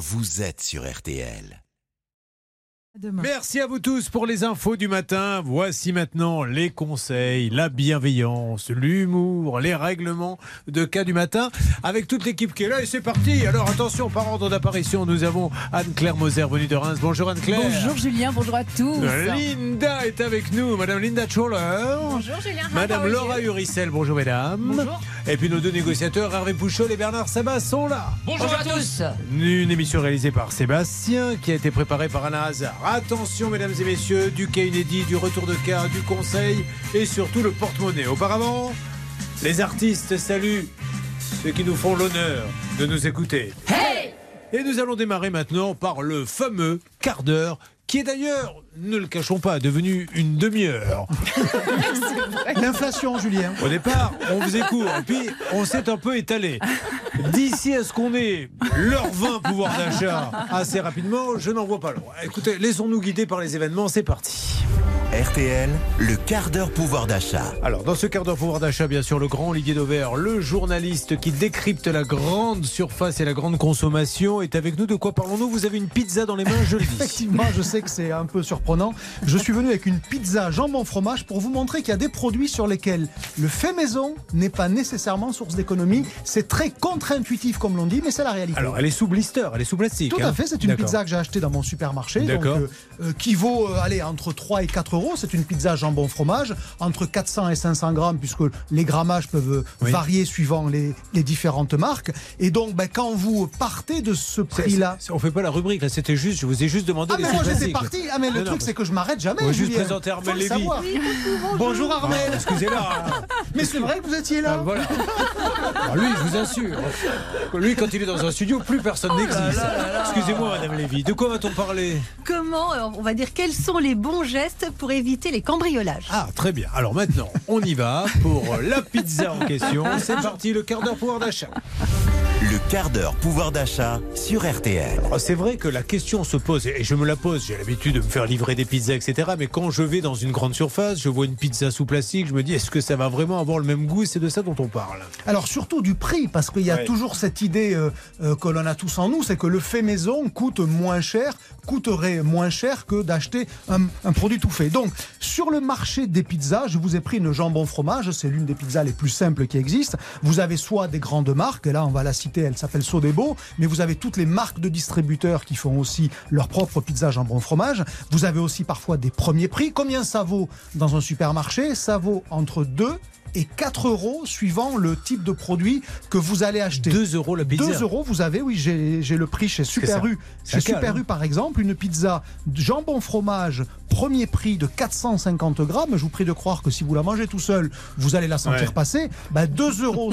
vous êtes sur RTL. Merci à vous tous pour les infos du matin. Voici maintenant les conseils, la bienveillance, l'humour, les règlements de cas du matin avec toute l'équipe qui est là et c'est parti. Alors attention, par ordre d'apparition, nous avons Anne-Claire Moser venue de Reims. Bonjour Anne-Claire. Bonjour Julien, bonjour à tous. Linda est avec nous, Madame Linda Scholler. Bonjour Julien. Madame Laura Uricel, bonjour mesdames. Bonjour. Et puis nos deux négociateurs, Hervé Pouchol et Bernard Sabat, sont là. Bonjour, à tous. Une émission réalisée par Sébastien qui a été préparée par Anna Hazard. Attention, mesdames et messieurs, du cas inédit, du retour de cas, du conseil et surtout le porte-monnaie. Auparavant, les artistes saluent ceux qui nous font l'honneur de nous écouter. et nous allons démarrer maintenant par le fameux quart d'heure qui est d'ailleurs, ne le cachons pas, devenu une demi-heure. L'inflation, Julien. Au départ, on faisait court, et puis on s'est un peu étalé. D'ici à ce qu'on ait leur 20 pouvoir d'achat assez rapidement, je n'en vois pas loin. Écoutez, laissons-nous guider par les événements, c'est parti. RTL, le quart d'heure pouvoir d'achat. Alors, dans ce quart d'heure pouvoir d'achat, bien sûr, le grand Olivier Dauvert, le journaliste qui décrypte la grande surface et la grande consommation, est avec nous. De quoi parlons-nous? Vous avez une pizza dans les mains, je le dis. Effectivement, je sais que c'est un peu surprenant. Je suis venu avec une pizza jambon fromage pour vous montrer qu'il y a des produits sur lesquels le fait maison n'est pas nécessairement source d'économie. C'est très contre-intuitif comme l'on dit, mais c'est la réalité. Alors, elle est sous blister, elle est sous plastique. Tout hein. à fait, c'est une pizza que j'ai achetée dans mon supermarché, donc, D'accord. euh, euh, qui vaut euh, allez, entre 3 et 4 euros. C'est une pizza jambon fromage, entre 400 et 500 grammes, puisque les grammages peuvent Oui. varier suivant les, les différentes marques. Et donc, ben, quand vous partez de ce prix-là, On fait pas la rubrique, là, c'était juste, je vous ai juste demandé Ah les mais moi j'étais parti. Ah mais le truc c'est que je m'arrête jamais. On va juste présenter Armel Lévy. Bonjour Armel. Excusez-la. hein. Mais c'est vrai que vous étiez Ah, là. voilà. Ah, lui, je vous assure. Lui, quand il est dans un studio, plus personne n'existe. Excusez-moi, Madame Lévy. De quoi va-t-on parler? Comment, euh, on va dire, quels sont les bons gestes pour éviter les cambriolages? Ah, très bien. Alors maintenant, on y va pour la pizza en question. C'est parti, le quart d'heure pouvoir d'achat. Le quart d'heure pouvoir d'achat sur RTL. Ah, C'est vrai que la question se pose, et je me la pose, j'ai l'habitude de me faire livrer des pizzas, etc. Mais quand je vais dans une grande surface, je vois une pizza sous plastique, je me dis, est-ce que ça va vraiment avoir le même goût? C'est de ça dont on parle. Alors surtout du prix parce qu'il y a Ouais. toujours cette idée euh, euh, que l'on a tous en nous, c'est que le fait maison coûte moins cher, coûterait moins cher que d'acheter un, un produit tout fait. Donc sur le marché des pizzas, je vous ai pris une jambon fromage, c'est l'une des pizzas les plus simples qui existent. Vous avez soit des grandes marques, et là on va la citer, elle s'appelle Sodebo, mais vous avez toutes les marques de distributeurs qui font aussi leur propre pizza jambon fromage. Vous avez aussi parfois des premiers prix. Combien ça vaut dans un supermarché? Ça vaut entre 2 et 4 euros suivant le type de produit que vous allez acheter. 2 euros la pizza. 2 euros, vous avez, oui, j'ai le prix chez Super U. Chez Super hein. U, par exemple, une pizza jambon fromage, premier prix de 450 grammes. Je vous prie de croire que si vous la mangez tout seul, vous allez la sentir Ouais. passer. Bah, 2,05 euros,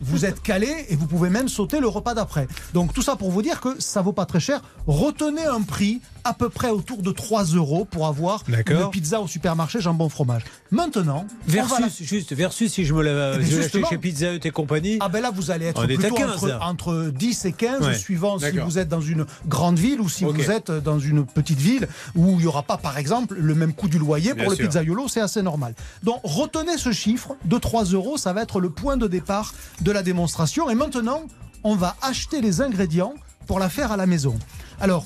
vous êtes calé et vous pouvez même sauter le repas d'après. Donc tout ça pour vous dire que ça vaut pas très cher. Retenez un prix à peu près autour de 3 euros pour avoir une pizza au supermarché jambon fromage. Maintenant, on va la- Versus, juste, versus si je me la Eh je l'achète justement. chez Pizza Hut et compagnie. Ah ben là, vous allez être plutôt 15, entre, là. entre 10 et 15, Ouais. suivant si vous êtes dans une grande ville ou si vous êtes dans une petite ville où il n'y aura pas, par exemple, le même coût du loyer Bien pour le pizzaiolo, c'est assez normal. Donc retenez ce chiffre de 3 euros, ça va être le point de départ de la démonstration. Et maintenant, on va acheter les ingrédients pour la faire à la maison. Alors,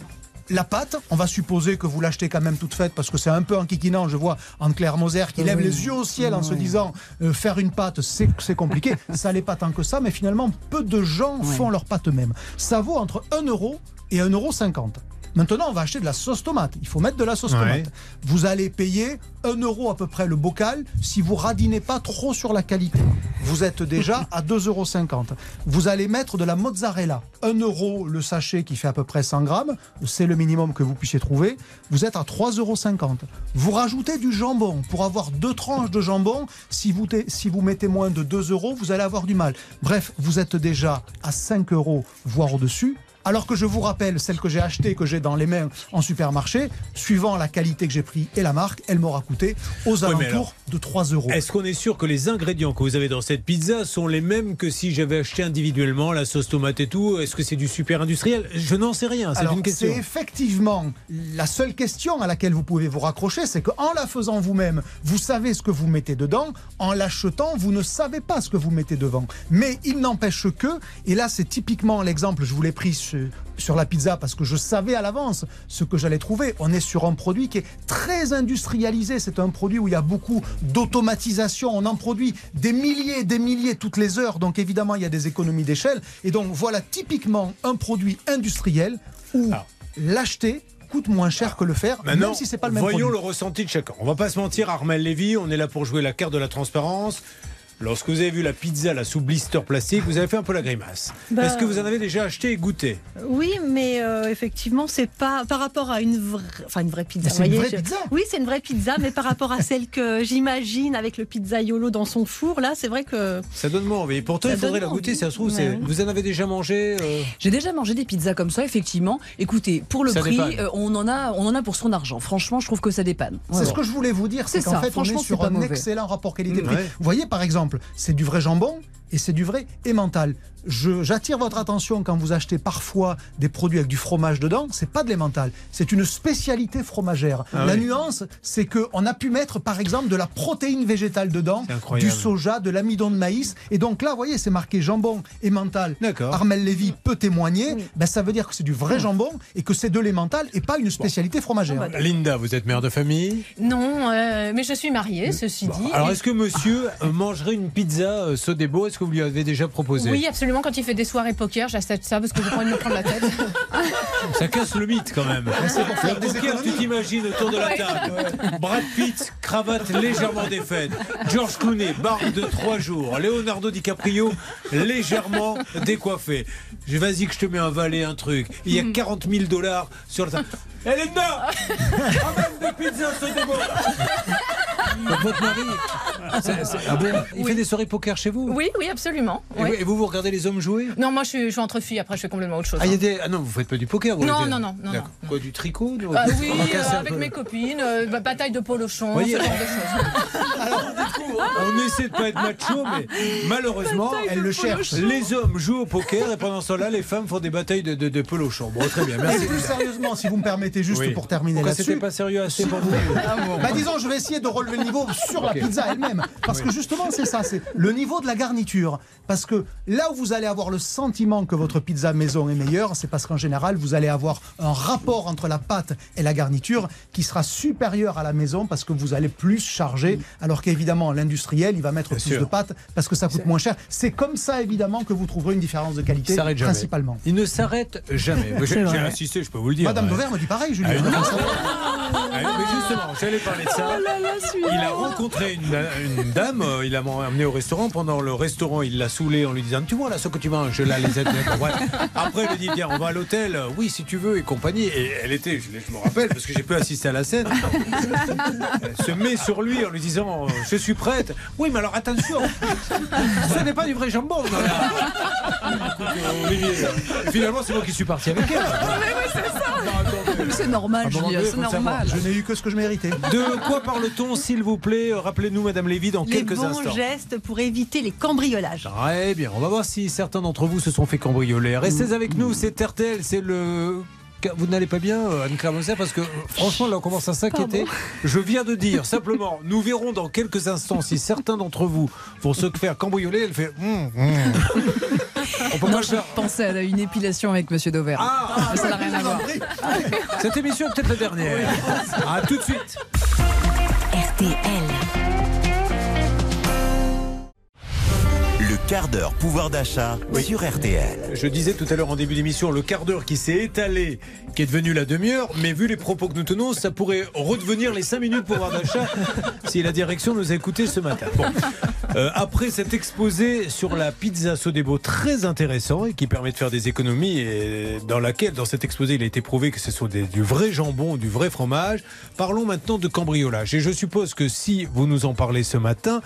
la pâte, on va supposer que vous l'achetez quand même toute faite parce que c'est un peu enquiquinant. Je vois Anne-Claire Moser qui lève les yeux au ciel en se disant euh, faire une pâte, c'est c'est compliqué. ça n'est pas tant que ça, mais finalement, peu de gens font leur pâte eux-mêmes. Ça vaut entre 1 euro et 1,50 euro. Maintenant, on va acheter de la sauce tomate. Il faut mettre de la sauce Ouais. tomate. Vous allez payer 1 euro à peu près le bocal si vous radinez pas trop sur la qualité. Vous êtes déjà à 2,50 euros. Vous allez mettre de la mozzarella. 1 euro le sachet qui fait à peu près 100 grammes. C'est le minimum que vous puissiez trouver. Vous êtes à 3,50 euros. Vous rajoutez du jambon. Pour avoir deux tranches de jambon, si vous, si vous mettez moins de 2 euros, vous allez avoir du mal. Bref, vous êtes déjà à 5 euros, voire au-dessus. Alors que je vous rappelle, celle que j'ai achetée, que j'ai dans les mains en supermarché, suivant la qualité que j'ai pris et la marque, elle m'aura coûté aux alentours alors, de 3 euros. Est-ce qu'on est sûr que les ingrédients que vous avez dans cette pizza sont les mêmes que si j'avais acheté individuellement la sauce tomate et tout? Est-ce que c'est du super industriel? Je n'en sais rien, c'est une question. c'est effectivement la seule question à laquelle vous pouvez vous raccrocher, c'est qu'en la faisant vous-même, vous savez ce que vous mettez dedans. En l'achetant, vous ne savez pas ce que vous mettez devant. Mais il n'empêche que, et là c'est typiquement l'exemple, je vous l'ai pris chez- sur la pizza parce que je savais à l'avance ce que j'allais trouver. On est sur un produit qui est très industrialisé. C'est un produit où il y a beaucoup d'automatisation. On en produit des milliers et des milliers toutes les heures. Donc évidemment, il y a des économies d'échelle. Et donc voilà typiquement un produit industriel où Alors. l'acheter coûte moins cher que le faire, Maintenant, même si c'est pas le même voyons produit. le ressenti de chacun. On va pas se mentir, Armel Lévy, on est là pour jouer la carte de la transparence. Lorsque vous avez vu la pizza là sous blister plastique, vous avez fait un peu la grimace. Bah, Est-ce que vous en avez déjà acheté et goûté? Oui, mais euh, effectivement, c'est pas par rapport à une vraie, enfin une vraie pizza. C'est une vraie je- pizza. Oui, c'est une vraie pizza, mais par rapport à celle que j'imagine avec le pizzaiolo dans son four, là, c'est vrai que Ça donne moins envie. Pourtant, Ça il faudrait la goûter, envie. ça se trouve. Ouais. Vous en avez déjà mangé euh, J'ai déjà mangé des pizzas comme ça, effectivement. Écoutez, pour le Ça prix, euh, on en a, on en a pour son argent. Franchement, je trouve que ça dépanne. C'est ce que je voulais vous dire, c'est qu'en ça, fait, on est franchement, sur un mauvais. excellent rapport qualité-prix. Ouais. Vous voyez, par exemple, c'est du vrai jambon et c'est du vrai emmental. Je- J'attire votre attention quand vous achetez parfois des produits avec du fromage dedans, c'est pas de l'emmental, c'est une spécialité fromagère. Ah La oui. nuance, c'est que on a pu mettre, par exemple, de la protéine végétale dedans, du soja, de l'amidon de maïs, et donc là, vous voyez, c'est marqué jambon emmental. D'accord. Armel Lévy peut témoigner, ben, ça veut dire que c'est du vrai jambon et que c'est de l'emmental et pas une spécialité fromagère. Linda, vous êtes mère de famille? Non, euh, mais je suis mariée, ceci dit. Alors, est-ce que monsieur euh, mangerait une pizza euh, Sodebo? Est-ce que vous lui avez déjà proposé? Oui, absolument. Quand il fait des soirées poker, j'achète ça parce que j'ai pas envie de me prendre la tête. Ça casse le mythe quand même. c'est pour faire Le des poker, tu t'imagines autour de la table. Brad Pitt, cravate légèrement défaite. George Clooney, barbe de trois jours. Leonardo DiCaprio, légèrement décoiffé. Je Vas-y que je te mets un valet, un truc. Il y a 40 000 dollars sur la table. Linda Amène des pizzas Donc, Votre mari, ah bon, il fait des soirées poker chez vous Oui, oui, absolument. et, oui. vous, et vous, vous regardez les hommes jouer? Non, moi je suis, je suis entre filles, après je fais complètement autre chose. ah, y a hein. des... ah non, vous faites pas du poker vous Non, non, non, non. Quoi, du tricot du- Ah oui, euh, avec peu. mes copines, euh, bah, bataille de polochon, ce genre de choses. On essaie de pas être macho, mais malheureusement, Elle le cherche. les hommes jouent au poker et pendant ce temps-là, les femmes font des batailles de, de, de. Bon, très bien, Et merci. plus sérieusement, si vous me permettez juste Oui. pour terminer Pourquoi c'était là-dessus. pas sérieux assez pour vous Bah disons, je vais essayer de relever le niveau sur la pizza elle-même. Parce que justement, c'est ça, c'est le niveau de la garniture. Parce que là où vous allez avoir le sentiment que votre pizza maison est meilleure, c'est parce qu'en général, vous allez avoir un rapport entre la pâte et la garniture qui sera supérieur à la maison parce que vous allez plus charger. Alors qu'évidemment, l'industriel, il va mettre Bien plus sûr. de pâte parce que ça coûte moins cher. C'est comme ça, évidemment, que vous trouverez une différence de Il qualité, s'arrête jamais. principalement. Il ne s'arrête jamais. J'ai insisté, je peux vous le dire. Madame Ouais. Dover me dit pareil, Julien. Ah, non. Ah, mais justement, j'allais parler de ça. Il a rencontré une, une dame, euh, il l'a amené au restaurant. Pendant le restaurant, il l'a saoulé en lui disant Tu vois là ce que tu manges, là les aides. Après, il lui dit Viens, on va à l'hôtel. Oui, si tu veux, et compagnie. Et elle était, je, je me rappelle, parce que j'ai pu assister à la scène, elle se met sur lui en lui disant Je suis prête. Oui, mais alors attention, ce n'est pas du vrai jambon. finalement, c'est moi qui suis parti avec elle. Attendez. C'est normal, Julien, c'est normal. Je n'ai eu que ce que je méritais. De quoi parle-t-on, s'il vous plaît Rappelez-nous, Madame Lévy, dans les quelques bons instants. gestes pour éviter les cambriolages. Très bien, on va voir si certains d'entre vous se sont fait cambrioler. Restez avec nous, c'est RTL, c'est le... Vous n'allez pas bien, euh, Anne Clamoser, parce que euh, franchement, là, on commence à s'inquiéter. Je viens de dire, simplement, nous verrons dans quelques instants si certains d'entre vous vont se faire cambrioler. Elle fait... Hum, hum. On peut Non, pas je faire. pensais à une épilation avec Monsieur Dover. Ah, Mais ça n'a rien à voir. cette émission est peut-être la dernière. À tout de suite. RTL. Quart d'heure pouvoir d'achat sur RTL. Je disais tout à l'heure en début d'émission, le quart d'heure qui s'est étalé, qui est devenu la demi-heure, mais vu les propos que nous tenons, ça pourrait redevenir les 5 minutes pouvoir d'achat si la direction nous a écoutés ce matin. Bon. Euh, après cet exposé sur la pizza Sodebo très intéressant et qui permet de faire des économies et dans laquelle, dans cet exposé, il a été prouvé que ce sont des- du vrai jambon, du vrai fromage, parlons maintenant de cambriolage. Et je suppose que si vous nous en parlez ce matin,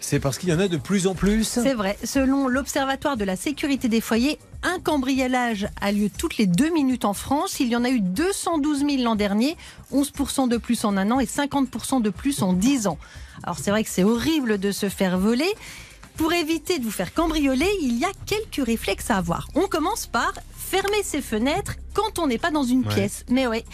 c'est parce qu'il y en a de plus en plus. C'est vrai. Selon l'Observatoire de la sécurité des foyers, un cambriolage a lieu toutes les deux minutes en France. Il y en a eu 212 000 l'an dernier, 11% de plus en un an et 50% de plus en 10 ans. Alors c'est vrai que c'est horrible de se faire voler. Pour éviter de vous faire cambrioler, il y a quelques réflexes à avoir. On commence par fermer ses fenêtres quand on n'est pas dans une Ouais. pièce. Mais ouais,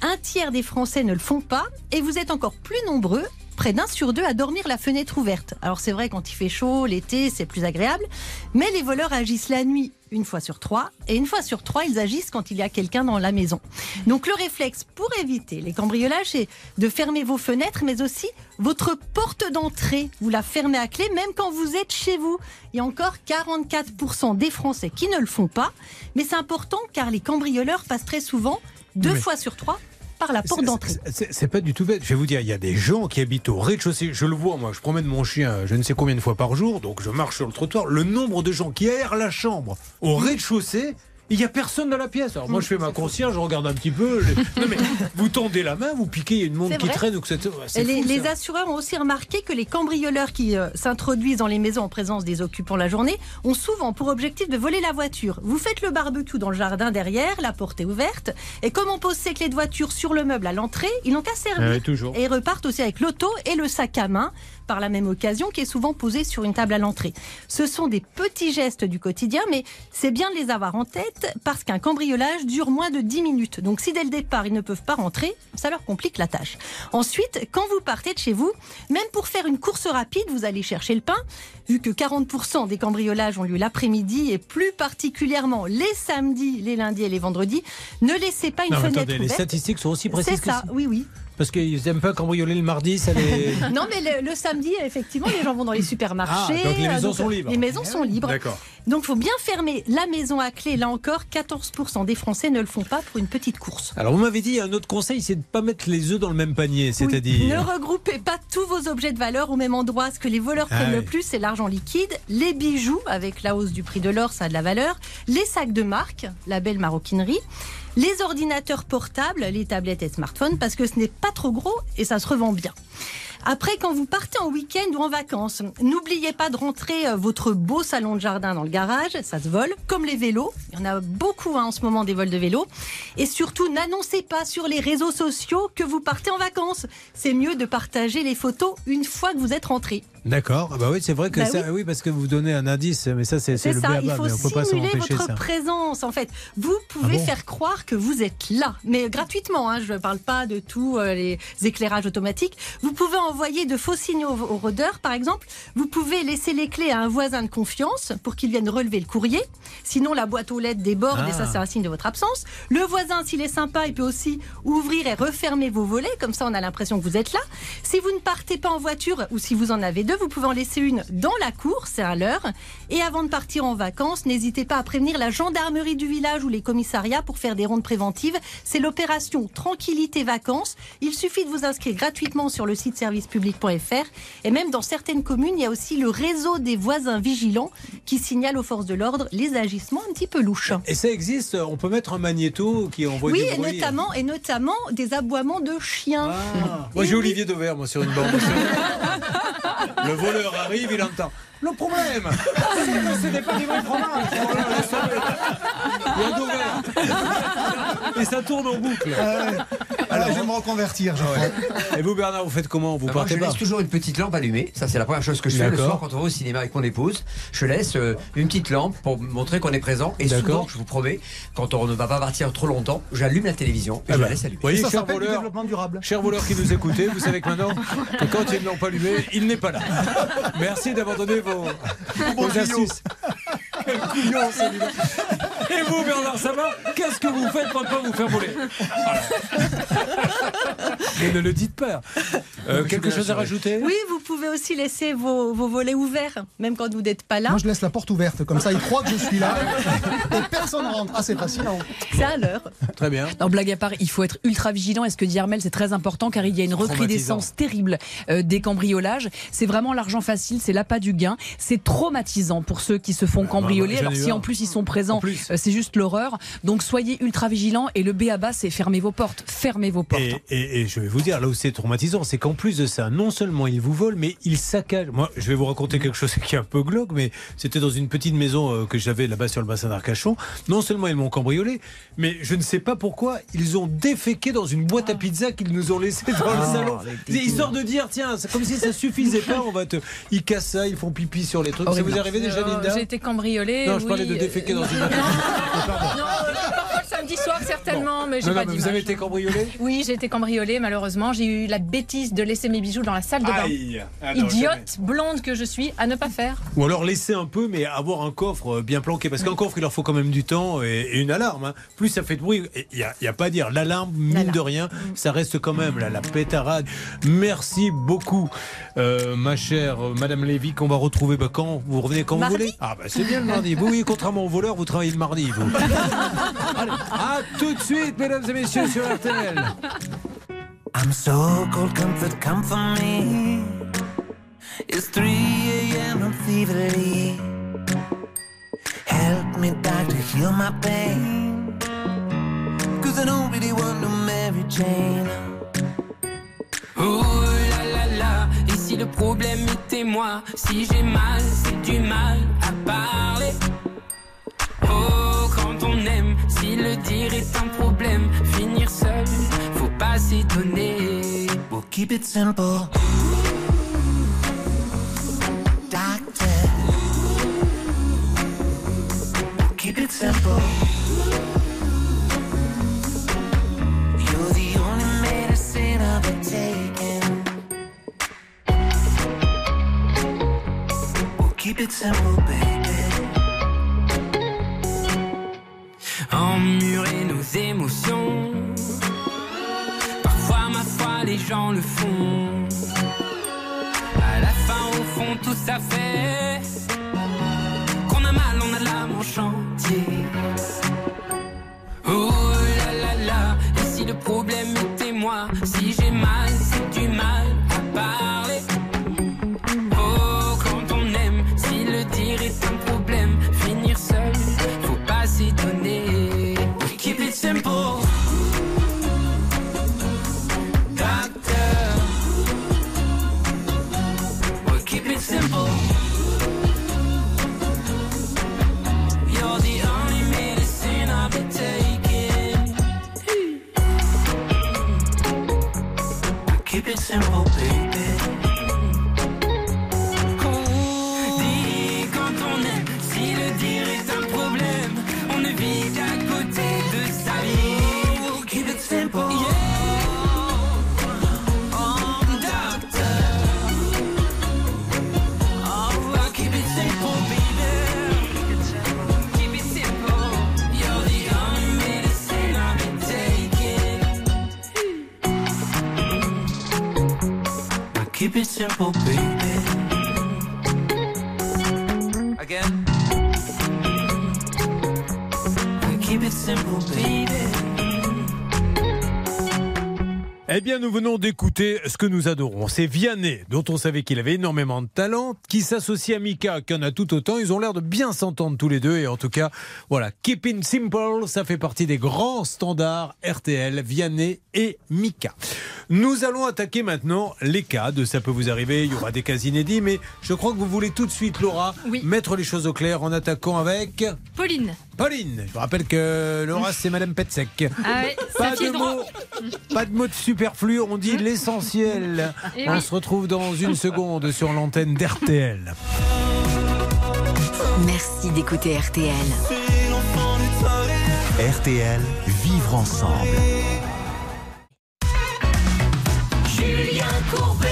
un tiers des Français ne le font pas et vous êtes encore plus nombreux près d'un sur deux à dormir la fenêtre ouverte. Alors c'est vrai quand il fait chaud, l'été, c'est plus agréable, mais les voleurs agissent la nuit une fois sur trois, et une fois sur trois, ils agissent quand il y a quelqu'un dans la maison. Donc le réflexe pour éviter les cambriolages, c'est de fermer vos fenêtres, mais aussi votre porte d'entrée. Vous la fermez à clé, même quand vous êtes chez vous. Il y a encore 44% des Français qui ne le font pas, mais c'est important car les cambrioleurs passent très souvent, deux Oui. fois sur trois, par la porte C'est- d'entrée. c'est pas du tout bête. Je vais vous dire, il y a des gens qui habitent au rez-de-chaussée. Je le vois, moi, je promène mon chien je ne sais combien de fois par jour, donc je marche sur le trottoir. Le nombre de gens qui aèrent la chambre au rez-de-chaussée. Il n'y a personne dans la pièce. Alors moi je fais ma concierge, je regarde un petit peu. les- Non mais vous tendez la main, vous piquez, il y a une montre C'est qui traîne. ou que c'est- c'est Et les, fou, les ça. assureurs ont aussi remarqué que les cambrioleurs qui euh, s'introduisent dans les maisons en présence des occupants la journée ont souvent pour objectif de voler la voiture. Vous faites le barbecue dans le jardin derrière, la porte est ouverte, et comme on pose ses clés de voiture sur le meuble à l'entrée, ils n'ont qu'à servir. Ouais, toujours. Et ils repartent aussi avec l'auto et le sac à main par la même occasion qui est souvent posé sur une table à l'entrée. Ce sont des petits gestes du quotidien, mais c'est bien de les avoir en tête parce qu'un cambriolage dure moins de 10 minutes. Donc si dès le départ ils ne peuvent pas rentrer, ça leur complique la tâche. Ensuite, quand vous partez de chez vous, même pour faire une course rapide, vous allez chercher le pain, vu que 40% des cambriolages ont lieu l'après-midi et plus particulièrement les samedis, les lundis et les vendredis, ne laissez pas une Non, fenêtre attendez, les ouverte. statistiques sont aussi C'est précises que ça, oui, oui. Parce qu'ils n'aiment pas cambrioler le mardi, ça les. Non, mais le, le samedi, effectivement, les gens vont dans les supermarchés. Ah, donc les euh, maisons sont libres. Les maisons sont libres. D'accord. Donc, il faut bien fermer la maison à clé. Là encore, 14% des Français ne le font pas pour une petite course. Alors vous m'avez dit un autre conseil, c'est de ne pas mettre les œufs dans le même panier, Oui. c'est-à-dire. Ne regroupez pas tous vos objets de valeur au même endroit. Ce que les voleurs Ah prennent le plus, c'est l'argent liquide, les bijoux, avec la hausse du prix de l'or, ça a de la valeur, les sacs de marque, la belle maroquinerie, les ordinateurs portables, les tablettes et smartphones, parce que ce n'est pas trop gros et ça se revend bien. Après, quand vous partez en week-end ou en vacances, n'oubliez pas de rentrer euh, votre beau salon de jardin dans le garage, ça se vole, comme les vélos. Il y en a beaucoup hein, en ce moment des vols de vélos. Et surtout, n'annoncez pas sur les réseaux sociaux que vous partez en vacances. C'est mieux de partager les photos une fois que vous êtes rentré. D'accord. Ah Bah oui, c'est vrai que Bah ça, oui. parce que vous donnez un indice, mais ça c'est le ça, il faut mais on peut pas s'en simuler empêcher votre ça. présence. En fait, vous pouvez Ah bon faire croire que vous êtes là, mais gratuitement. Hein, je ne parle pas de tous euh, les éclairages automatiques. Vous pouvez envoyer de faux signaux au rôdeur, par exemple. Vous pouvez laisser les clés à un voisin de confiance pour qu'il vienne relever le courrier. Sinon, la boîte aux lettres déborde et ça, Ah. c'est un signe de votre absence. Le voisin, s'il est sympa, il peut aussi ouvrir et refermer vos volets. Comme ça, on a l'impression que vous êtes là. Si vous ne partez pas en voiture ou si vous en avez vous pouvez en laisser une dans la cour, c'est à l'heure. Et avant de partir en vacances, n'hésitez pas à prévenir la gendarmerie du village ou les commissariats pour faire des rondes préventives. C'est l'opération Tranquillité Vacances. Il suffit de vous inscrire gratuitement sur le site servicepublic.fr. Et même dans certaines communes, il y a aussi le réseau des voisins vigilants qui signale aux forces de l'ordre les agissements un petit peu louches. Et ça existe, on peut mettre un magnéto qui envoie Oui, du et bruit. notamment, et notamment des aboiements de chiens. Ah. Moi j'ai oui. Olivier Dauvert, moi sur une bande. le voleur arrive, il entend. Le problème, c'est que ce n'est pas a Dauvert. Et ça tourne en boucle. Alors, je vais me reconvertir, crois. Et vous Bernard, vous faites comment Vous moi, partez je laisse toujours une petite lampe allumée. Ça, c'est la première chose que je fais le soir quand on va au cinéma et qu'on dépose. Je laisse euh, une petite lampe pour montrer qu'on est présent. Et souvent, je vous promets, quand on ne va pas partir trop longtemps, j'allume la télévision et Ah je bah, la laisse allumer. Vous voyez, Ça cher du voleur, développement durable. Cher voleur qui nous écoutez, vous savez que maintenant, que quand il ne l'ont pas allumé, il n'est pas là. Merci d'avoir donné vos, vos astuces. Quel couillon celui-là. Et vous Bernard, va Qu'est-ce que vous faites pour ne pas vous faire voler. Mais ne le dites pas. Euh, quelque chose à rajouter? Oui, vous pouvez aussi laisser vos, vos volets ouverts, même quand vous n'êtes pas là. Moi, je laisse la porte ouverte, comme ça, il croit que je suis là. Et personne ne rentre. Ah, c'est fascinant. C'est à l'heure. Très bien. Non, blague à part, il faut être ultra vigilant. Et ce que dit Armel, c'est très important car il y a une recrudescence terrible euh, des cambriolages. C'est vraiment l'argent facile, c'est l'appât du gain. C'est traumatisant pour ceux qui se font cambrioler. Alors si en plus ils sont présents, euh, c'est juste l'horreur. Donc soyez ultra vigilants. Et le B à bas, c'est fermez vos portes. Fermez vos portes. Et, et- et je vais vous dire, là où c'est traumatisant, c'est qu'en plus de ça, non seulement ils vous volent, mais ils saccagent. Moi, je vais vous raconter quelque chose qui est un peu glauque, mais c'était dans une petite maison euh, que j'avais là-bas sur le bassin d'Arcachon. Non seulement ils m'ont cambriolé, mais je ne sais pas pourquoi, ils ont déféqué dans une boîte à pizza qu'ils nous ont laissée dans le salon. Histoire de dire, tiens, c'est comme si ça suffisait pas, on va te. Ils cassent ça, ils font pipi sur les trucs. Ça vous est arrivé déjà, Euh, Linda? J'ai été Non, je oui. parlais de déféquer dans une. Non, euh, samedi soir, certainement, mais j'ai Non, non, pas mais d'image. vous avez été cambriolé Oui, j'ai été cambriolée, malheureusement. J'ai eu la bêtise de laisser mes bijoux dans la salle de bain. Ah non, jamais. Idiote, blonde que je suis, à ne pas faire. Ou alors laisser un peu, mais avoir un coffre euh, bien planqué. Parce qu'un coffre, il leur faut quand même du temps et, et une alarme. hein. Plus ça fait de bruit, il n'y a, pas à dire. L'alarme, mine de rien, ça reste quand même là, la pétarade. Merci beaucoup, euh, ma chère euh, Madame Lévy, qu'on va retrouver bah, quand Vous revenez quand Mardi. vous voulez Ah, bah c'est bien le mardi. Oui, oui, contrairement aux voleurs, vous travaillez le mardi, vous. Allez, à tout de suite, mesdames et messieurs, sur RTL. I'm so cold, comfort, come for me. It's 3 a.m. I'm feverly. Help me, doctor, heal my pain. Cause I don't really want no Mary Jane. Oh là là là, et si le problème était moi Si j'ai mal, c'est du mal à parler Oh, si le dire est un problème Finir seul, faut pas s'étonner We'll keep it simple. Doctor. Keep it simple. You're the only medicine I've been taking. We'll keep it simple, baby. Emmurer nos émotions. Parfois, ma foi, les gens le font. À la fin, au fond, tout ça fait Qu'on a mal, on a l'âme en chantier. Oh là là là, et si le problème était moi Si it simple, baby. Again. We Keep it simple, baby. Eh bien, nous venons d'écouter ce que nous adorons. C'est Vianney, dont on savait qu'il avait énormément de talent, qui s'associe à Mika, qui en a tout autant. Ils ont l'air de bien s'entendre tous les deux. Et en tout cas, voilà, Keep It Simple, ça fait partie des grands standards RTL, Vianney et Mika. Nous allons attaquer maintenant les cas de Ça peut vous arriver. Il y aura des cas inédits, mais je crois que vous voulez tout de suite, Laura, Oui. mettre les choses au clair en attaquant avec Pauline. Pauline. Je rappelle que Laura, c'est Madame Petsek. Ah ouais, Pas de, mots, pas de mots de superflu, on dit l'essentiel. On oui. se retrouve dans une seconde sur l'antenne d'RTL. Merci d'écouter RTL. RTL, vivre ensemble. Julien Courbet.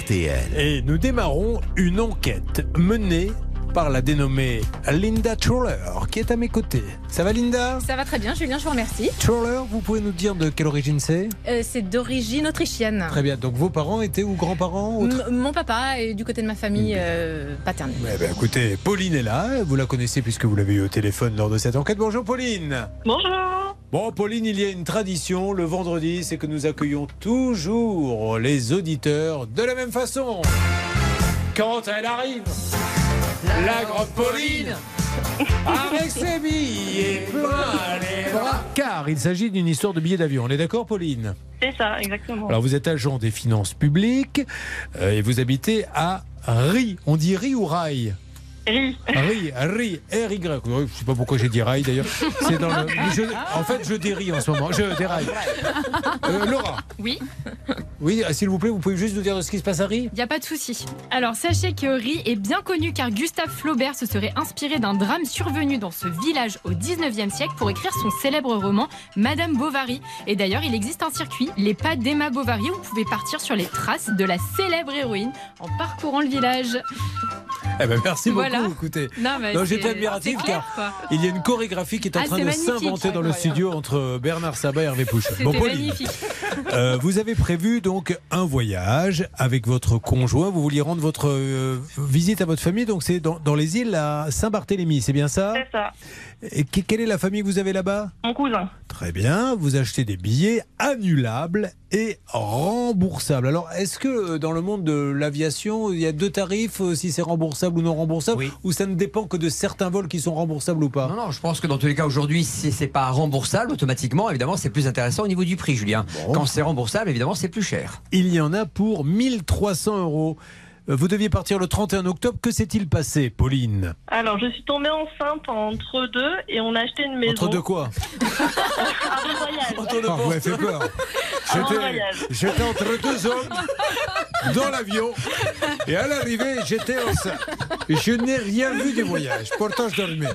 RTL. Et nous démarrons une enquête menée par la dénommée Linda Troller, qui est à mes côtés. Ça va Linda? Ça va très bien, Julien, je vous remercie. Troller, vous pouvez nous dire de quelle origine c'est? Euh, c'est d'origine autrichienne. Très bien, donc vos parents étaient ou grands-parents mon papa est du côté de ma famille euh, paternelle. Eh ben, écoutez, Pauline est là, vous la connaissez puisque vous l'avez eu au téléphone lors de cette enquête. Bonjour Pauline Bonjour. Bon, Pauline, il y a une tradition le vendredi, c'est que nous accueillons toujours les auditeurs de la même façon. Quand elle arrive, la grande Pauline, avec ses billets plein les bras. Car il s'agit d'une histoire de billets d'avion. On est d'accord, Pauline? C'est ça, exactement. Alors, vous êtes agent des finances publiques euh, et vous habitez à Ri. On dit Ri ou Rail? Ri. Ri, Ri, R-Y. Je sais pas pourquoi j'ai dit rail d'ailleurs. C'est dans le. je- en fait, je dérie en ce moment. Je déraille. Euh, Laura. Oui. Oui, ah, s'il vous plaît, vous pouvez juste nous dire ce qui se passe à Ri Il n'y a pas de souci. Alors sachez que Ri est bien connu car Gustave Flaubert se serait inspiré d'un drame survenu dans ce village au 19e siècle pour écrire son célèbre roman Madame Bovary. Et d'ailleurs, il existe un circuit, les pas d'Emma Bovary, où vous pouvez partir sur les traces de la célèbre héroïne en parcourant le village. Eh ben, merci beaucoup, Voilà. Écoutez. Non, mais Non, c'est- J'étais admiratif clair, car quoi. il y a une chorégraphie qui est en Ah, train de s'inventer dans le studio entre Bernard Sabat et Hervé Pouchon. Bon, Pauline, magnifique. euh, vous avez prévu donc un voyage avec votre conjoint. Vous vouliez rendre votre euh, visite à votre famille, donc c'est dans, dans les îles à Saint-Barthélemy, c'est bien ça? C'est ça. Et que- quelle est la famille que vous avez là-bas Mon cousin. Très bien, vous achetez des billets annulables et remboursables. Alors, est-ce que euh, dans le monde de l'aviation, il y a deux tarifs, euh, si c'est remboursable ou non remboursable, ou ça ne dépend que de certains vols qui sont remboursables ou pas Non, non, je pense que dans tous les cas, aujourd'hui, si c'est pas remboursable, automatiquement, évidemment, c'est plus intéressant au niveau du prix, Julien. Quand c'est remboursable, évidemment, c'est plus cher. Il y en a pour 1300 euros. Euh, Vous deviez partir le 31 octobre. Que s'est-il passé, Pauline Alors, je suis tombée enceinte entre deux et on a acheté une maison. Entre deux quoi le voyage. Ah, vous m'avez fait peur. J'étais- entre deux hommes dans l'avion et à l'arrivée, j'étais enceinte. Et je n'ai rien vu du voyage. Pourtant, je dormais.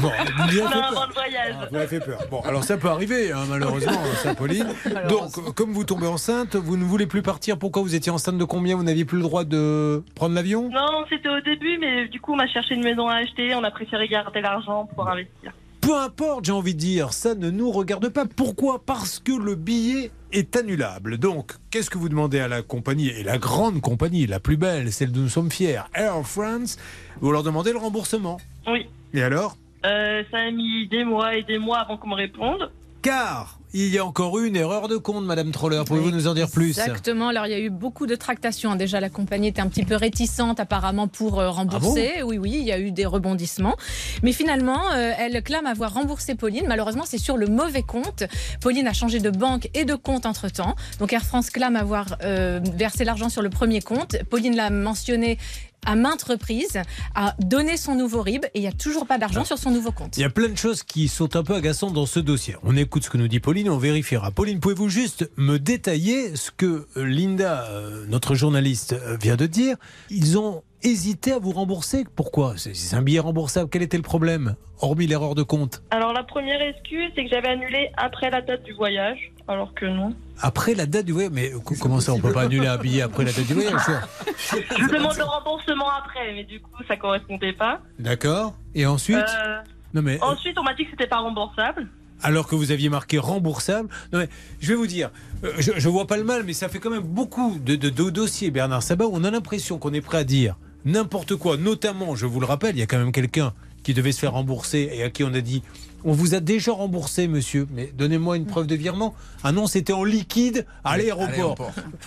Bon, vous avez fait avant peur. le voyage. Ah, vous m'avez fait peur. Bon, alors ça peut arriver, hein, malheureusement, ça, Pauline. Donc, comme vous tombez enceinte, vous ne voulez plus partir. Pourquoi vous étiez enceinte de combien? Vous n'aviez plus le droit de prendre l'avion Non, c'était au début, mais du coup, on a cherché une maison à acheter. On a préféré garder l'argent pour investir. Peu importe, j'ai envie de dire, ça ne nous regarde pas. Pourquoi? Parce que le billet est annulable. Donc, qu'est-ce que vous demandez à la compagnie Et la grande compagnie, la plus belle, celle dont nous sommes fiers, Air France, vous leur demandez le remboursement. Oui. Et alors? Euh, ça a mis des mois et des mois avant qu'on me réponde. Car il y a encore eu une erreur de compte, Madame Troller. Pouvez-vous nous en dire plus? Exactement. Alors, il y a eu beaucoup de tractations. Déjà, la compagnie était un petit peu réticente, apparemment, pour euh, rembourser. oui, oui, il y a eu des rebondissements. Mais finalement, euh, elle clame avoir remboursé Pauline. Malheureusement, c'est sur le mauvais compte. Pauline a changé de banque et de compte entre-temps. Donc, Air France clame avoir euh, versé l'argent sur le premier compte. Pauline l'a mentionné à maintes reprises, a donné son nouveau RIB et il n'y a toujours pas d'argent sur son nouveau compte. Il y a plein de choses qui sont un peu agaçantes dans ce dossier. On écoute ce que nous dit Pauline, on vérifiera. Pauline, pouvez-vous juste me détailler ce que euh, Linda, euh, notre journaliste, euh, vient de dire? Ils ont hésité à vous rembourser? Pourquoi? C'est un billet remboursable. Quel était le problème Hormis l'erreur de compte? Alors, la première excuse, c'est que j'avais annulé après la date du voyage, alors que non. Après la date du voyage, mais co- comment ça, on peut pas annuler un billet après la date du voyage? Je demande le remboursement après, mais du coup, ça correspondait pas. D'accord. Et ensuite? Euh, Non mais Ensuite, on m'a dit que c'était pas remboursable. Alors que vous aviez marqué remboursable. Non mais, je vais vous dire, euh, je, je vois pas le mal, mais ça fait quand même beaucoup de dossiers, Bernard Sabat, où on a l'impression qu'on est prêt à dire n'importe quoi. Notamment, je vous le rappelle, il y a quand même quelqu'un qui devait se faire rembourser et à qui on a dit on vous a déjà remboursé, monsieur, mais donnez-moi une preuve de virement. Ah non, c'était en liquide à l'aéroport.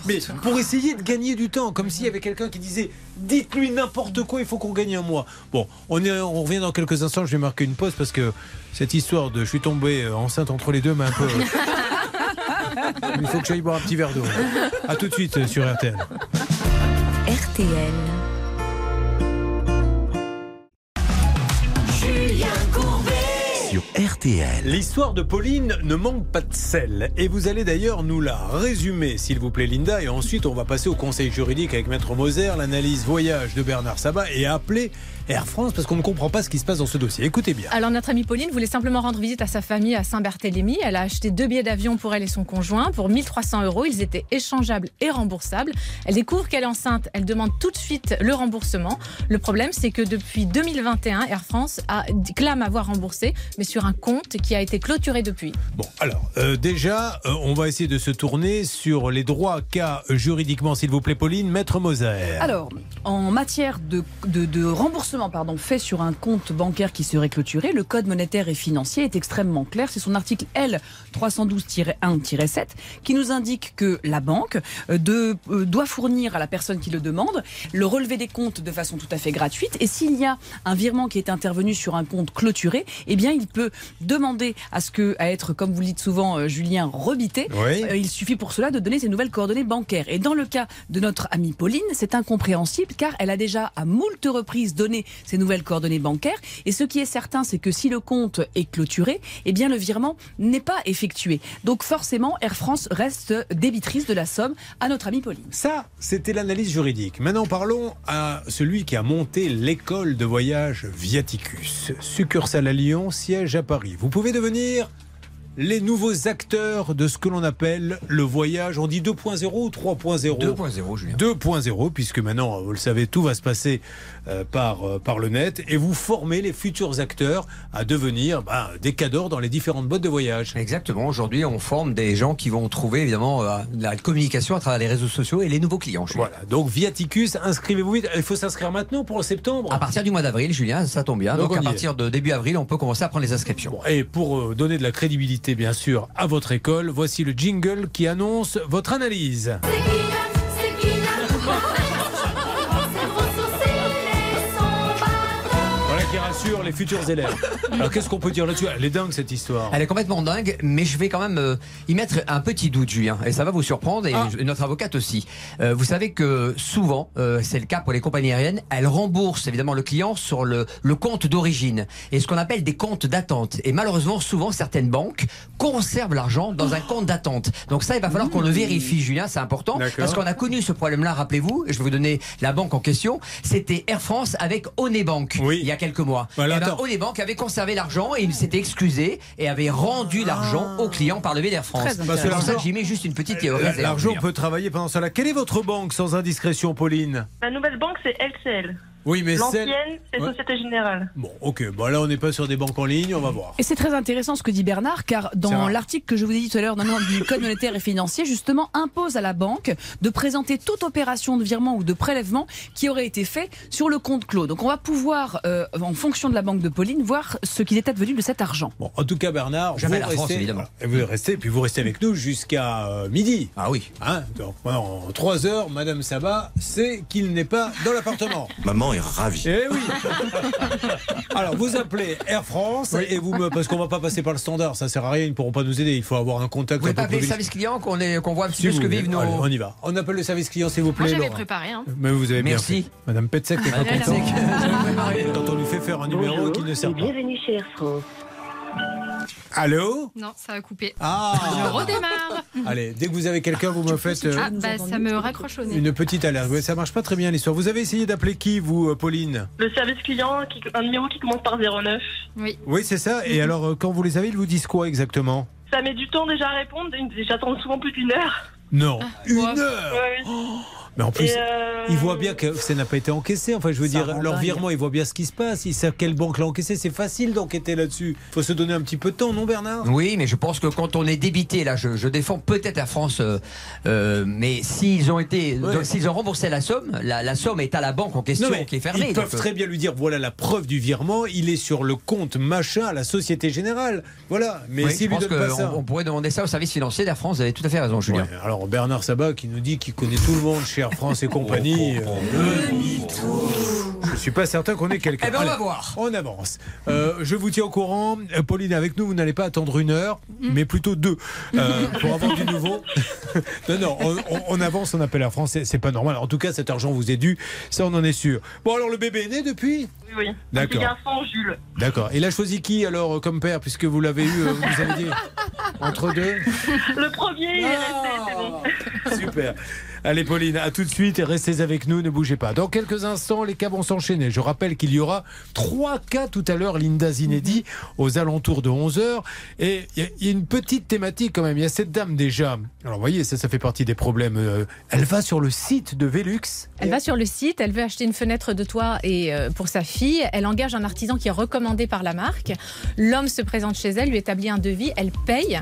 Mais pour essayer de gagner du temps, comme s'il y avait quelqu'un qui disait dites-lui n'importe quoi, il faut qu'on gagne un mois. Bon, on, est, on revient dans quelques instants, je vais marquer une pause parce que cette histoire de je suis tombé euh, enceinte entre les deux m'a un peu. il faut que j'aille boire un petit verre d'eau. A tout de suite sur RTL. RTL. L'histoire de Pauline ne manque pas de sel. Et vous allez d'ailleurs nous la résumer, s'il vous plaît, Linda. Et ensuite, on va passer au conseil juridique avec Maître Moser, l'analyse voyage de Bernard Sabat et appeler Air France parce qu'on ne comprend pas ce qui se passe dans ce dossier. Écoutez bien. Alors notre amie Pauline voulait simplement rendre visite à sa famille à Saint-Barthélemy. Elle a acheté deux billets d'avion pour elle et son conjoint pour 1300 euros. Ils étaient échangeables et remboursables. Elle découvre qu'elle est enceinte. Elle demande tout de suite le remboursement. Le problème, c'est que depuis 2021, Air France a, clame avoir remboursé, mais sur un compte qui a été clôturé depuis. Bon, alors, euh, déjà, euh, on va essayer de se tourner sur les droits qu'a euh, juridiquement, s'il vous plaît, Pauline, Maître Moser. Alors, en matière de, de- de remboursement pardon, fait sur un compte bancaire qui serait clôturé, le Code monétaire et financier est extrêmement clair. C'est son article L 312-1-7 qui nous indique que la banque euh, de- euh, doit fournir à la personne qui le demande le relevé des comptes de façon tout à fait gratuite. Et s'il y a un virement qui est intervenu sur un compte clôturé, eh bien, il peut demander à ce que, à être, comme vous le dites souvent, euh, Julien, rebité. Oui. Euh, il suffit pour cela de donner ses nouvelles coordonnées bancaires. Et dans le cas de notre amie Pauline, c'est incompréhensible car elle a déjà à moult reprises donné ses nouvelles coordonnées bancaires. Et ce qui est certain, c'est que si le compte est clôturé, eh bien le virement n'est pas effectué. Donc forcément, Air France reste débitrice de la somme à notre amie Pauline. Ça, c'était l'analyse juridique. Maintenant, parlons à celui qui a monté l'école de voyage Viaticus. Succursale à Lyon, siège à Paris. Vous pouvez devenir les nouveaux acteurs de ce que l'on appelle le voyage. On dit 2.0 ou 3.0 2.0, Julien. 2.0, puisque maintenant, vous le savez, tout va se passer euh, par, euh, par le net. Et vous formez les futurs acteurs à devenir ben, des cadors dans les différentes boîtes de voyage. Exactement. Aujourd'hui, on forme des gens qui vont trouver évidemment euh, la communication à travers les réseaux sociaux et les nouveaux clients. Julien. Voilà. Donc, Viaticus, inscrivez-vous vite. Il faut s'inscrire maintenant pour septembre. À partir du mois d'avril, Julien, ça tombe bien. Donc, Donc, on à est. partir de début avril, on peut commencer à prendre les inscriptions. Et pour euh, donner de la crédibilité, bien sûr, à votre école, voici le jingle qui annonce votre analyse. Les futurs élèves. Alors qu'est-ce qu'on peut dire là-dessus? Elle est dingue cette histoire. Elle est complètement dingue, mais je vais quand même euh, y mettre un petit doute, Julien. Et ça va vous surprendre, et Ah. je- notre avocate aussi. Euh, vous savez que souvent, euh, c'est le cas pour les compagnies aériennes, elles remboursent évidemment le client sur le, le compte d'origine et ce qu'on appelle des comptes d'attente. Et malheureusement, souvent, certaines banques conservent l'argent dans un compte d'attente. Donc ça, il va falloir qu'on le vérifie, Julien, c'est important. D'accord. Parce qu'on a connu ce problème-là, rappelez-vous, je vais vous donner la banque en question. C'était Air France avec Onebank, Oui. il y a quelques mois. Voilà, attends. Onebank avait conservé l'argent et il s'était excusé et avait rendu l'argent au client par le biais d'Air France. Très C'est pour ça que j'y mets juste une petite euh, La- réserve. L'argent peut travailler pendant cela. Quelle est votre banque sans indiscrétion, Pauline? Ma nouvelle banque, c'est LCL. Oui, mais L'ancienne, c'est Ouais. Société Générale. Bon, ok. Bon, là, on n'est pas sur des banques en ligne. On va voir. Et c'est très intéressant ce que dit Bernard, car dans l'article que je vous ai dit tout à l'heure, du Code monétaire et financier, justement, impose à la banque de présenter toute opération de virement ou de prélèvement qui aurait été fait sur le compte clos. Donc on va pouvoir, euh, en fonction de la banque de Pauline, voir ce qu'il est advenu de cet argent. Bon, en tout cas, Bernard, Jamais vous la France, restez, évidemment. voilà, vous restez, puis vous restez avec nous jusqu'à euh, midi. Ah oui. Hein Donc, en trois heures, Madame Sabat sait qu'il n'est pas dans l'appartement. Maman est ravie. Eh oui Alors, vous appelez Air France et vous me. Parce qu'on va pas passer par le standard, ça sert à rien, ils ne pourront pas nous aider. Il faut avoir un contact Vous un voulez pas appeler le service client qu'on est- qu'on voit un petit Si peu ce que vivent nos. Allez, on y va. On appelle le service client, s'il vous plaît. Moi, j'avais Laura. préparé. Hein. Mais vous avez bien Merci. fait. Madame Petzek n'est pas Madame contente. Quand on lui fait faire un numéro qui ne sert pas. Bienvenue chez Air France. Allô Non, ça a coupé. Je Ah redémarre. Allez, dès que vous avez quelqu'un, vous me faites euh, Ah, bah, ça me raccroche au nez. une petite alerte. Ouais, ça marche pas très bien l'histoire. Vous avez essayé d'appeler qui, vous, euh, Pauline Le service client, qui- un numéro qui commence par 09. Oui. Oui, c'est ça. Et alors, euh, quand vous les avez, ils vous disent quoi exactement? Ça met du temps déjà à répondre. J'attends souvent plus d'une heure. Non, une ouais. heure Ouais, oui. Mais en plus, euh, ils voient bien que ça n'a pas été encaissé. Enfin, je veux Ça dire, leur dingue. virement, ils voient bien ce qui se passe. Ils savent quelle banque l'a encaissé. C'est facile d'enquêter là-dessus. faut se donner un petit peu de temps, non, Bernard? Oui, mais je pense que quand on est débité, là, je, je défends peut-être la France, euh, euh, mais s'ils ont été, Ouais. donc, s'ils ont remboursé la somme, la, la somme est à la banque en question Non, qui est fermée. Ils peuvent euh, très bien lui dire voilà la preuve du virement, il est sur le compte machin à la Société Générale. Voilà. Mais oui, s'il je lui pense donne pas ça. qu'on on pourrait demander ça au service financier d'Air France. Vous avez tout à fait raison, Julien. Ouais, alors Bernard Sabat qui nous dit qu'il connaît tout le monde chez Air France et compagnie. euh, je suis pas certain qu'on ait quelqu'un. Eh ben, on va voir. On avance. Euh, je vous tiens au courant. Euh, Pauline avec nous. Vous n'allez pas attendre une heure, Mm. mais plutôt deux euh, pour avoir du nouveau. non, non, on, on- on avance. On appelle Air France. C'est- pas normal. En tout cas, cet argent vous est dû. Ça, on en est sûr. Bon, alors le bébé est né depuis Oui, oui. D'accord. garçon, Jules. D'accord. Il a choisi qui alors comme père, puisque vous l'avez eu, vous avez dit entre deux Le premier, il est resté, c'est bon. Super. Allez Pauline, à tout de suite et restez avec nous, ne bougez pas. Dans quelques instants, les cas vont s'enchaîner. Je rappelle qu'il y aura trois cas tout à l'heure, Linda Zinedi, aux alentours de 11h. Et il y, a- il y a une petite thématique quand même. Il y a cette dame déjà. Alors vous voyez, ça, ça fait partie des problèmes. Euh, Elle va sur le site de Velux. Elle va sur le site, elle veut acheter une fenêtre de toit et euh, pour sa fille, elle engage un artisan qui est recommandé par la marque. L'homme se présente chez elle, lui établit un devis, elle paye.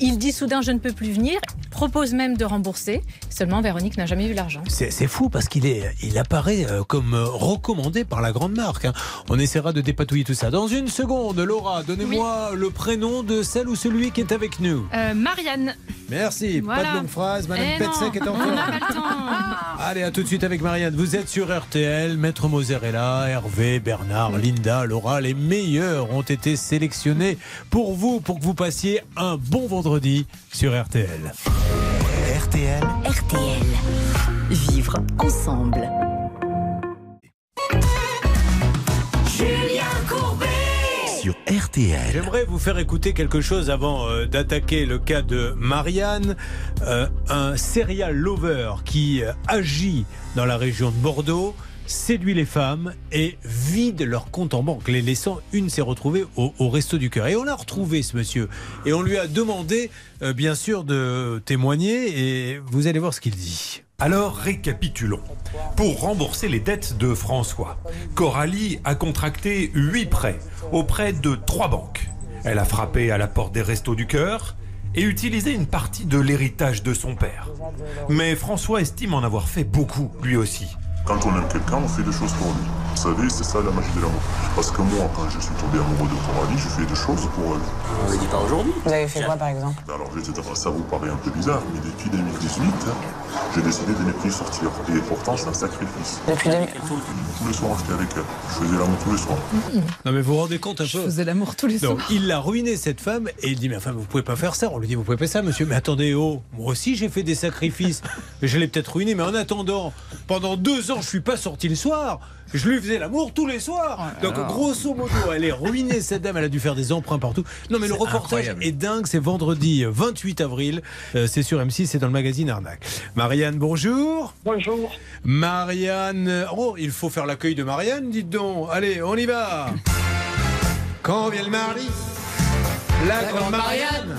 Il dit soudain je ne peux plus venir, propose même de rembourser. Seulement Véronique n'a jamais vu l'argent. C'est fou parce qu'il est, il apparaît euh, comme euh, recommandé par la grande marque. hein. On essaiera de dépatouiller tout ça. Dans une seconde, Laura, donnez-moi le prénom de celle ou celui qui est avec nous. Euh, Marianne. Merci. Pas de longue phrase. Madame Eh Petsec est en on forme. n'a pas le temps. Allez, à tout de suite avec Marianne. Vous êtes sur RTL. Maître Moser est là. Hervé, Bernard, Linda, Laura. Les meilleurs ont été sélectionnés pour vous, pour que vous passiez un bon vendredi sur RTL. RTL, RTL. Vivre ensemble. J'aimerais vous faire écouter quelque chose avant euh, d'attaquer le cas de Marianne, Euh, un serial lover qui euh, agit dans la région de Bordeaux séduit les femmes et vide leur compte en banque, les laissant une s'est retrouvée au, resto du cœur. Et on a retrouvé ce monsieur et on lui a demandé bien sûr de témoigner et vous allez voir ce qu'il dit. Alors récapitulons. Pour rembourser les dettes de François, Coralie a contracté 8 prêts auprès de 3 banques. Elle a frappé à la porte des restos du cœur et utilisé une partie de l'héritage de son père. Mais François estime en avoir fait beaucoup lui aussi. Quand on aime quelqu'un, on fait des choses pour lui. Vous savez, c'est ça la magie de l'amour. Parce que moi, quand je suis tombé amoureux de Coralie, je fais des choses pour elle. On ne dit pas aujourd'hui. Vous avez fait quoi par exemple? Alors, je vais te dire, ça vous paraît un peu bizarre, mais depuis 2018, j'ai décidé de ne plus sortir. Et pourtant, c'est un sacrifice. Depuis 2000 Tous les soirs, j'étais avec elle. Je faisais l'amour tous les soirs. Non mais vous vous rendez compte un peu Je faisais l'amour tous les Donc, soirs. il a ruiné cette femme et il dit mais enfin vous pouvez pas faire ça. On lui dit vous pouvez pas faire ça monsieur. Mais attendez oh moi aussi j'ai fait des sacrifices. je l'ai peut-être ruiné mais en attendant pendant deux ans je suis pas sorti le soir. Je lui faisais l'amour tous les soirs. Donc grosso modo elle est ruinée cette dame. Elle a dû faire des emprunts partout. Non mais le reportage incroyable. est dingue. C'est vendredi 28 avril. Euh, c'est sur M6. C'est dans le magazine Arnaque. Marianne bonjour. Bonjour. Marianne. Oh, il faut faire l'accueil de Marianne, dites donc. Allez, on y va. Quand vient le mari La grande Marianne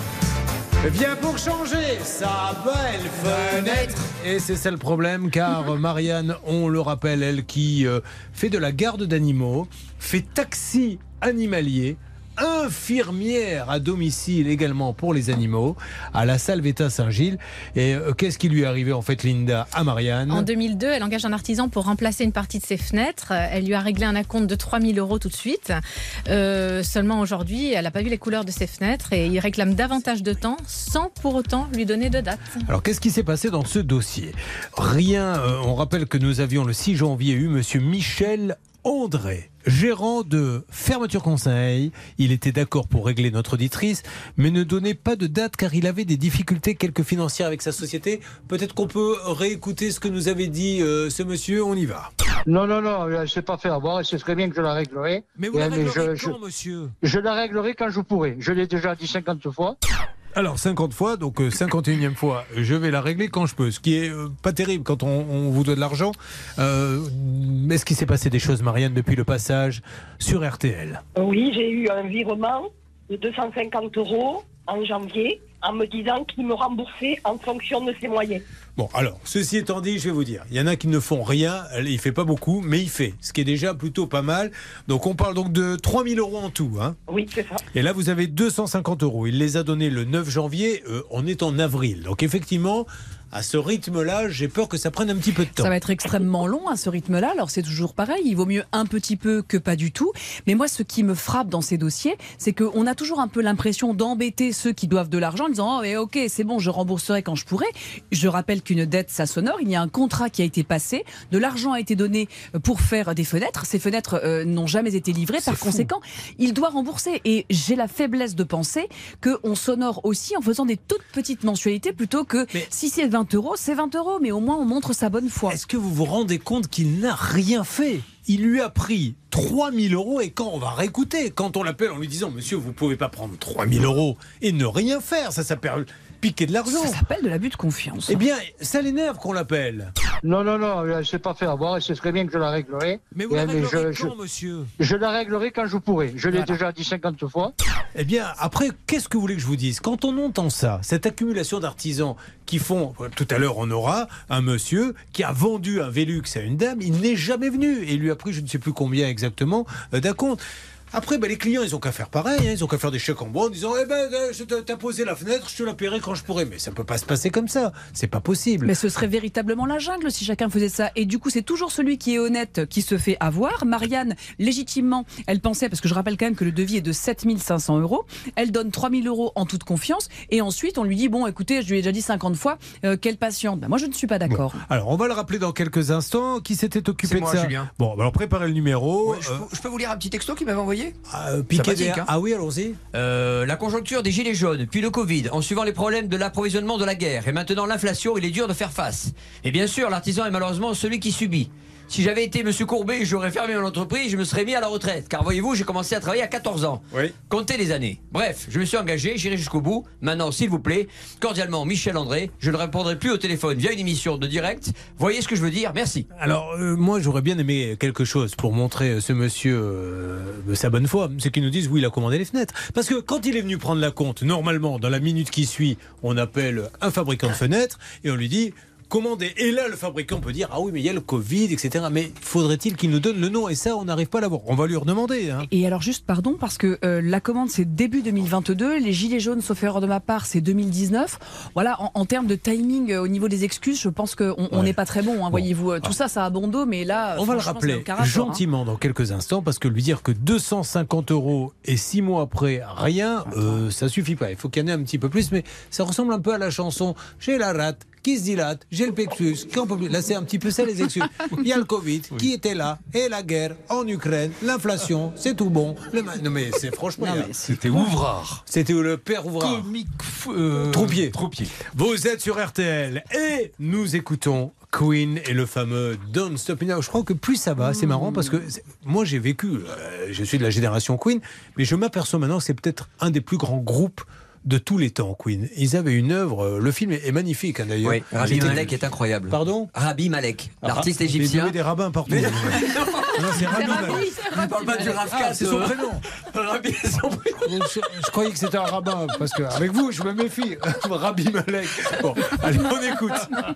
vient pour changer sa belle fenêtre. Et c'est ça le problème, car Marianne, on le rappelle, elle qui euh, fait de la garde d'animaux, fait taxi animalier, infirmière à domicile également pour les animaux, à la Salvetta Saint-Gilles. Et euh, qu'est-ce qui lui est arrivé en fait, Linda, à Marianne? En 2002, elle engage un artisan pour remplacer une partie de ses fenêtres. Elle lui a réglé un acompte de 3000 euros tout de suite. Euh, seulement aujourd'hui, elle n'a pas vu les couleurs de ses fenêtres et il réclame davantage de temps sans pour autant lui donner de date. Alors, qu'est-ce qui s'est passé dans ce dossier? Rien. euh, on rappelle que nous avions le 6 janvier eu Monsieur Michel André, gérant de Fermeture Conseil. Il était d'accord pour régler notre auditrice, mais ne donnait pas de date car il avait des difficultés quelques financières avec sa société. Peut-être qu'on peut réécouter ce que nous avait dit euh, ce monsieur. On y va. Non, non, non, elle ne s'est pas fait avoir et c'est très bien que je la réglerai. Mais vous Et la elle- réglerez je, quand, je- monsieur? je la réglerai quand je pourrai. Je l'ai déjà dit 50 fois. Alors 50 fois, donc euh, 51e fois, je vais la régler quand je peux, ce qui est euh, pas terrible quand on, vous donne de l'argent. Euh, Est-ce qu'il s'est passé des choses, Marianne, depuis le passage sur RTL Oui, j'ai eu un virement de 250 euros en janvier en me disant qu'il me remboursait en fonction de ses moyens. Bon, alors, ceci étant dit, je vais vous dire, il y en a qui ne font rien, il fait pas beaucoup, mais il fait, ce qui est déjà plutôt pas mal. Donc on parle donc de 3000 euros en tout. Hein. Oui, c'est ça. Et là, vous avez 250 euros. Il les a donnés le 9 janvier, euh, on est en avril. Donc effectivement, à ce rythme-là, j'ai peur que ça prenne un petit peu de temps. Ça va être extrêmement long à ce rythme-là. Alors c'est toujours pareil, il vaut mieux un petit peu que pas du tout. Mais moi, ce qui me frappe dans ces dossiers, c'est qu'on a toujours un peu l'impression d'embêter ceux qui doivent de l'argent en disant oh, mais ok, c'est bon, je rembourserai quand je pourrai. Je rappelle qu'une dette, ça s'honore. Il y a un contrat qui a été passé, de l'argent a été donné pour faire des fenêtres. Ces fenêtres euh, n'ont jamais été livrées. Par conséquent, il doit rembourser. Et j'ai la faiblesse de penser qu'on s'honore aussi en faisant des toutes petites mensualités plutôt que si c'est 20 euros, c'est 20 euros. Mais au moins, on montre sa bonne foi. Est-ce que vous vous rendez compte qu'il n'a rien fait? Il lui a pris 3000 euros et quand on va réécouter, quand on l'appelle en lui disant Monsieur, vous pouvez pas prendre 3000 euros et ne rien faire, ça s'appelle piquer de l'argent. Ça s'appelle de l'abus de confiance. Eh bien, ça l'énerve qu'on l'appelle. Non, non, non, elle ne s'est pas fait avoir et c'est très bien que je la réglerai. Mais vous Et la réglerez je, quand, je- monsieur je la réglerai quand je pourrai. Je l'ai Voilà. déjà dit 50 fois. Eh bien, après, qu'est-ce que vous voulez que je vous dise? Quand on entend ça, cette accumulation d'artisans qui font, tout à l'heure, on aura un monsieur qui a vendu un Velux à une dame, il n'est jamais venu et il lui a pris je ne sais plus combien exactement euh, d'un compte. Après, ben, les clients, ils ont qu'à faire pareil. hein. Ils ont qu'à faire des chèques en bois en disant Eh ben, euh, je t'ai- t'as posé la fenêtre, je te la paierai quand je pourrai. Mais ça peut pas se passer comme ça. C'est pas possible. Mais ce serait véritablement la jungle si chacun faisait ça. Et du coup, c'est toujours celui qui est honnête qui se fait avoir. Marianne, légitimement, elle pensait, parce que je rappelle quand même que le devis est de 7500 euros, elle donne 3000 euros en toute confiance. Et ensuite, on lui dit Bon, écoutez, je lui ai déjà dit 50 fois, euh, quelle patiente. Ben, moi, je ne suis pas d'accord. Alors, on va le rappeler dans quelques instants. Qui s'était occupé C'est moi, de ça Julien. Bon, alors préparez le numéro. je, peux, je peux vous lire un petit texto qu'il m'avait envoyé Euh, piqué Sympathique, des- hein. Ah oui, allons-y. Euh, la conjoncture des gilets jaunes, puis le Covid, en suivant les problèmes de l'approvisionnement de la guerre, et maintenant l'inflation, il est dur de faire face. Et bien sûr, l'artisan est malheureusement celui qui subit. Si j'avais été Monsieur Courbet, j'aurais fermé mon entreprise, je me serais mis à la retraite. Car voyez-vous, j'ai commencé à travailler à 14 ans. Comptez les années. Bref, je me suis engagé, j'irai jusqu'au bout. Maintenant, s'il vous plaît, cordialement, Michel André, je ne répondrai plus au téléphone via une émission de direct. Voyez ce que je veux dire Merci. Alors, euh, moi, j'aurais bien aimé quelque chose pour montrer euh, ce monsieur euh, sa bonne foi. C'est qu'il nous dise, oui, il a commandé les fenêtres. Parce que quand il est venu prendre la compte, normalement, dans la minute qui suit, on appelle un fabricant de fenêtres et on lui dit. Commandez. Et là, le fabricant peut dire Ah oui, mais il y a le Covid, etc. Mais faudrait-il qu'il nous donne le nom? Et ça, on n'arrive pas à l'avoir. On va lui redemander. hein. Et alors juste pardon parce que euh, la commande c'est début 2022, les gilets jaunes sauf erreur de ma part c'est 2019. Voilà en, en termes de timing euh, au niveau des excuses, je pense qu'on Ouais. n'est pas très bon. hein, Voyez-vous, Euh, tout ça ça a bon dos, mais là On va le rappeler hein. gentiment dans quelques instants parce que lui dire que 250 euros et six mois après rien, euh, ça suffit pas. Il faut qu'il y en ait un petit peu plus, mais ça ressemble un peu à la chanson J'ai la rate qui se dilate, j'ai le plexus, qu'on peut plus. Là, c'est un petit peu ça les excuses. Il y a le Covid qui était là et la guerre en Ukraine, l'inflation, c'est tout bon. Le ma- Non mais c'est franchement. C'était Ouvrard. C'était le père Ouvrard. Comique euh, Troupier. Troupier. Vous êtes sur RTL et nous écoutons Queen et le fameux Don't Stop Me Now. Je crois que plus ça va, c'est marrant parce que moi j'ai vécu, euh, je suis de la génération Queen, mais je m'aperçois maintenant que c'est peut-être un des plus grands groupes de tous les temps, Queen. Ils avaient une œuvre, euh, le film est, magnifique hein, d'ailleurs. Oui, Rabbi Malek est incroyable. Pardon? Rabbi Malek, l'artiste Ah, égyptien. Il y avait des rabbins partout. Mais- non, c'est Rabbi Malek. Ne parle pas du Rav Ah, c'est son euh. prénom. Rabbi, c'est son prénom. Je, je croyais que c'était un rabbin, parce qu'avec vous, je me méfie. Rabbi Malek. Bon, allez, on écoute. I'm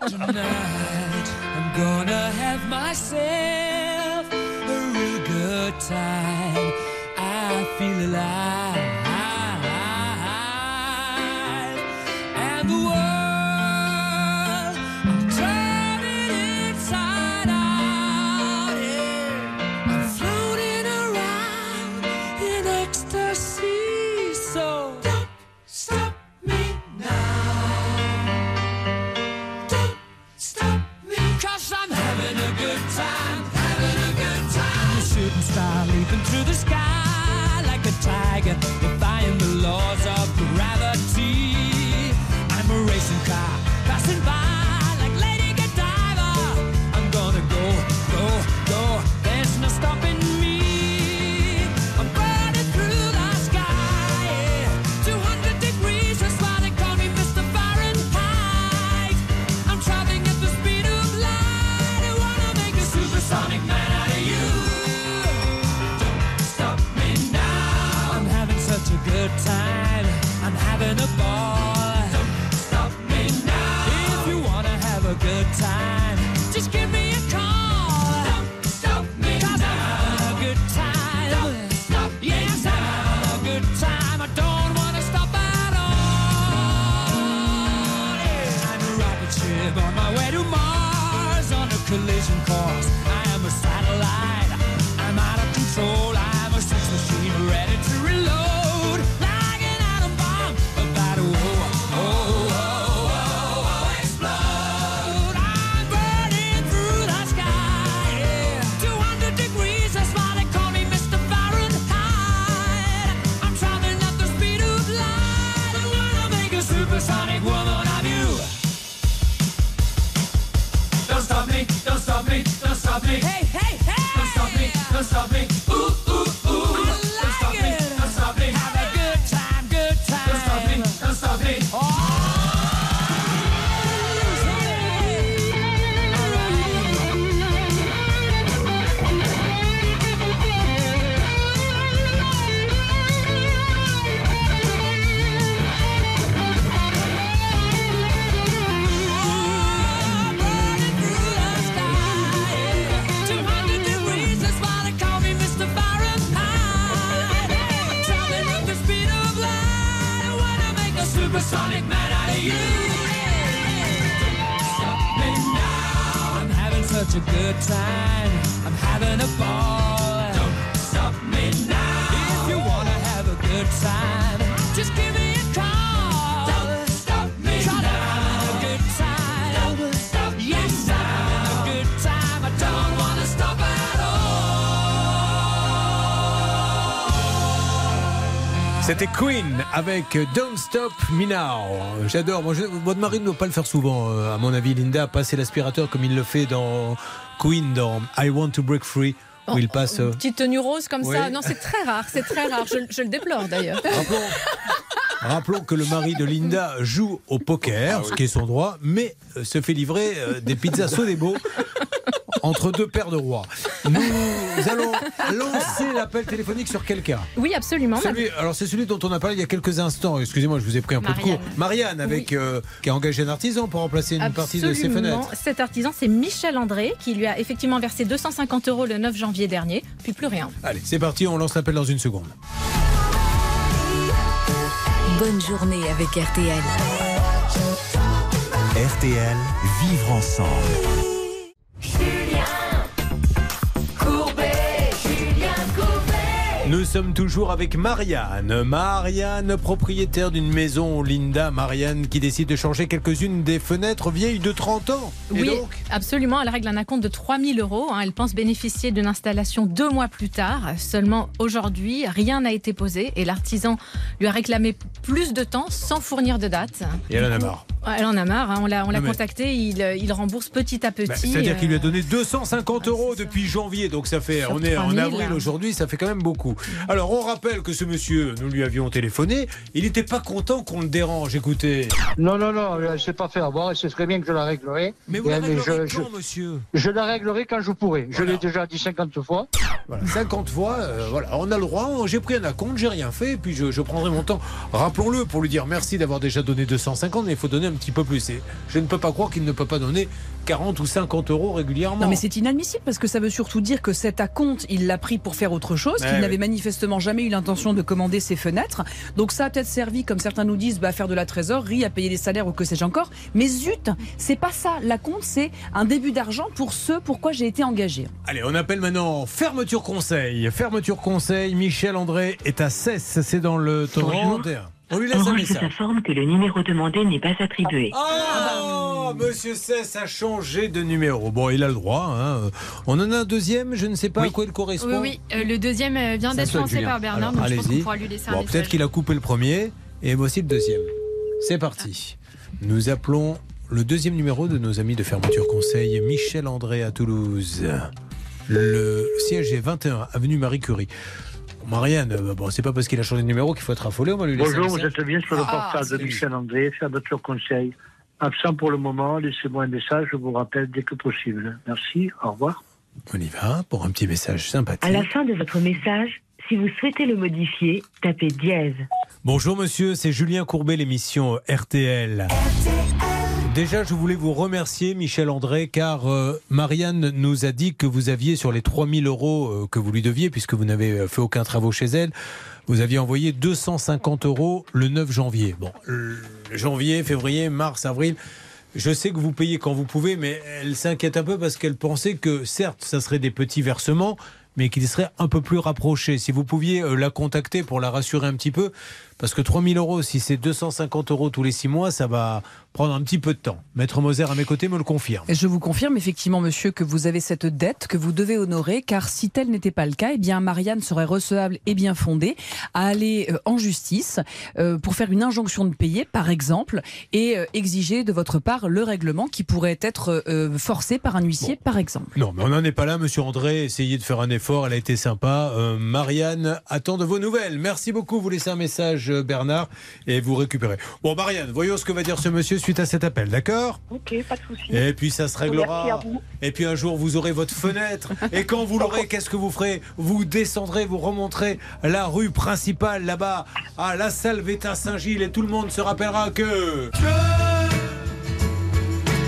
gonna have myself a real good time. I feel alive. Collision course. Out of you. Stop me now. I'm having such a good time. I'm having a ball. Don't stop me now. If you wanna have a good time, C'était Queen avec Don't Stop Me Now. J'adore. Votre mari ne doit pas le faire souvent, euh, à mon avis, Linda, passer l'aspirateur comme il le fait dans Queen, dans I Want to Break Free, où il passe. euh, Petite tenue rose comme Oui. ça. Non, c'est très rare, c'est très rare. Je, je le déplore d'ailleurs. Rappelons que le mari de Linda joue au poker, ce qui est son droit, mais euh, se fait livrer euh, des pizzas Sodebo entre deux paires de rois. Nous allons lancer l'appel téléphonique sur quelqu'un. Oui, absolument. Celui- alors c'est celui dont on a parlé il y a quelques instants. Excusez-moi, je vous ai pris un peu de Marianne. cours. Marianne, avec euh, qui a engagé un artisan pour remplacer une partie de ses Absolument. fenêtres. Cet artisan, c'est Michel André, qui lui a effectivement versé 250 euros le 9 janvier dernier, puis plus rien. Allez, c'est parti, on lance l'appel dans une seconde. Bonne journée avec RTL. RTL, vivre ensemble. Nous sommes toujours avec Marianne. Marianne, propriétaire d'une maison Linda. Marianne qui décide de changer quelques-unes des fenêtres vieilles de 30 ans. Et Oui, donc absolument. Elle règle un acompte de 3000 euros. hein. Elle pense bénéficier d'une installation deux mois plus tard. Seulement aujourd'hui, rien n'a été posé et l'artisan lui a réclamé plus de temps sans fournir de date. Et elle en a marre. Elle en a marre. hein. On l'a, on l'a mais- contacté. Il, euh, il rembourse petit à petit. Bah, C'est-à-dire qu'il lui a euh, donné 250 euros depuis janvier, donc ça fait, Sur on est en 3000, avril aujourd'hui, ça fait quand même beaucoup. Alors on rappelle que ce monsieur, nous lui avions téléphoné, il n'était pas content qu'on le dérange, écoutez. Non, non, non, elle s'est pas fait avoir et c'est très bien que je la réglerai. Mais vous la réglerez je, quand, je- monsieur? Je la réglerai quand je pourrai. Je l'ai déjà dit 50 fois. Voilà, 50 fois, euh, voilà, on a le droit, j'ai pris un acompte, j'ai rien fait, et puis je, je prendrai mon temps. Rappelons-le pour lui dire merci d'avoir déjà donné 250, mais il faut donner un petit peu plus. Et je ne peux pas croire qu'il ne peut pas donner 40 ou 50 euros régulièrement. Non mais c'est inadmissible parce que ça veut surtout dire que cet acompte, il l'a pris pour faire autre chose, Ouais, qu'il oui. n'avait manifestement jamais eu l'intention de commander ses fenêtres. Donc ça a peut-être servi, comme certains nous disent, bah, à faire de la trésorerie, à payer des salaires ou que sais-je encore. Mais zut, c'est pas ça. L'acompte, c'est un début d'argent pour ce pourquoi j'ai été engagé. Allez, on appelle maintenant Fermeture Conseil. Fermeture Conseil, Michel André est à Cesse, c'est dans le torrent. On lui laisse un message. vous informe que le numéro demandé n'est pas attribué. Oh, Monsieur Cesse a changé de numéro. Bon, il a le droit. hein. On en a un deuxième, je ne sais pas à quoi il correspond. Oui, oui, euh, le deuxième euh, vient d'être lancé par Bernard, Alors, donc je pense qu'on allez-y. pourra lui laisser Bon, un peut-être message. qu'il a coupé le premier et voici le deuxième. C'est parti. Nous appelons le deuxième numéro de nos amis de Fermeture Conseil, Michel André à Toulouse. Le siège est 21 avenue Marie Curie. Marianne, euh, bon, c'est pas parce qu'il a changé de numéro qu'il faut être affolé, on va lui laisser Bonjour, vous êtes bien sur le Ah, portable de. Michel André, fermeture conseil. Absent pour le moment, laissez-moi un message, je vous rappelle dès que possible. Merci, au revoir. On y va pour un petit message sympathique. À la fin de votre message, si vous souhaitez le modifier, tapez dièse. Bonjour monsieur, c'est Julien Courbet, l'émission RTL. Déjà, je voulais vous remercier, Michel André, car euh, Marianne nous a dit que vous aviez, sur les 3000 euros euh, que vous lui deviez, puisque vous n'avez euh, fait aucun travaux chez elle, vous aviez envoyé 250 euros le 9 janvier. Bon, janvier, février, mars, avril. Je sais que vous payez quand vous pouvez, mais elle s'inquiète un peu parce qu'elle pensait que, certes, ça serait des petits versements, mais qu'ils seraient un peu plus rapprochés. Si vous pouviez la contacter pour la rassurer un petit peu, parce que 3000 euros, si c'est 250 euros tous les six mois, ça va prendre un petit peu de temps. Maître Moser à mes côtés me le confirme. Je vous confirme effectivement, monsieur, que vous avez cette dette que vous devez honorer, car si tel n'était pas le cas, eh bien Marianne serait recevable et bien fondée à aller euh, en justice euh, pour faire une injonction de payer, par exemple, et euh, exiger de votre part le règlement qui pourrait être forcé par un huissier, par exemple. Non, mais on n'en est pas là, monsieur André. Essayez de faire un effort, elle a été sympa. Euh, Marianne attend de vos nouvelles. Merci beaucoup. Vous laissez un message, Bernard, et vous récupérez. Bon, Marianne, voyons ce que va dire ce monsieur suite à cet appel, d'accord? Ok, pas de souci. Et puis ça se réglera. À. Et puis un jour, vous aurez votre fenêtre. Et quand vous l'aurez, qu'est-ce que vous ferez? Vous descendrez, vous remonterez la rue principale là-bas, à la Salvetta Saint-Gilles, et tout le monde se rappellera que.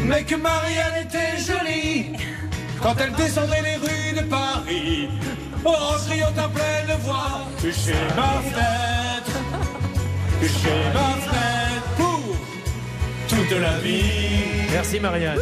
Mais que Marianne était jolie quand elle descendait les rues de Paris. En criant en pleine voix, chez ma fenêtre, chez ma fenêtre, pour toute la vie. Merci Marianne.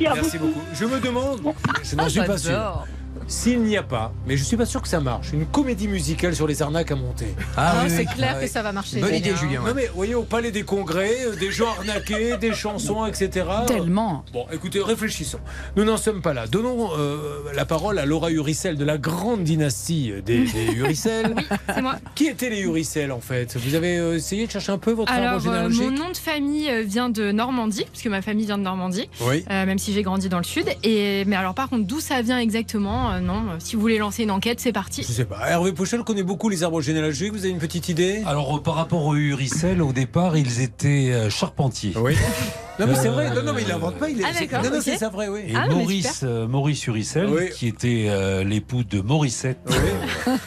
Merci beaucoup. Je me demande, je n'en suis pas sûr. S'il n'y a pas, mais je suis pas sûr que ça marche, une comédie musicale sur les arnaques à monter. Ah, c'est clair que ça va marcher. Bonne idée, Julien. Non mais voyez au palais des congrès, euh, des gens arnaqués, des chansons, etc. Tellement. Bon, écoutez, réfléchissons. Nous n'en sommes pas là. Donnons euh, la parole à Laura Uricel de la grande dynastie des, des Uricel. C'est moi. Qui étaient les Uricel en fait? Vous avez euh, essayé de chercher un peu votre arbre Alors, euh, généalogique? mon nom de famille vient de Normandie, puisque ma famille vient de Normandie, Oui. euh, même si j'ai grandi dans le sud. Et, mais alors, par contre, d'où ça vient exactement euh, Non, euh, si vous voulez lancer une enquête, c'est parti. Je sais pas. Hervé Pouchel connaît beaucoup les arbres généalogiques. Vous avez une petite idée? Alors, euh, par rapport aux Uricel, au départ, ils étaient charpentiers. Oui. Non mais c'est vrai. Non non mais il invente pas. Il est... Ah, d'accord, Non non c'est ça vrai oui. Et Ah, Maurice, euh, Maurice Uricel, Oui. qui était euh, l'époux de Mauricette Oui.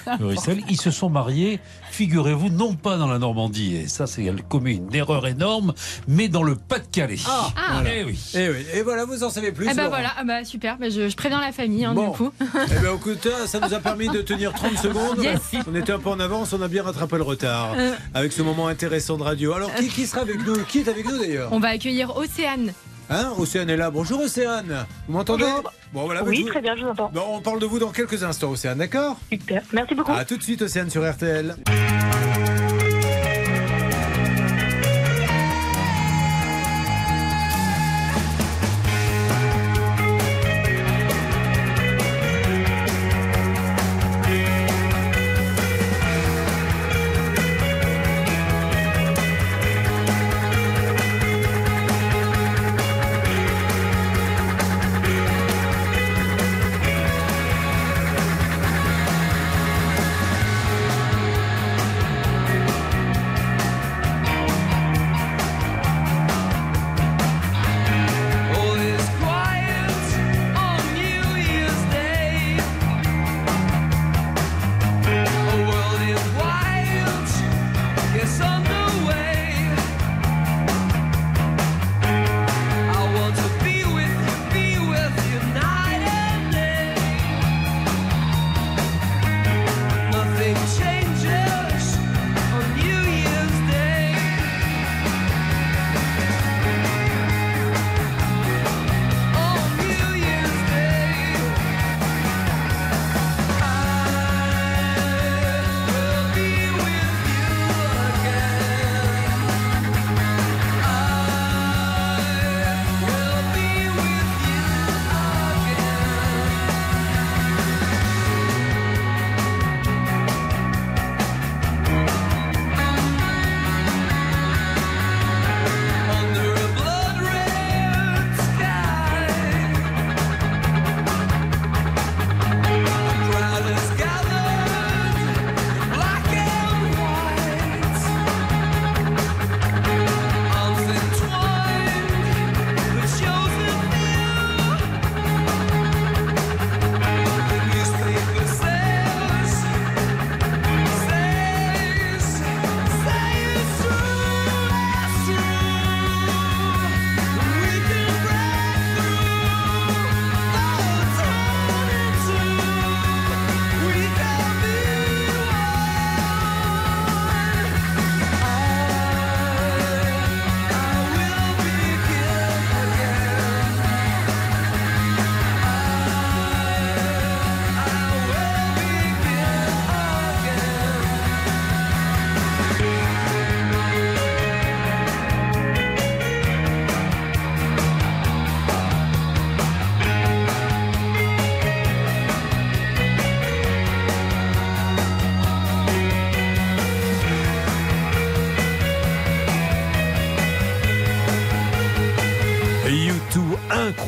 euh, Uricel, ils se sont mariés, figurez-vous, non pas dans la Normandie, et ça c'est elle commet une erreur énorme, mais dans le Pas-de-Calais. Ah, Ah. Eh oui. Et oui. Et voilà vous en savez plus. Ah bah Laurent. voilà, ah bah super, bah je, je préviens la famille hein, Bon. du coup. Eh bien, écoutez, ça nous a permis de tenir 30 secondes. Yes. On était un peu en avance, on a bien rattrapé le retard Euh. avec ce moment intéressant de radio. Alors, qui, qui sera avec nous? Qui est avec nous d'ailleurs? On va accueillir Océane. Hein Océane est là. Bonjour Océane. Vous m'entendez. Bon, voilà. Oui, vous- très bien, je vous entends. Bon, on parle de vous dans quelques instants, Océane, d'accord Super. Merci beaucoup. À tout de suite, Océane, sur RTL.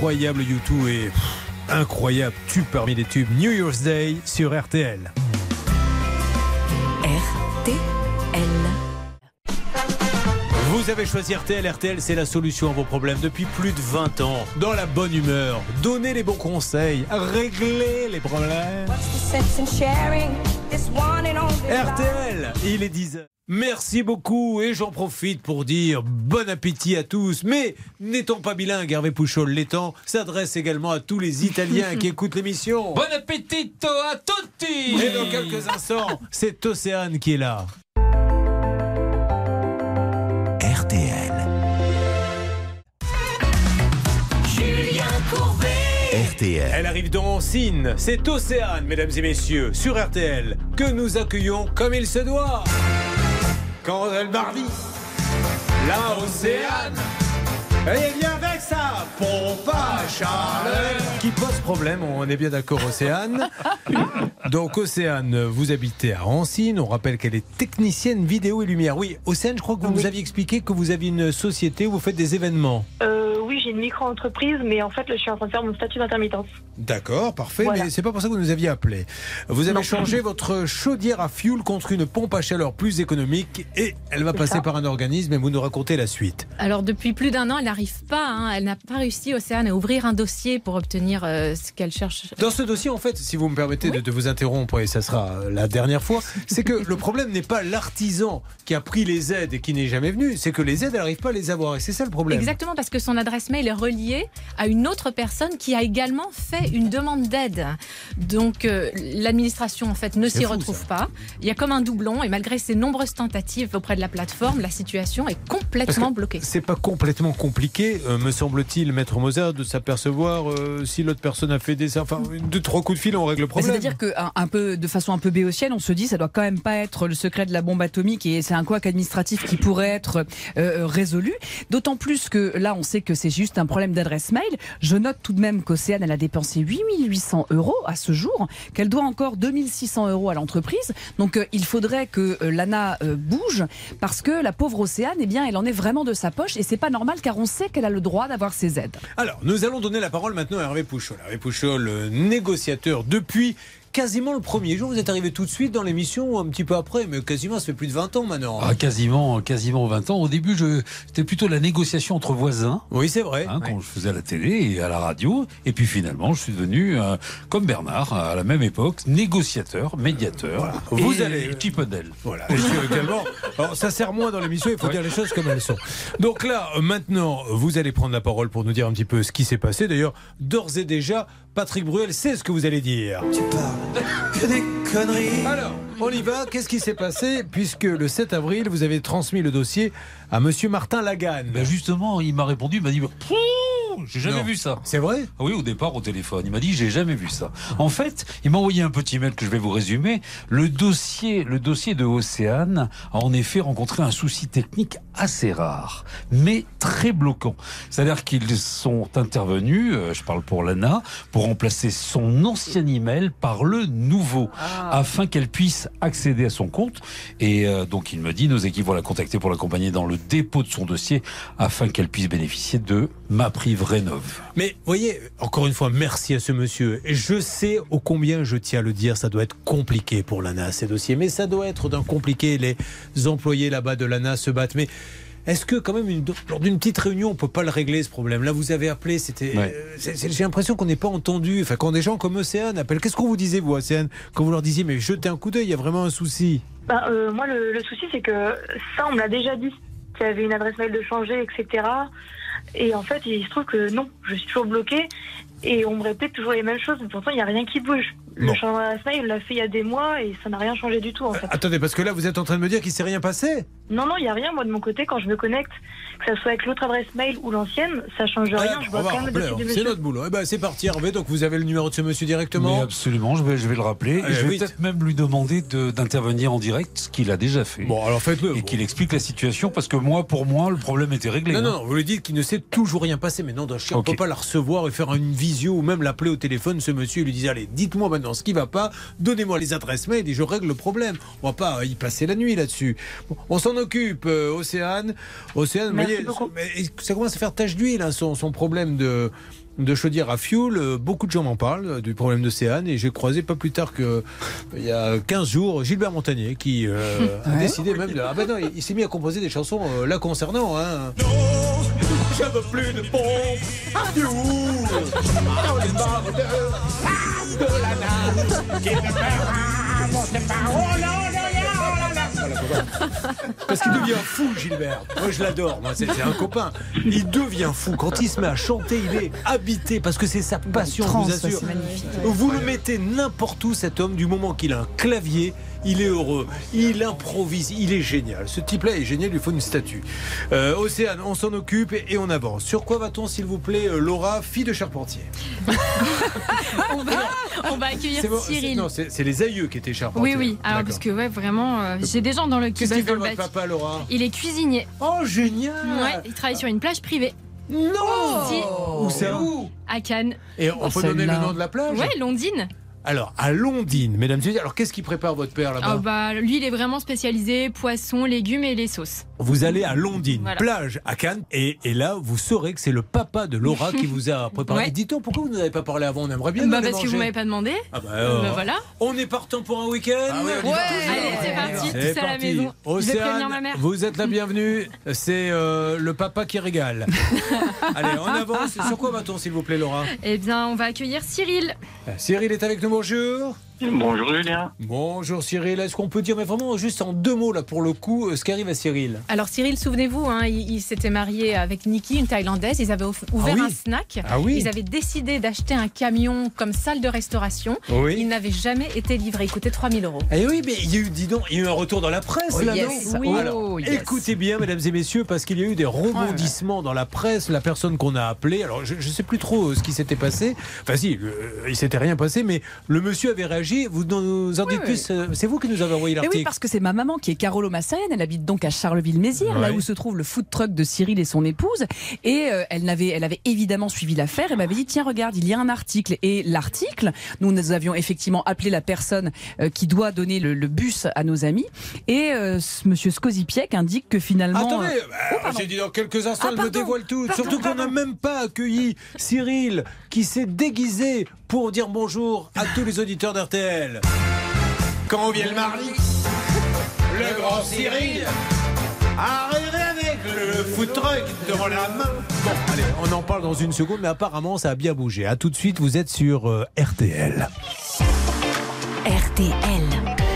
Incroyable U2 et pff, incroyable tube parmi les tubes New Year's Day sur RTL. RTL. Vous avez choisi RTL. RTL, c'est la solution à vos problèmes depuis plus de 20 ans. Dans la bonne humeur, donnez les bons conseils, réglez les problèmes. RTL, il est 10h. Merci beaucoup et j'en profite pour dire bon appétit à tous. Mais n'étant pas bilingue, Hervé Pouchol l'étant, s'adresse également à tous les Italiens qui écoutent l'émission. Bon appétit à tutti Et dans quelques instants, c'est Océane qui est là. RTL. Julien Courbet. RTL. Elle arrive dans Oncine, c'est Océane, mesdames et messieurs, sur RTL, que nous accueillons comme il se doit. Quand elle la Océane. Elle vient avec sa pompe à chaleur. Qui pose problème, on est bien d'accord, Océane. Donc, Océane, vous habitez à Rancine. On rappelle qu'elle est technicienne vidéo et lumière. Oui, Océane, je crois que vous nous aviez expliqué que vous aviez une société où vous faites des événements. Euh, oui, j'ai une micro-entreprise, mais en fait, là, je suis en train de faire mon statut d'intermittence. D'accord, parfait, Voilà. mais c'est pas pour ça que vous nous aviez appelé. Vous avez changé votre chaudière à fioul contre une pompe à chaleur plus économique et elle va passer ça. par un organisme et vous nous racontez la suite. Alors depuis plus d'un an, elle n'arrive pas, hein, elle n'a pas réussi, Océane, à ouvrir un dossier pour obtenir euh, ce qu'elle cherche. Dans ce dossier, en fait, si vous me permettez de, de vous interrompre, et ça sera la dernière fois, c'est que le problème n'est pas l'artisan qui a pris les aides et qui n'est jamais venu, c'est que les aides, elle n'arrive pas à les avoir. Et c'est ça le problème. Exactement, parce que son adresse mail est reliée à une autre personne qui a également fait une demande d'aide. Donc euh, l'administration, en fait, ne s'y retrouve pas. Il y a comme un doublon, et malgré ces nombreuses tentatives auprès de la plateforme, la situation est complètement bloquée. C'est pas complètement compliqué, euh, me semble-t-il, Maître Mozart, de s'apercevoir euh, si l'autre personne a fait des. Enfin, deux, trois coups de fil, on règle le problème. C'est-à-dire que un, un peu, de façon un peu béotienne, on se dit ça doit quand même pas être le secret de la bombe atomique et c'est un couac administratif qui pourrait être euh, résolu. D'autant plus que là, on sait que c'est juste un problème d'adresse mail. Je note tout de même qu'Océane, elle a dépensé 8800 euros à ce jour, qu'elle doit encore 2600 euros à l'entreprise. Donc euh, il faudrait que euh, l'ANA euh, bouge parce que la pauvre Océane, eh bien, elle en est vraiment de sa poche et c'est pas normal car on sait qu'elle a le droit d'avoir ses aides. Alors, nous allons donner la parole maintenant à Hervé Pouchol. Hervé Pouchol, euh, négociateur depuis quasiment le premier jour. Vous êtes arrivé tout de suite dans l'émission, un petit peu après, mais quasiment, ça fait plus de 20 ans maintenant. Ah, quasiment, quasiment 20 ans. Au début, c'était plutôt la négociation entre voisins. Oui, c'est vrai. Hein, Quand je faisais à la télé et à la radio. Et puis finalement, je suis devenu, euh, comme Bernard, à la même époque, négociateur, médiateur. Vous et allez- Chipodel. Voilà. Et je- également, alors, ça sert moins dans l'émission, il faut dire les choses comme elles sont. Donc là, euh, maintenant, vous allez prendre la parole pour nous dire un petit peu ce qui s'est passé. D'ailleurs, d'ores et déjà, Patrick Bruel sait ce que vous allez dire. Tu parles que des conneries. Alors, on y va. Qu'est-ce qui s'est passé? Puisque le 7 avril, vous avez transmis le dossier à Monsieur Martin Laganne. Ben justement, il m'a répondu, il m'a dit Pouh, j'ai jamais Non. vu ça. C'est vrai Ah Oui, au départ au téléphone. Il m'a dit j'ai jamais vu ça. En fait, il m'a envoyé un petit mail que je vais vous résumer. Le dossier, le dossier de Océane a en effet rencontré un souci technique assez rare, mais très bloquant. C'est-à-dire qu'ils sont intervenus, euh, je parle pour Lana, pour remplacer son ancien email par le nouveau, afin qu'elle puisse accéder à son compte. Et euh, donc il me dit, nos équipes vont la contacter pour l'accompagner dans le dépôt de son dossier, afin qu'elle puisse bénéficier de ma prive rénove. Mais voyez, encore une fois, merci à ce monsieur. Et je sais ô combien je tiens à le dire, ça doit être compliqué pour l'ANA ces dossiers. Mais ça doit être d'un compliqué. Les employés là-bas de l'ANA se battent. Mais est-ce que quand même une- lors d'une petite réunion, on peut pas le régler ce problème? Là, vous avez appelé, c'était. Ouais. euh, J'ai l'impression qu'on n'est pas entendu. Enfin, quand des gens comme Océane appellent, qu'est-ce qu'on vous disait vous, Océane, quand vous leur disiez mais jetez un coup d'œil, il y a vraiment un souci? Ben, euh, moi, le, le souci, c'est que ça, on me l'a déjà dit, qu'il y avait une adresse mail de changer, etc. Et en fait, il se trouve que non, je suis toujours bloquée et on me répète toujours les mêmes choses, mais pourtant, il n'y a rien qui bouge. Bon. Le changement d'adresse mail, il l'a fait il y a des mois et ça n'a rien changé du tout, en fait. Attendez, parce que là, vous êtes en train de me dire qu'il s'est rien passé Non, non, il n'y a rien. Moi, de mon côté, quand je me connecte, que ça soit avec l'autre adresse mail ou l'ancienne, ça change Ah, rien. Je vois quand même le de C'est notre boulot. Eh ben, c'est parti, Hervé. Donc, vous avez le numéro de ce monsieur directement Mais absolument, je vais, je vais le rappeler. Allez, et je vais peut-être même lui demander de- d'intervenir en direct, ce qu'il a déjà fait. Bon, alors faites-le. Et qu'il explique la situation, parce que moi, pour moi, le problème était réglé. Non, hein. non, non, vous lui dites qu'il ne s'est toujours rien passé. Mais non, d'un chien, on ne peut pas la recevoir et faire une visio ou même l'appeler au téléphone, ce monsieur, et lui dire Allez, dites-moi maintenant ce qui va pas, donnez-moi les adresses mail et je règle le problème. On va pas y passer la nuit là-dessus. Bon, on s'en occupe, euh, Océane. Océane, voyez, ça commence à faire tache d'huile, hein, son, son problème de de chaudière à fioul, Euh, beaucoup de gens m'en parlent euh, du problème d'Océane et j'ai croisé pas plus tard que euh, il y a 15 jours Gilbert Montagnier qui euh, a décidé même de ah ben non, il, il s'est mis à composer des chansons euh, là concernant hein. Je veux plus de pompe à fioul Parce qu'il devient fou, Gilbert. Moi, je l'adore. Moi, c'est un copain. Il devient fou. Quand il se met à chanter, il est habité parce que c'est sa passion, je vous assure. Vous le mettez n'importe où, cet homme, du moment qu'il a un clavier, il est heureux, il improvise, il est génial. Ce type-là est génial, il lui faut une statue. Euh, Océane, on s'en occupe et, on avance. Sur quoi va-t-on, s'il vous plaît, euh, Laura, fille de charpentier on, va, on va accueillir C'est bon, c'est- Cyril. Non, c'est c'est les aïeux qui étaient charpentiers. Oui, oui. Alors, D'accord. parce que, ouais, vraiment, euh, j'ai des gens dans le qui Qu'est-ce qu'il fait votre papa, Laura Il est cuisinier. Oh, génial Ouais, il travaille sur une plage privée. Non Si. Où ça À Cannes. Et on peut donner le nom de la plage? Ouais, Londine. Alors, à Londines, mesdames et messieurs, alors qu'est-ce qu'il prépare votre père là-bas? Ah bah, lui, il est vraiment spécialisé poissons, légumes et les sauces. Vous allez à Londines, Voilà. plage à Cannes, et, et là, vous saurez que c'est le papa de Laura qui vous a préparé. Ouais. Dites-donc, pourquoi vous ne nous avez pas parlé avant On aimerait bien Bah, parce que vous m'avez pas demandé. Ah bah, Bah, voilà. On est partant pour un week-end Ouais, allez, c'est parti, C'est tous à la maison. Océane, ma mère. vous êtes la bienvenue. C'est euh, le papa qui régale. allez, on avance. Sur quoi va-t-on, s'il vous plaît, Laura? Eh bien, on va accueillir Cyril. Cyril est avec nous, bonjour. Bonjour Julien. Bonjour Cyril, est-ce qu'on peut dire, mais vraiment juste en deux mots là pour le coup, euh, ce qui arrive à Cyril Alors Cyril, souvenez-vous, hein, il, il s'était marié avec Nikki, une Thaïlandaise. Ils avaient ouvert oui un snack. Ah oui. Ils avaient décidé d'acheter un camion comme salle de restauration. Oui. Il n'avait jamais été livré. Il coûtait 3000 euros. Eh oui, mais il y a eu, dis donc, il y a eu un retour dans la presse Oh, là, yes. non Oui. Alors, Oh, yes. écoutez bien, mesdames et messieurs, parce qu'il y a eu des rebondissements dans la presse. La personne qu'on a appelée, alors je ne sais plus trop euh, ce qui s'était passé. Enfin, si, euh, il s'était rien passé, mais le monsieur avait réagi. Vous nous en dites Oui, plus. euh, C'est vous qui nous avez envoyé Mais l'article. oui, parce que c'est ma maman qui est Carolo Massarienne. Elle habite donc à Charleville-Mézières, là où se trouve le food truck de Cyril et son épouse. Et euh, elle, n'avait, elle avait évidemment suivi l'affaire et m'avait dit tiens, regarde, il y a un article. Et l'article, nous, nous avions effectivement appelé la personne euh, qui doit donner le, le bus à nos amis. Et euh, monsieur Skozipiek indique que finalement. Attendez, bah, j'ai dit dans quelques instants, Ah, elle me pardon. dévoile tout. Pardon, Surtout qu'on n'a même pas accueilli Cyril, qui s'est déguisé pour dire bonjour à tous les auditeurs d'RTL. Quand vient le mardi, le grand Cyril arrive avec le food truck dans la main. Bon, allez, on en parle dans une seconde, mais apparemment ça a bien bougé. À tout de suite, vous êtes sur euh, RTL. RTL.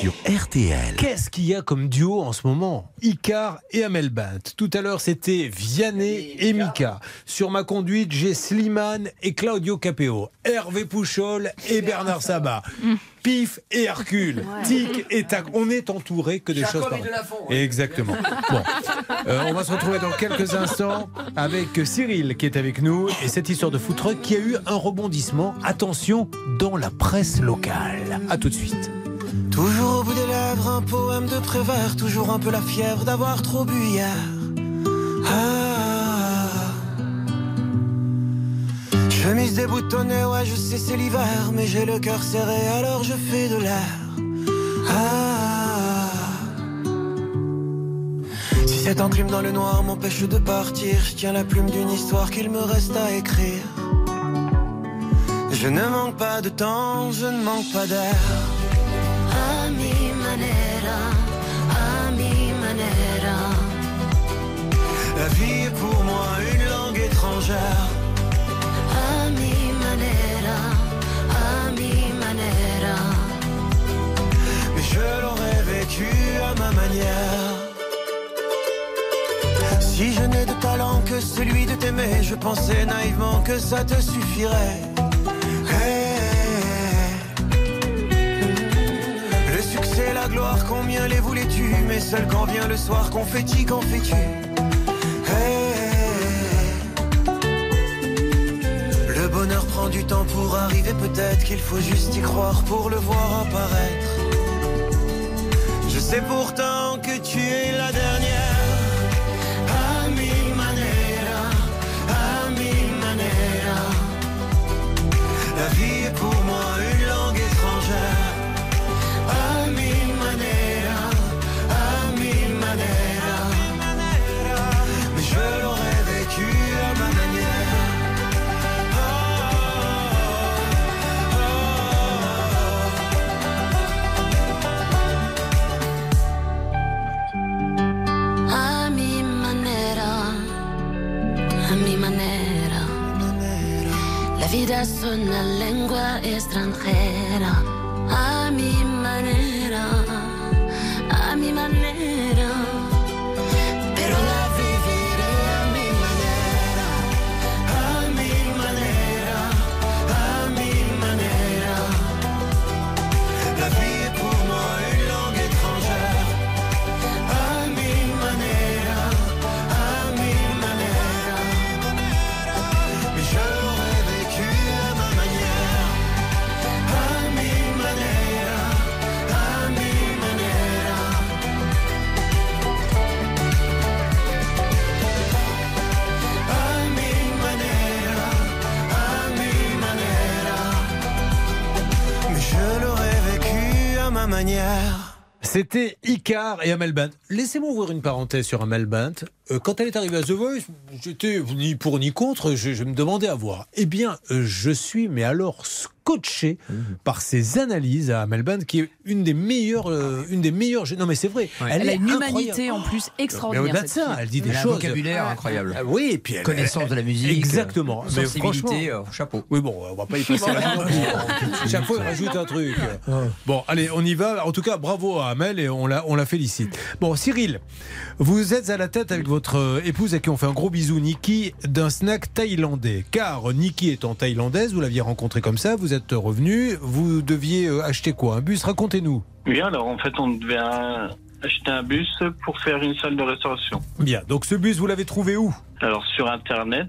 Sur RTL. Qu'est-ce qu'il y a comme duo en ce moment? Icar et Amel Bent. Tout à l'heure, c'était Vianney et Mika. Sur ma conduite, j'ai Slimane et Claudio Capeo. Hervé Pouchol et Bernard Sabat. Pif et Hercule. Tic et tac. On est entouré que des Jacob choses pareilles. Delafont, Exactement. Bon. Euh, on va se retrouver dans quelques instants avec Cyril qui est avec nous et cette histoire de truck qui a eu un rebondissement. Attention, dans la presse locale. À tout de suite. Toujours au bout des lèvres, un poème de Prévert, toujours un peu la fièvre d'avoir trop bu hier. Ah. Chemise déboutonnée, ouais, je sais, c'est l'hiver, mais j'ai le cœur serré, alors je fais de l'air. Ah. Si cette enclume dans le noir m'empêche de partir, je tiens la plume d'une histoire qu'il me reste à écrire. Je ne manque pas de temps, je ne manque pas d'air. A mi manera, a mi manera. La vie est pour moi une langue étrangère. A mi manera, a mi manera. Mais je l'aurais vécu à ma manière. Si je n'ai de talent que celui de t'aimer, je pensais naïvement que ça te suffirait. Hey. La gloire, combien les voulais-tu? Mais seul quand vient le soir, confetti, qu'en fais-tu. Le bonheur prend du temps pour arriver, peut-être qu'il faut juste y croire pour le voir apparaître. Je sais pourtant que tu es la dernière. Vida es una lengua extranjera. A mi manera, C'était Icar et Amel Bent. Laissez-moi ouvrir une parenthèse sur Amel Bent. Euh, quand elle est arrivée à The Voice, j'étais ni pour ni contre, je, je me demandais à voir. Eh bien, euh, je suis, mais alors scotché par ses analyses à Amel Bent, qui est une des meilleures, euh, une des meilleures. Non, mais c'est vrai. Elle, a une incroyable. humanité en plus Mais extraordinaire. au-delà de ça, fille. elle dit des Elle a un choses. vocabulaire incroyable. Ah oui, et puis elle- Connaissance de la musique, Exactement. euh, Mais sensibilité, euh, chapeau. Oui, bon, on va pas y passer la. Chaque fois, il rajoute un truc. Bon, allez, on y va. En tout cas, bravo à Amel et on la, on la félicite. Bon, Cyril, vous êtes à la tête avec votre euh, épouse à qui on fait un gros bisou, Niki, d'un snack thaïlandais. Car Niki étant thaïlandaise, vous l'aviez rencontrée comme ça, vous êtes revenu, vous deviez euh, acheter quoi Un bus? Racontez-nous. Oui, alors en fait, on devait acheter un bus pour faire une salle de restauration. Bien, donc ce bus, vous l'avez trouvé où? Alors sur Internet,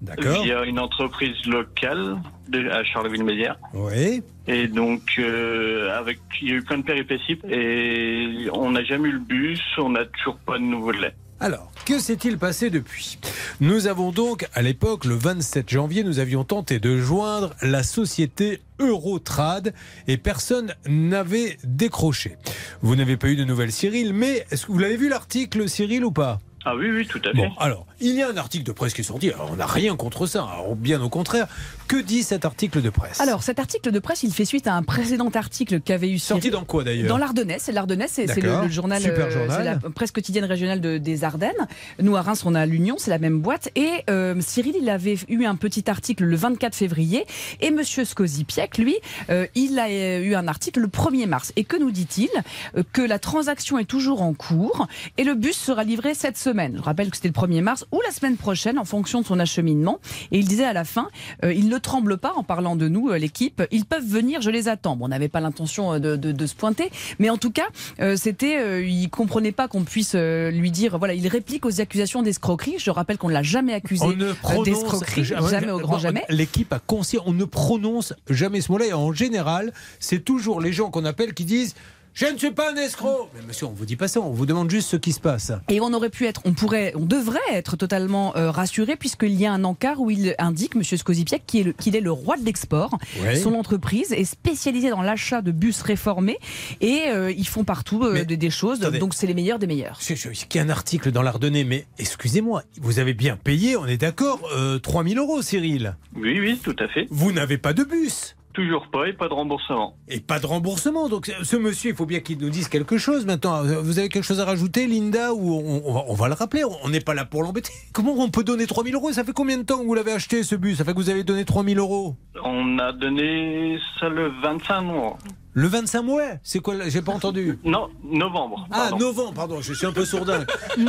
D'accord. via une entreprise locale de, à Charleville-Mézières. Oui. Et donc, euh, avec, il y a eu plein de péripéties et on n'a jamais eu le bus, on n'a toujours pas de nouveau lait. Alors, que s'est-il passé depuis? Nous avons donc, à l'époque, le 27 janvier, nous avions tenté de joindre la société Eurotrad et personne n'avait décroché. Vous n'avez pas eu de nouvelles, Cyril, mais est-ce que vous l'avez vu l'article, Cyril, ou pas? Ah oui, oui, tout à fait. Bon, alors, il y a un article de presse qui est sorti. Alors, on n'a rien contre ça, alors, bien au contraire. Que dit cet article de presse Alors, cet article de presse, il fait suite à un précédent article qu'avait eu Sorti dans quoi d'ailleurs Dans l'Ardennais. C'est l'Ardennais, c'est le, journal, Super euh, journal. c'est la presse quotidienne régionale de- des Ardennes. Nous, à Reims, on a l'Union, c'est la même boîte. Et euh, Cyril, il avait eu un petit article le 24 février. Et Monsieur Scozipiec, lui, euh, il a euh, eu un article le 1er mars. Et que nous dit-il Euh, Que la transaction est toujours en cours et le bus sera livré cette semaine. Je rappelle que c'était le 1er mars ou la semaine prochaine en fonction de son acheminement. Et il disait à la fin, euh, il ne tremble pas en parlant de nous, euh, l'équipe. Ils peuvent venir, je les attends. Bon, on n'avait pas l'intention euh, de, de- de se pointer, mais en tout cas, euh, c'était, euh, il comprenait pas qu'on puisse euh, lui dire, voilà, il réplique aux accusations d'escroquerie. Je rappelle qu'on ne l'a jamais accusé On ne prononce d'escroquerie, jamais au grand Bon, jamais. L'équipe a conscience, on ne prononce jamais ce mot-là. Et en général, c'est toujours les gens qu'on appelle qui disent Je ne suis pas un escroc. Mais monsieur, on vous dit pas ça, on vous demande juste ce qui se passe. Et on aurait pu être, on pourrait, on devrait être totalement euh, rassuré puisqu'il y a un encart où il indique, Monsieur Scozipiec, qu'il est, est le roi de l'export. Ouais. Son entreprise est spécialisée dans l'achat de bus réformés et euh, ils font partout euh, des, des choses. attendez. Donc c'est les meilleurs des meilleurs. Il y a un article dans l'Ardennais, mais excusez-moi, vous avez bien payé, on est d'accord, euh, 3000 euros, Cyril. Oui, oui, tout à fait. Vous n'avez pas de bus. Toujours pas et pas de remboursement. Et pas de remboursement. Donc ce monsieur, il faut bien qu'il nous dise quelque chose maintenant. Vous avez quelque chose à rajouter, Linda Ou on, on va, on va le rappeler, on n'est pas là pour l'embêter. Comment on peut donner 3000 euros? Ça fait combien de temps que vous l'avez acheté ce bus? Ça fait que vous avez donné 3000 euros On a donné ça le 25 mois. Le 25 mois C'est quoi là J'ai pas entendu. Non, novembre. Ah, novembre, pardon, je suis un peu sourdin.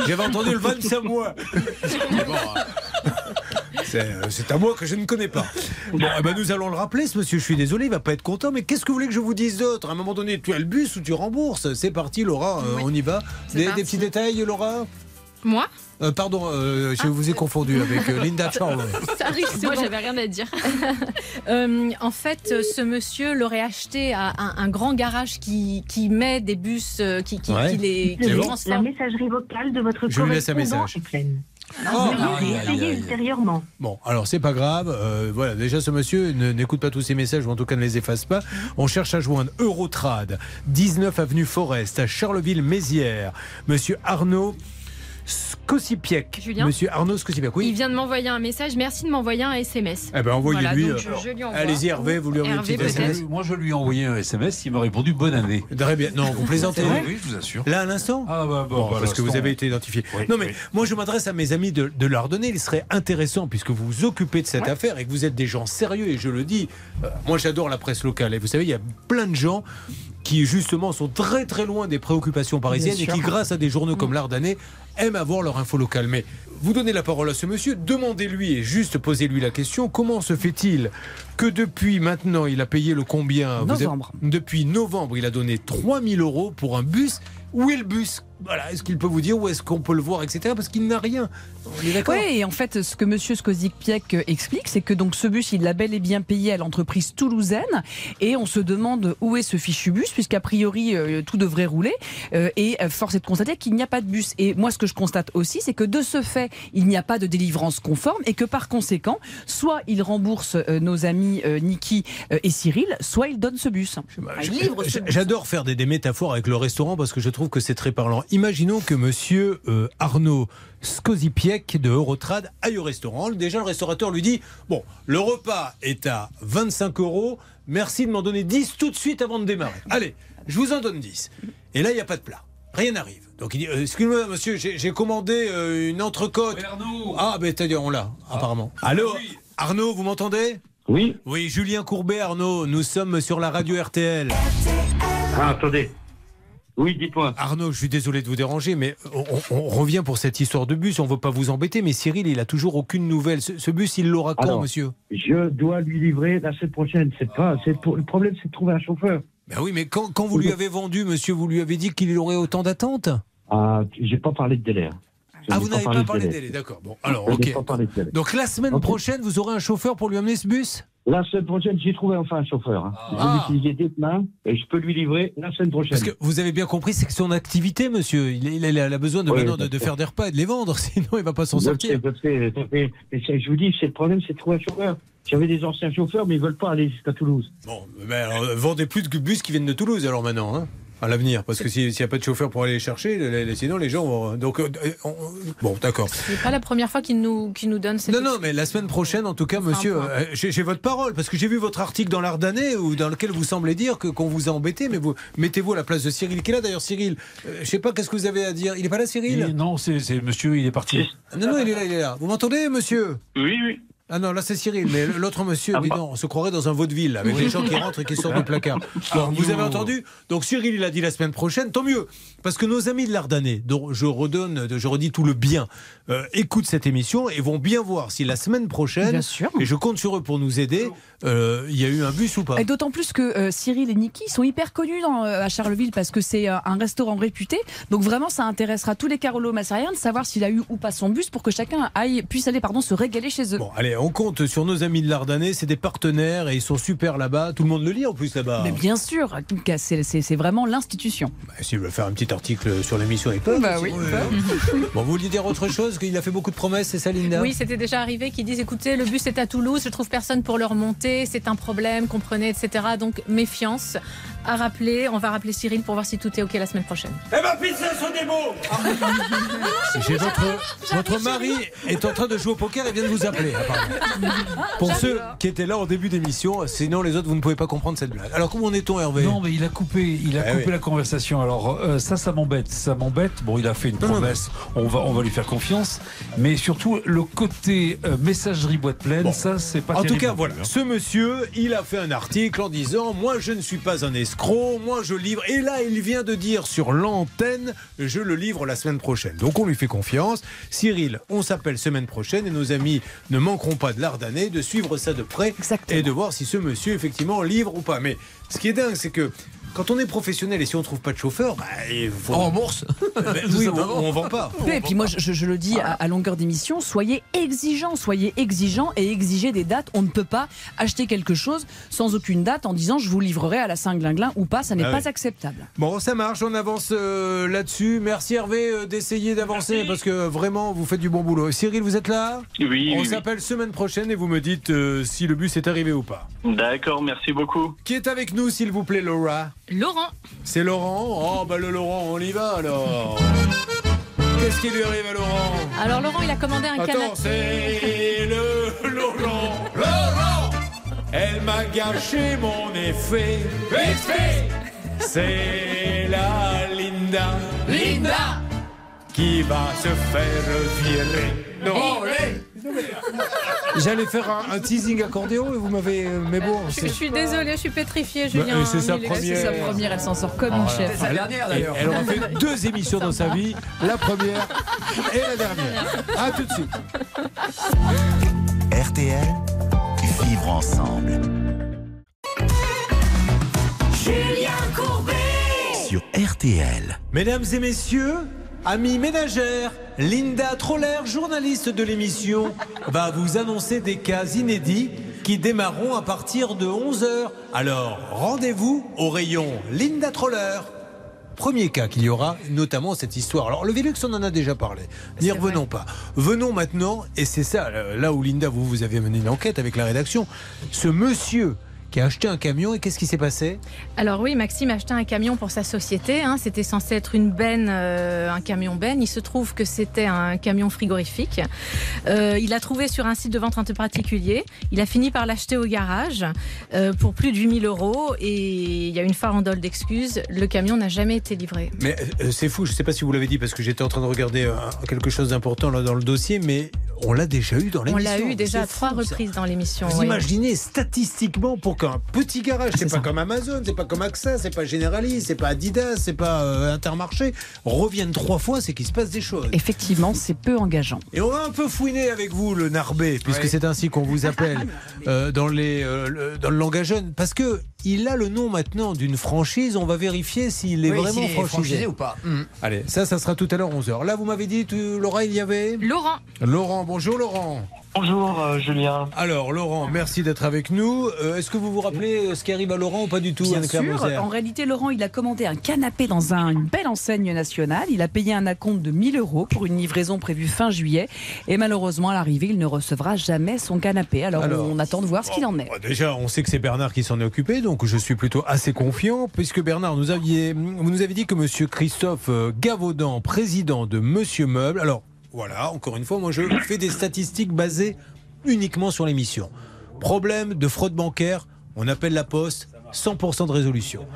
J'avais entendu le 25 mois. Bon, euh, c'est euh, c'est à moi que je ne connais pas. Bon, eh ben, nous allons le rappeler, ce monsieur. Je suis désolé, il va pas être content. Mais qu'est-ce que vous voulez que je vous dise d'autre? À un moment donné, tu as le bus ou tu rembourses? C'est parti, Laura, euh, on y va. c'est Des, parti. des petits détails, Laura? Moi? Euh, Pardon, euh, je vous ai confondu avec euh, Linda Charles. Ça arrive Moi, j'avais rien à dire. Euh, en fait, ce monsieur l'aurait acheté à un, un grand garage qui, qui met des bus, qui, qui, Ouais. qui les, qui bon. La messagerie vocale de votre Je lui laisse un correspondant message. est pleine. Oh. Ultérieurement. Bon, alors c'est pas grave. euh, voilà, déjà ce monsieur n'écoute pas tous ces messages ou en tout cas ne les efface pas. On cherche à joindre Eurotrad, 19 avenue Forest à Charleville-Mézières. Monsieur Arnaud Julien Monsieur Arnaud Scocipiec, Il oui. vient de m'envoyer un message. Merci de m'envoyer un SMS. Eh ben envoyez-lui. Voilà, euh, je, je. Allez-y Hervé, vous lui envoyez un petit. SMS. Moi, je lui ai envoyé un SMS, il m'a répondu bonne année. Très bien. Non, vous plaisantez. Oui, je vous assure. Là, à l'instant Ah, bah, bon, Bon, bah, parce que vous avez été identifié. Oui, non, mais oui. moi, je m'adresse à mes amis de, de l'Ardennais. Il serait intéressant, puisque vous vous occupez de cette affaire et que vous êtes des gens sérieux, et je le dis, euh, moi, j'adore la presse locale. Et vous savez, il y a plein de gens qui, justement, sont très, très loin des préoccupations parisiennes et qui, grâce à des journaux comme l'Ardennais, aiment avoir leur info locale. Mais vous donnez la parole à ce monsieur, demandez-lui et juste posez-lui la question comment se fait-il que depuis maintenant, il a payé le combien? Vous Novembre. Depuis novembre, il a donné 3000 euros pour un bus. Où est le bus? Voilà, est-ce qu'il peut vous dire où est-ce qu'on peut le voir, etc. Parce qu'il n'a rien. On est d'accord Oui, et en fait, ce que Monsieur Skozik-Piek euh, explique, c'est que donc ce bus, il l'a bel et bien payé à l'entreprise toulousaine, et on se demande où est ce fichu bus, puisqu'a priori euh, tout devrait rouler, euh, et force est de constater qu'il n'y a pas de bus. Et moi, ce que je constate aussi, c'est que de ce fait, il n'y a pas de délivrance conforme, et que par conséquent, soit il rembourse euh, nos amis Niki et Cyril, soit il donne ce bus. Bus. J'adore faire des, des métaphores avec le restaurant parce que je trouve que c'est très parlant. Imaginons que monsieur euh, Arnaud Skozipiek de Eurotrad aille au restaurant. Déjà, le restaurateur lui dit Bon, le repas est à 25 euros. Merci de m'en donner 10 tout de suite avant de démarrer. Allez, je vous en donne 10. Et là, il n'y a pas de plat. Rien n'arrive. Donc il dit euh, Excusez-moi, monsieur, j'ai commandé euh, une entrecôte. Ah, ben, c'est-à-dire, on l'a, apparemment. Allô Arnaud, vous m'entendez? Oui. Oui, Julien Courbet, Arnaud. Nous sommes sur la radio RTL. Ah, attendez. Oui, dites-moi. Arnaud, je suis désolé de vous déranger, mais on, on revient pour cette histoire de bus. On ne veut pas vous embêter, mais Cyril, il a toujours aucune nouvelle. Ce, ce bus, il l'aura quand, Alors, monsieur? Je dois lui livrer la semaine prochaine. C'est pas, c'est pour, le problème, c'est de trouver un chauffeur. Ben oui, mais quand, quand vous lui avez vendu, monsieur, vous lui avez dit qu'il aurait autant d'attentes? Ah, j'ai pas parlé de délai. Ah, vous n'avez pas parlé délai, d'accord. Bon, alors, ok. Donc la semaine prochaine, vous aurez un chauffeur pour lui amener ce bus? La semaine prochaine, j'ai trouvé enfin un chauffeur. hein. Je vais Ah. l'utiliser dès demain et je peux lui livrer la semaine prochaine. Parce que vous avez bien compris, c'est que son activité, monsieur, il, il a- il a besoin de, Oui, maintenant de, faire des repas et de les vendre, sinon il va pas s'en sortir. sais. Mais c'est- je vous dis, c'est le problème, c'est de trouver un chauffeur. J'avais des anciens chauffeurs, mais ils veulent pas aller jusqu'à Toulouse. Bon, mais alors, euh, vendez plus de bus qui viennent de Toulouse alors maintenant, hein, à l'avenir, parce que si- s'il n'y a pas de chauffeur pour aller les chercher, les- les- sinon les gens vont. Donc, euh, on- bon, d'accord. C'est pas la première fois qu'il nous, qu'il nous donne cette. Non, non, mais la semaine prochaine, en tout cas, monsieur, euh, j'ai j'ai votre parole, parce que j'ai vu votre article dans l'Ardannais où- dans lequel vous semblez dire que qu'on vous a embêté, mais vous mettez-vous à la place de Cyril qui est là. D'ailleurs, Cyril, euh, je sais pas, qu'est-ce que vous avez à dire Il est pas là, Cyril? Il- Non, c'est c'est monsieur, il est parti. Non, non, il est là, il est là. Vous m'entendez, monsieur? Oui, oui. Ah non, là c'est Cyril, mais l'autre monsieur, dis donc, on se croirait dans un vaudeville avec Oui. les gens qui rentrent et qui sortent du placard. Bon, vous avez entendu Donc Cyril, il a dit la semaine prochaine, tant mieux, parce que nos amis de l'Ardannais, dont je redonne, je redis tout le bien, euh, écoutent cette émission et vont bien voir si la semaine prochaine, Bien sûr. et je compte sur eux pour nous aider, euh, il y a eu un bus ou pas Et d'autant plus que euh, Cyril et Niki sont hyper connus dans, euh, à Charleville parce que c'est euh, un restaurant réputé. Donc vraiment, ça intéressera tous les Carolo Massariens de savoir s'il a eu ou pas son bus pour que chacun aille, puisse aller pardon, se régaler chez eux. Bon, allez, on compte sur nos amis de l'Ardannais, c'est des partenaires et ils sont super là-bas. Tout le monde le lit en plus là-bas. Mais bien sûr, en tout cas, c'est vraiment l'institution. Bah, S'ils veulent faire un petit article sur l'émission, ils peuvent. Bah aussi. oui. Ouais. bon, vous vouliez dire autre chose? Qu'il a fait beaucoup de promesses, c'est ça, Linda? Oui, c'était déjà arrivé qu'ils disent écoutez, le bus est à Toulouse, je trouve personne pour le remonter, c'est un problème, comprenez, etc. Donc méfiance à rappeler. On va rappeler Cyril pour voir si tout est OK la semaine prochaine. Eh ben, pizza sur des mots J'ai votre, votre mari est en train de jouer au poker et vient de vous appeler. apparemment. Pour ceux qui étaient là au début d'émission, sinon les autres vous ne pouvez pas comprendre cette blague. Alors comment en est-on Hervé? Non, mais il a coupé, il a Eh coupé oui. la conversation. Alors euh, ça, ça m'embête, ça m'embête. Bon, il a fait une promesse. On va, on va lui faire confiance. Mais surtout le côté euh, messagerie boîte pleine, ça, c'est pas. En tout cas, voilà, hein. ce monsieur, il a fait un article en disant Moi, je ne suis pas un escroc, moi, je livre. Et là, il vient de dire sur l'antenne Je le livre la semaine prochaine. Donc, on lui fait confiance. Cyril, on s'appelle semaine prochaine et nos amis ne manqueront pas de l'Ardannais de suivre ça de près et de voir si ce monsieur, effectivement, livre ou pas. Mais ce qui est dingue, c'est que. Quand on est professionnel et si on trouve pas de chauffeur, bah, il faut. On rembourse. Ben oui, on, on vend pas. Oui, et puis moi, je, je le dis à, à longueur d'émission, soyez exigeants, soyez exigeants et exigez des dates. On ne peut pas acheter quelque chose sans aucune date en disant je vous livrerai à la Saint-Glinglin ou pas, ça n'est Ah pas oui. acceptable. Bon, ça marche, on avance euh, là-dessus. Merci Hervé euh, d'essayer d'avancer parce que vraiment, vous faites du bon boulot. Cyril, vous êtes là? Oui, On oui, s'appelle semaine prochaine et vous me dites euh, si le bus est arrivé ou pas. D'accord, merci beaucoup. Qui est avec nous, s'il vous plaît, Laura? Laurent. C'est Laurent? Oh, bah le Laurent, on y va alors. Qu'est-ce qui lui arrive à Laurent? Alors Laurent, il a commandé un Attends, canapé. c'est le Laurent. Laurent Elle m'a gâché mon effet. Effet C'est la Linda. Linda Qui va se faire virer. Non, J'allais faire un, un teasing accordéon et vous m'avez. euh, Mais bon, Je, suis désolée, je suis pétrifiée, Bah, Julien. c'est sa. C'est sa première, elle s'en sort comme une chef. C'est sa dernière d'ailleurs. Elle aura fait deux émissions dans sa vie, la première et la dernière. A tout de suite. RTL, vivre ensemble. Julien Courbet sur RTL. Mesdames et messieurs, amis ménagères, Linda Troller, journaliste de l'émission, va vous annoncer des cas inédits qui démarreront à partir de 11h. Alors, rendez-vous au rayon Linda Troller. Premier cas qu'il y aura, notamment cette histoire. Alors, le Vélux, on en a déjà parlé. N'y revenons pas. Venons maintenant, et c'est ça, là où Linda, vous, vous avez mené une enquête avec la rédaction. Ce monsieur qui a acheté un camion, et qu'est-ce qui s'est passé? Alors oui, Maxime a acheté un camion pour sa société. hein. C'était censé être une benne, euh, un camion benne. Il se trouve que c'était un camion frigorifique. Euh, il l'a trouvé sur un site de vente un peu particulier. Il a fini par l'acheter au garage euh, pour plus de 8000 euros. Et il y a une farandole d'excuses. Le camion n'a jamais été livré. Mais euh, c'est fou, je ne sais pas si vous l'avez dit parce que j'étais en train de regarder euh, quelque chose d'important là dans le dossier, mais on l'a déjà eu dans On l'émission. l'a eu déjà à trois reprises dans l'émission. Vous oui. imaginez statistiquement pour qu'un petit garage, c'est pas comme Amazon, c'est pas comme AXA, c'est pas Generali, c'est pas Adidas, c'est pas euh, Intermarché, revienne trois fois, c'est qu'il se passe des choses. Effectivement, c'est peu engageant. Et on va un peu fouiner avec vous le Narbé, puisque c'est ainsi qu'on vous appelle euh, dans, les, euh, le- dans le langage jeune, parce que il a le nom maintenant d'une franchise. On va vérifier s'il est Oui, vraiment est franchisé. franchisé ou pas. Mm. Allez, ça, ça sera tout à l'heure 11h. Là, vous m'avez dit, tu- Laura, il y avait Laurent. Laurent, bonjour Laurent. Bonjour Julien. Alors Laurent, merci d'être avec nous. Euh, Est-ce que vous vous rappelez euh, ce qui arrive à Laurent ou pas du tout Bien sûr. Moser En réalité, Laurent, il a commandé un canapé dans un- une belle enseigne nationale. Il a payé un acompte de 1000 euros pour une livraison prévue fin juillet. Et malheureusement, à l'arrivée, il ne recevra jamais son canapé. Alors, Alors, on attend de voir ce qu'il en est. Bon, Déjà, on sait que c'est Bernard qui s'en est occupé, donc je suis plutôt assez confiant, puisque Bernard, vous nous avez dit que Monsieur Christophe euh, Gavaudan, président de Monsieur Meuble, alors voilà, encore une fois, moi je fais des statistiques basées uniquement sur l'émission. Problème de fraude bancaire, on appelle la poste, 100% de résolution.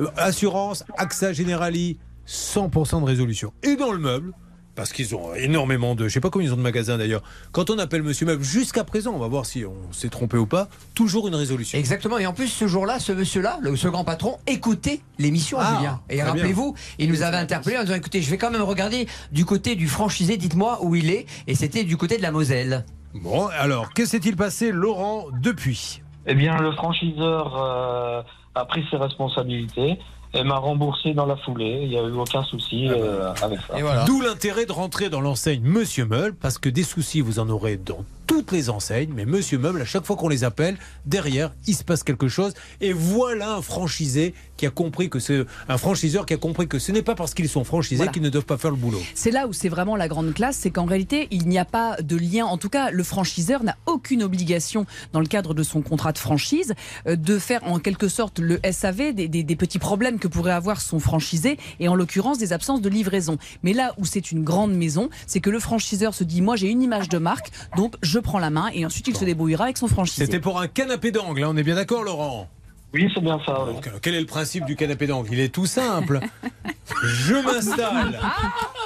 Euh, assurance, AXA Generali, 100% de résolution. Et dans le meuble, parce qu'ils ont énormément de. Je sais pas combien ils ont de magasins d'ailleurs. Quand on appelle Monsieur Meuble, jusqu'à présent, on va voir si on s'est trompé ou pas, toujours une résolution. Exactement. Et en plus, ce jour-là, ce monsieur-là, le- ce grand patron, écoutait l'émission, Ah, Julien. Et rappelez-vous, il nous avait interpellé en disant écoutez, je vais quand même regarder du côté du franchisé, dites-moi où il est. Et c'était du côté de la Moselle. Bon, alors, que s'est-il passé, Laurent, depuis? Eh bien, le franchiseur euh, a pris ses responsabilités et m'a remboursé dans la foulée. Il n'y a eu aucun souci euh, avec ça. D'où l'intérêt de rentrer dans l'enseigne Monsieur Meuble, parce que des soucis, vous en aurez dans toutes les enseignes, mais Monsieur Meuble, à chaque fois qu'on les appelle, derrière, il se passe quelque chose. Et voilà un franchisé qui a compris que c'est un franchiseur qui a compris que ce n'est pas parce qu'ils sont franchisés Voilà. qu'ils ne doivent pas faire le boulot. C'est là où c'est vraiment la grande classe, c'est qu'en réalité, il n'y a pas de lien. En tout cas, le franchiseur n'a aucune obligation, dans le cadre de son contrat de franchise, euh, de faire en quelque sorte le SAV des, des- des petits problèmes que pourrait avoir son franchisé, et en l'occurrence des absences de livraison. Mais là où c'est une grande maison, c'est que le franchiseur se dit, moi j'ai une image de marque, donc je prends la main, et ensuite il se débrouillera avec son franchisé. C'était pour un canapé d'angle, hein, on est bien d'accord, Laurent Oui, c'est bien ça. Donc, euh, quel est le principe du canapé d'angle? Il est tout simple. Je m'installe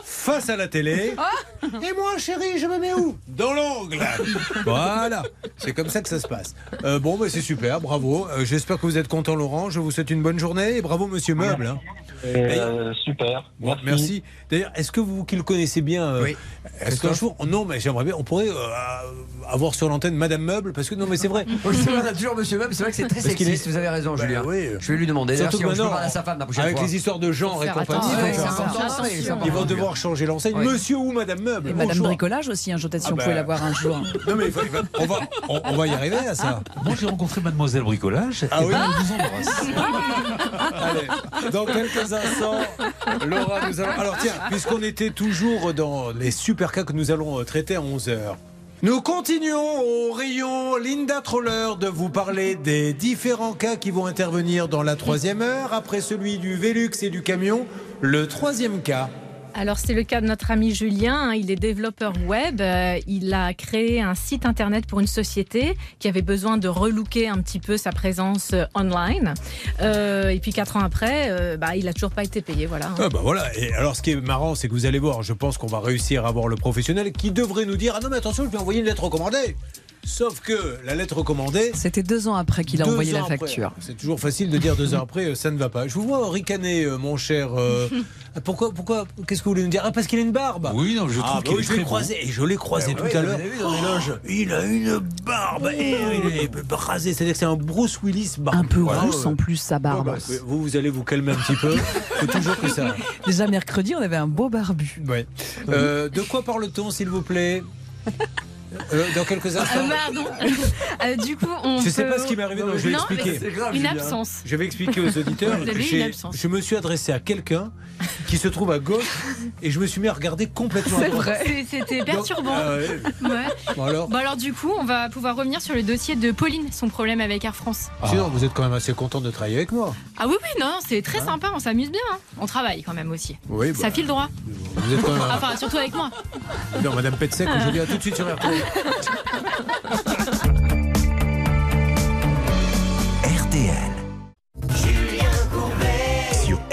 face à la télé. Et moi, chérie, je me mets où? Dans l'angle. Voilà. C'est comme ça que ça se passe. Euh, bon, bah, c'est super, bravo. Euh, J'espère que vous êtes content, Laurent. Je vous souhaite une bonne journée et bravo, monsieur Meuble. hein. Euh, super. Bon, merci. D'ailleurs, est-ce que vous qui le connaissez bien, euh, est-ce qu'un jour, non, mais j'aimerais bien, on pourrait euh, avoir sur l'antenne Madame Meuble, parce que non, mais c'est vrai. Oui, c'est vrai, on a toujours monsieur Meuble, c'est vrai que c'est très sexiste, est- vous avez raison, Bah Julien. oui. Je vais lui demander. Surtout si on- maintenant, à sa femme la prochaine avec fois. les histoires de genre et compagnie, ils vont devoir changer l'enseigne. Monsieur ou Madame Meuble Et Madame. Bricolage aussi, hein, je si Ah on bah. pouvait l'avoir un jour. Non mais on, va, on, on va y arriver à ça. Moi, j'ai rencontré Mademoiselle Bricolage. Ah oui ben, vous embrasse. Allez, dans quelques instants, Laura, nous allons. Alors tiens, puisqu'on était toujours dans les super cas que nous allons euh, traiter à 11h. Nous continuons au rayon Linda Troller de vous parler des différents cas qui vont intervenir dans la troisième heure. Après celui du Velux et du camion, le troisième cas. Alors c'est le cas de notre ami Julien, hein, il est développeur web, euh, il a créé un site internet pour une société qui avait besoin de relooker un petit peu sa présence euh, online. Euh, et puis quatre ans après, bah, il a toujours pas été payé, voilà. hein. Ah bah voilà. Et alors, ce qui est marrant, c'est que vous allez voir, je pense qu'on va réussir à avoir le professionnel qui devrait nous dire Ah non, mais attention, je vais envoyer une lettre recommandée. Sauf que la lettre recommandée. C'était deux ans après qu'il a envoyé la facture. C'est toujours facile de dire deux ans après, euh, ça ne va pas. Je vous vois ricaner, euh, mon cher. euh, pourquoi, pourquoi, qu'est-ce que vous voulez nous dire? Ah, parce qu'il a une barbe. Oui, non, je Ah, trouve bah qu'il oui, est je l'ai très croisé, et je l'ai croisé Ah tout ouais, à vous l'heure. l'avez vu dans les loges Il a une barbe, et il est rasé, c'est-à-dire que c'est un Bruce Willis barbe. Un peu Voilà, rousse ouais. en plus, sa barbe. Bah, vous, vous allez vous calmer un petit peu. Faut toujours que ça. Déjà mercredi, on avait un beau barbu. Ouais. Euh, de quoi parle-t-on, s'il vous plaît? Euh, Dans quelques instants. Euh, pardon. Euh, du coup, on Je sais peut- pas ce qui m'est arrivé, donc je vais Non, expliquer. Une absence. Je vais expliquer aux auditeurs. Vous avez une J'ai- absence. Je me suis adressé à quelqu'un qui se trouve à gauche et je me suis mis à regarder complètement à droite. C'est- C'était perturbant. Ah ouais. Ouais. Bon alors Bon alors du coup, on va pouvoir revenir sur le dossier de Pauline, son problème avec Air France. Sinon, vous êtes quand même assez content de travailler avec moi. Ah oui oui non, c'est très sympa, on s'amuse bien. hein. On travaille quand même aussi. Oui, Ça bah, file droit. Vous êtes quand même. Enfin surtout avec moi. Non, Madame Petsec, aujourd'hui, à tout de suite sur RTL. RTL.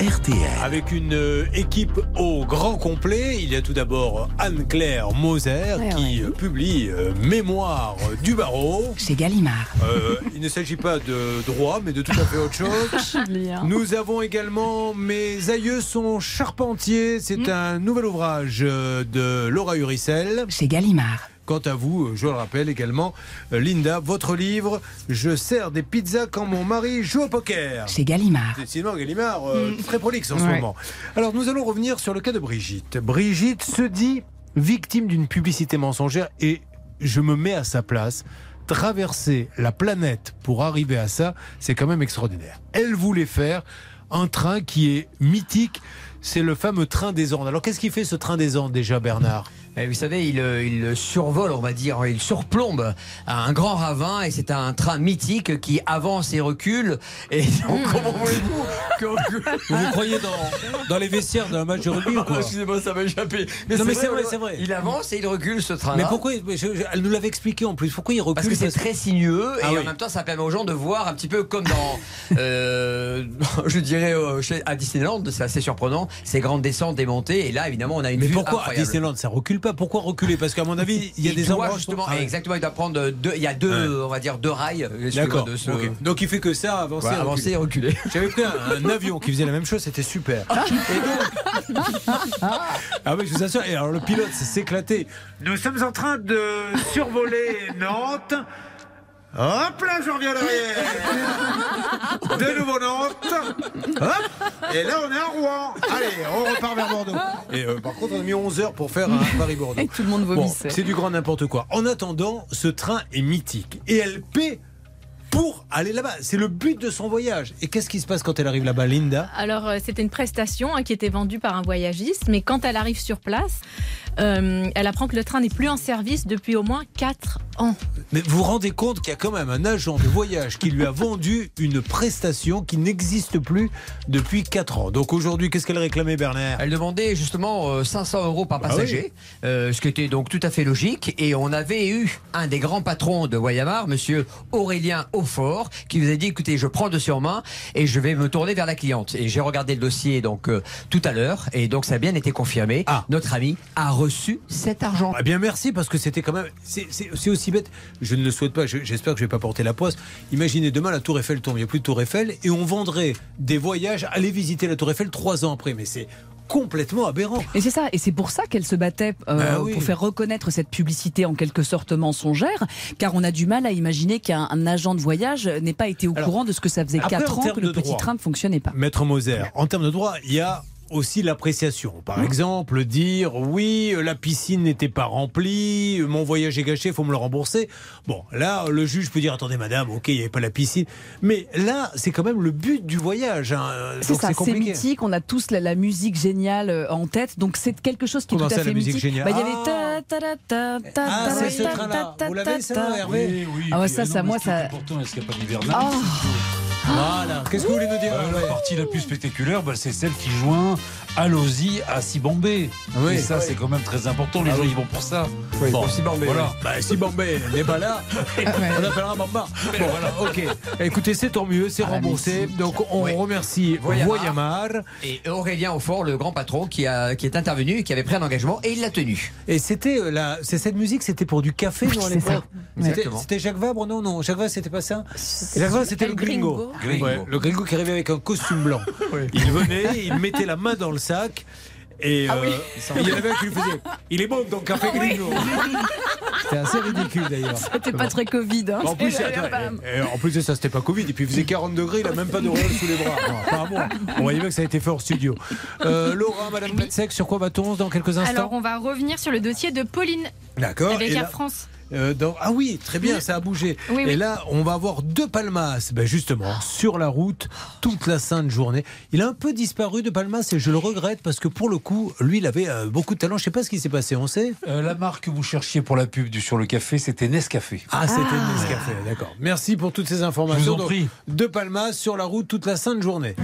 RTL. Avec une euh, équipe au grand complet, il y a tout d'abord Anne-Claire Moser Ouais, qui euh, publie euh, Mémoire du barreau. Chez Gallimard. Euh, il ne s'agit pas de droit, mais de tout à fait autre chose. Nous avons également Mes aïeux sont charpentiers. C'est un nouvel ouvrage de Laura Uricel. Chez Gallimard. Quant à vous, je le rappelle également, euh, Linda, votre livre Je sers des pizzas quand mon mari joue au poker. Chez Gallimard. Décidément, Gallimard, euh, très prolixe en ce moment. Alors, nous allons revenir sur le cas de Brigitte. Brigitte se dit victime d'une publicité mensongère et je me mets à sa place. Traverser la planète pour arriver à ça, c'est quand même extraordinaire. Elle voulait faire un train qui est mythique, c'est le fameux train des Andes. Alors, qu'est-ce qui fait ce train des Andes déjà, Bernard? Vous savez, il, euh, il survole, on va dire, il surplombe un grand ravin et c'est un train mythique qui avance et recule. Et donc, comment voulez-vous que- Vous vous croyez dans, dans les vestiaires d'un match de rugby ou quoi Excusez-moi, ça m'a échappé. Non, mais c'est vrai, c'est vrai. Il avance et il recule ce. Mais pourquoi mais je- je- Elle nous l'avait expliqué en plus. Pourquoi il recule Parce que c'est très sinueux Ah et oui. en même temps ça permet aux gens de voir un petit peu comme dans, euh, je dirais euh, chez, à Disneyland, c'est assez surprenant, ces grandes descentes, des montées et là évidemment on a une Mais vue pourquoi à incroyable. Disneyland ça recule pas Pourquoi reculer Parce qu'à mon avis, il y a des doit endroits justement, Ah ouais. exactement, il doit prendre deux, il y a deux, Ouais. on va dire deux rails. excusez-moi, D'accord. de ce- ok. Donc il fait que ça, avancer, Ouais, et avancer et reculer. J'avais pris un, un avion qui faisait la même chose, c'était super. Et donc- ah oui, je vous assure. Et alors le pilote s'est éclaté. Nous sommes en train de survoler Nantes. Hop là, je reviens à l'arrière. De nouveau Nantes. Hop. Et là, on est à Rouen. Allez, on repart vers Bordeaux. Et euh, par contre, on a mis 11 heures pour faire un Paris-Bordeaux. Et tout le monde Bon, vomissait. c'est du grand n'importe quoi. En attendant, ce train est mythique. Et elle paie pour aller là-bas. C'est le but de son voyage. Et qu'est-ce qui se passe quand elle arrive là-bas, Linda? Alors, euh, c'était une prestation hein, qui était vendue par un voyagiste, mais quand elle arrive sur place, euh, elle apprend que le train n'est plus en service depuis au moins 4 ans. Mais vous vous rendez compte qu'il y a quand même un agent de voyage qui lui a vendu une prestation qui n'existe plus depuis 4 ans. Donc aujourd'hui, qu'est-ce qu'elle réclamait, Bernard? Elle demandait justement euh, 500 euros par Ah passager, euh, ce qui était donc tout à fait logique. Et on avait eu un des grands patrons de Voyamar, monsieur Aurélien Aufort, qui vous a dit écoutez, je prends de sur main et je vais me tourner vers la cliente. Et j'ai regardé le dossier donc euh, tout à l'heure et donc ça a bien été confirmé. Notre ami a reçu cet argent. Ah bien merci parce que c'était quand même c'est- aussi bête. Je ne le souhaite pas. je- J'espère que je vais pas porter la poisse. Imaginez demain la Tour Eiffel tombe. Il n'y a plus de Tour Eiffel et on vendrait des voyages aller visiter la Tour Eiffel trois ans après. Mais c'est complètement aberrant. Et c'est ça, et c'est pour ça qu'elle se battait euh, Bah oui. pour faire reconnaître cette publicité en quelque sorte mensongère, car on a du mal à imaginer qu'un un agent de voyage n'ait pas été au courant de ce que ça faisait après, 4 en ans que le petit train ne fonctionnait pas. Maître Moser, en termes de droit, il y a aussi l'appréciation. Par exemple, dire oui, la piscine n'était pas remplie, mon voyage est gâché, il faut me le rembourser. Bon, là, le juge peut dire attendez, madame, ok, il n'y avait pas la piscine. Mais là, c'est quand même le but du voyage. hein. C'est Donc ça, c'est mythique, on a tous la, la musique géniale euh, en tête, donc c'est quelque chose qui est tout ça, à la fait musique mythique. géniale Bah, il y avait ta, ta, ta, ta, ta, Ah, ta, c'est ce ta, train-là. ta, Vous ta, l'avez, ta, ça, ta. Hervé Oui, oui. Ah ouais, ça, euh, ça, moi, ça- important, est-ce qu'il n'y a pas d'hivernage? Oh. Voilà. Qu'est-ce que vous voulez nous dire Euh, La partie la plus spectaculaire, bah, c'est celle qui joint Alosi à Sibambé. Oui. Et ça, Oui. c'est quand même très important. Les Ah gens, oui. ils vont pour ça. Oui, Bon, pour Sibambé. Voilà. Bah, si Bombay n'est pas là, on appellera Bamba. Bon, voilà, ok. Écoutez, c'est tant mieux, c'est Ah, remboursé. Donc, on Oui. remercie Voyamar. Voyamar. Et Aurélien Aufort, le grand patron, qui, a, qui est intervenu, et qui avait pris un engagement et il l'a tenu. Et c'était euh, la, c'est cette musique, c'était pour du café ça. C'était, Exactement. c'était Jacques Vabre, non, non, Jacques Vabre, c'était pas ça. Jacques Vabre, c'était le gringo. Gringo. Ouais, le gringo qui arrivait avec un costume blanc. Il venait, il mettait la main dans le sac. Et Ah euh, oui. il y en avait un qui lui faisait Il est bon ton café Ah oui. gringo C'était assez ridicule d'ailleurs. C'était pas très Covid. Hein. En plus, C'est- attends, bam. et- et en plus de ça, c'était pas Covid. Et puis il faisait 40 degrés, il a même pas de rôle sous les bras. Bon, Enfin bon, on voyait bien que ça a été fait hors studio. Euh, Laura, Madame Platsec, sur quoi va-t-on dans quelques instants Alors, on va revenir sur le dossier de Pauline D'accord. avec et Air là- France. Euh, dans- Ah oui, très bien, ça a bougé. Oui, et là, on va avoir deux Palmas, ben justement, sur la route, toute la sainte journée. Il a un peu disparu de Palmas et je le regrette parce que pour le coup, lui, il avait euh, beaucoup de talent. Je sais pas ce qui s'est passé, on sait Euh, la marque que vous cherchiez pour la pub du sur le café, c'était Nescafé. Ah, c'était Nescafé, d'accord. Merci pour toutes ces informations. Je vous en Donc, prie. Deux Palmas sur la route toute la sainte journée.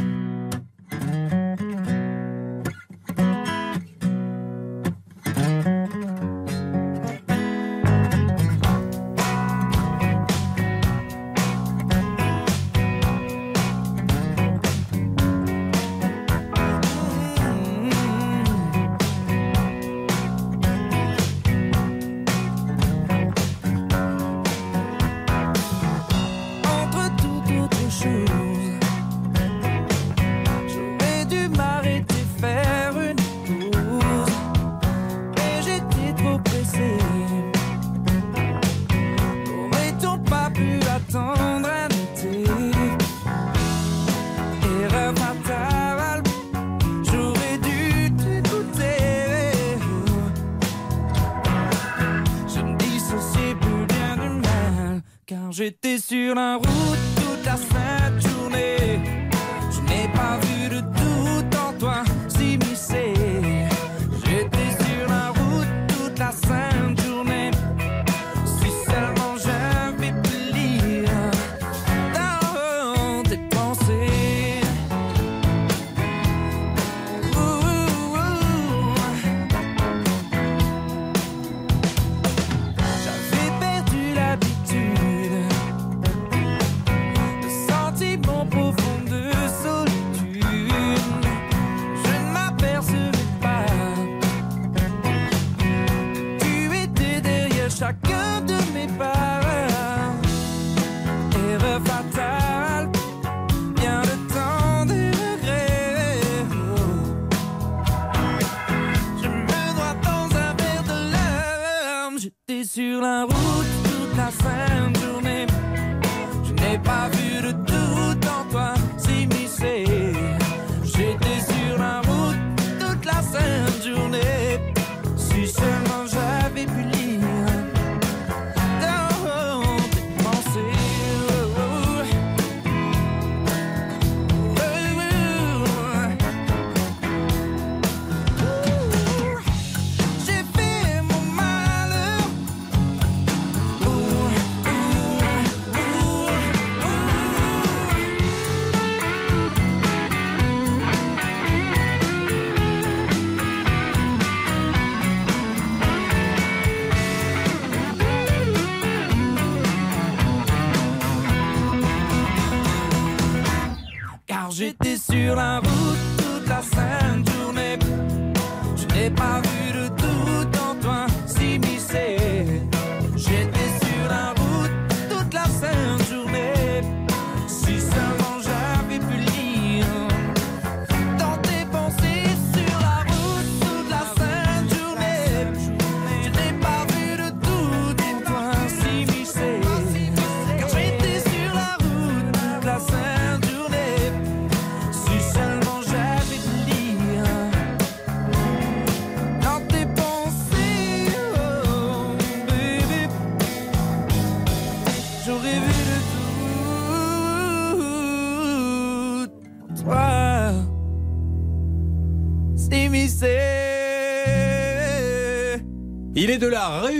De la Réunion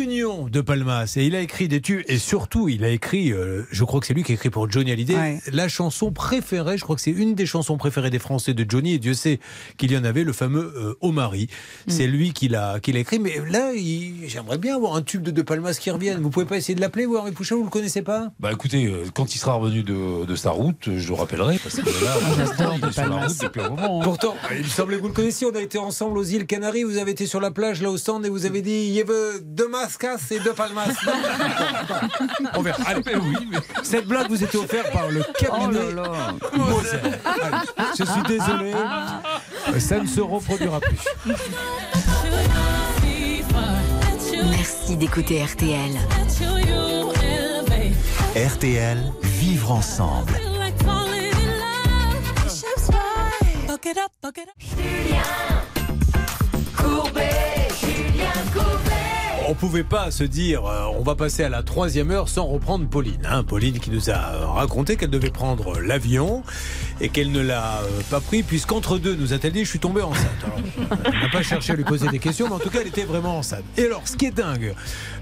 de Palmas et il a écrit des tubes et surtout il a écrit, euh, je crois que c'est lui qui a écrit pour Johnny Hallyday, Ouais. la chanson préférée, je crois que c'est une des chansons préférées des Français de Johnny et Dieu sait qu'il y en avait, le fameux euh, Au mari. C'est lui qui l'a qui l'a écrit mais là il- j'aimerais bien avoir un tube de De Palmas qui revienne. Vous pouvez pas essayer de l'appeler, vous Hervé Pouchon, vous le connaissez pas? Bah écoutez, euh, quand il sera revenu de, de sa route, je le rappellerai parce que là, il est sur la route depuis un moment. hein. Pourtant, il me semblait que vous le connaissiez. On a été ensemble aux îles Canaries. Vous avez été sur la plage, là, au stand, et vous avez dit il y avait deux mascas et deux palmas. Non On verra. Allez, Cette blague vous était offerte par le cabinet Moser. Allez, Je suis désolé. Ça ne se reproduira plus. Merci d'écouter RTL. RTL, vivre ensemble. On pouvait pas se dire euh, on va passer à la troisième heure sans reprendre Pauline. hein. Pauline qui nous a raconté qu'elle devait prendre l'avion et qu'elle ne l'a euh, pas pris puisqu'entre deux, nous a-t-elle dit, je suis tombée enceinte. Alors, on n'a pas cherché à lui poser des questions, mais en tout cas, elle était vraiment enceinte. Et alors, ce qui est dingue,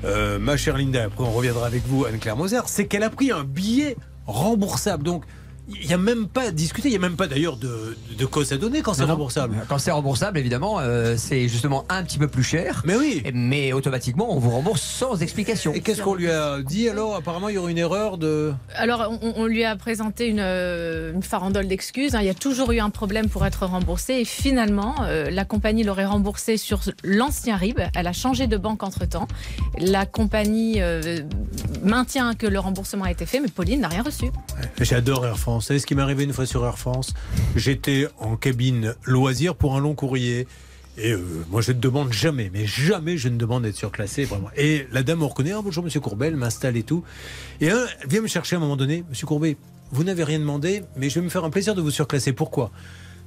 euh, ma chère Linda, après on reviendra avec vous, Anne-Claire Moser, c'est qu'elle a pris un billet remboursable. Donc, il n'y a même pas à discuter, il n'y a même pas d'ailleurs de, de cause à donner quand c'est remboursable. Quand c'est remboursable, évidemment, euh, c'est justement un petit peu plus cher. Mais oui. Mais automatiquement, on vous rembourse sans explication. Et qu'est-ce qu'on lui a dit alors Apparemment, il y aurait une erreur de. Alors, on, on lui a présenté une, euh, une farandole d'excuses. hein. Il y a toujours eu un problème pour être remboursé. Et finalement, euh, la compagnie l'aurait remboursé sur l'ancien RIB. Elle a changé de banque entre-temps. La compagnie euh, maintient que le remboursement a été fait, mais Pauline n'a rien reçu. J'adore Air France. Vous savez ce qui m'est arrivé une fois sur Air France J'étais en cabine loisir pour un long courrier. Et euh, moi, je ne demande jamais, mais jamais je ne demande d'être surclassé. Et la dame me reconnaît, ah, bonjour Monsieur Courbet, elle m'installe et tout. Et un vient me chercher à un moment donné, Monsieur Courbet, vous n'avez rien demandé, mais je vais me faire un plaisir de vous surclasser. Pourquoi?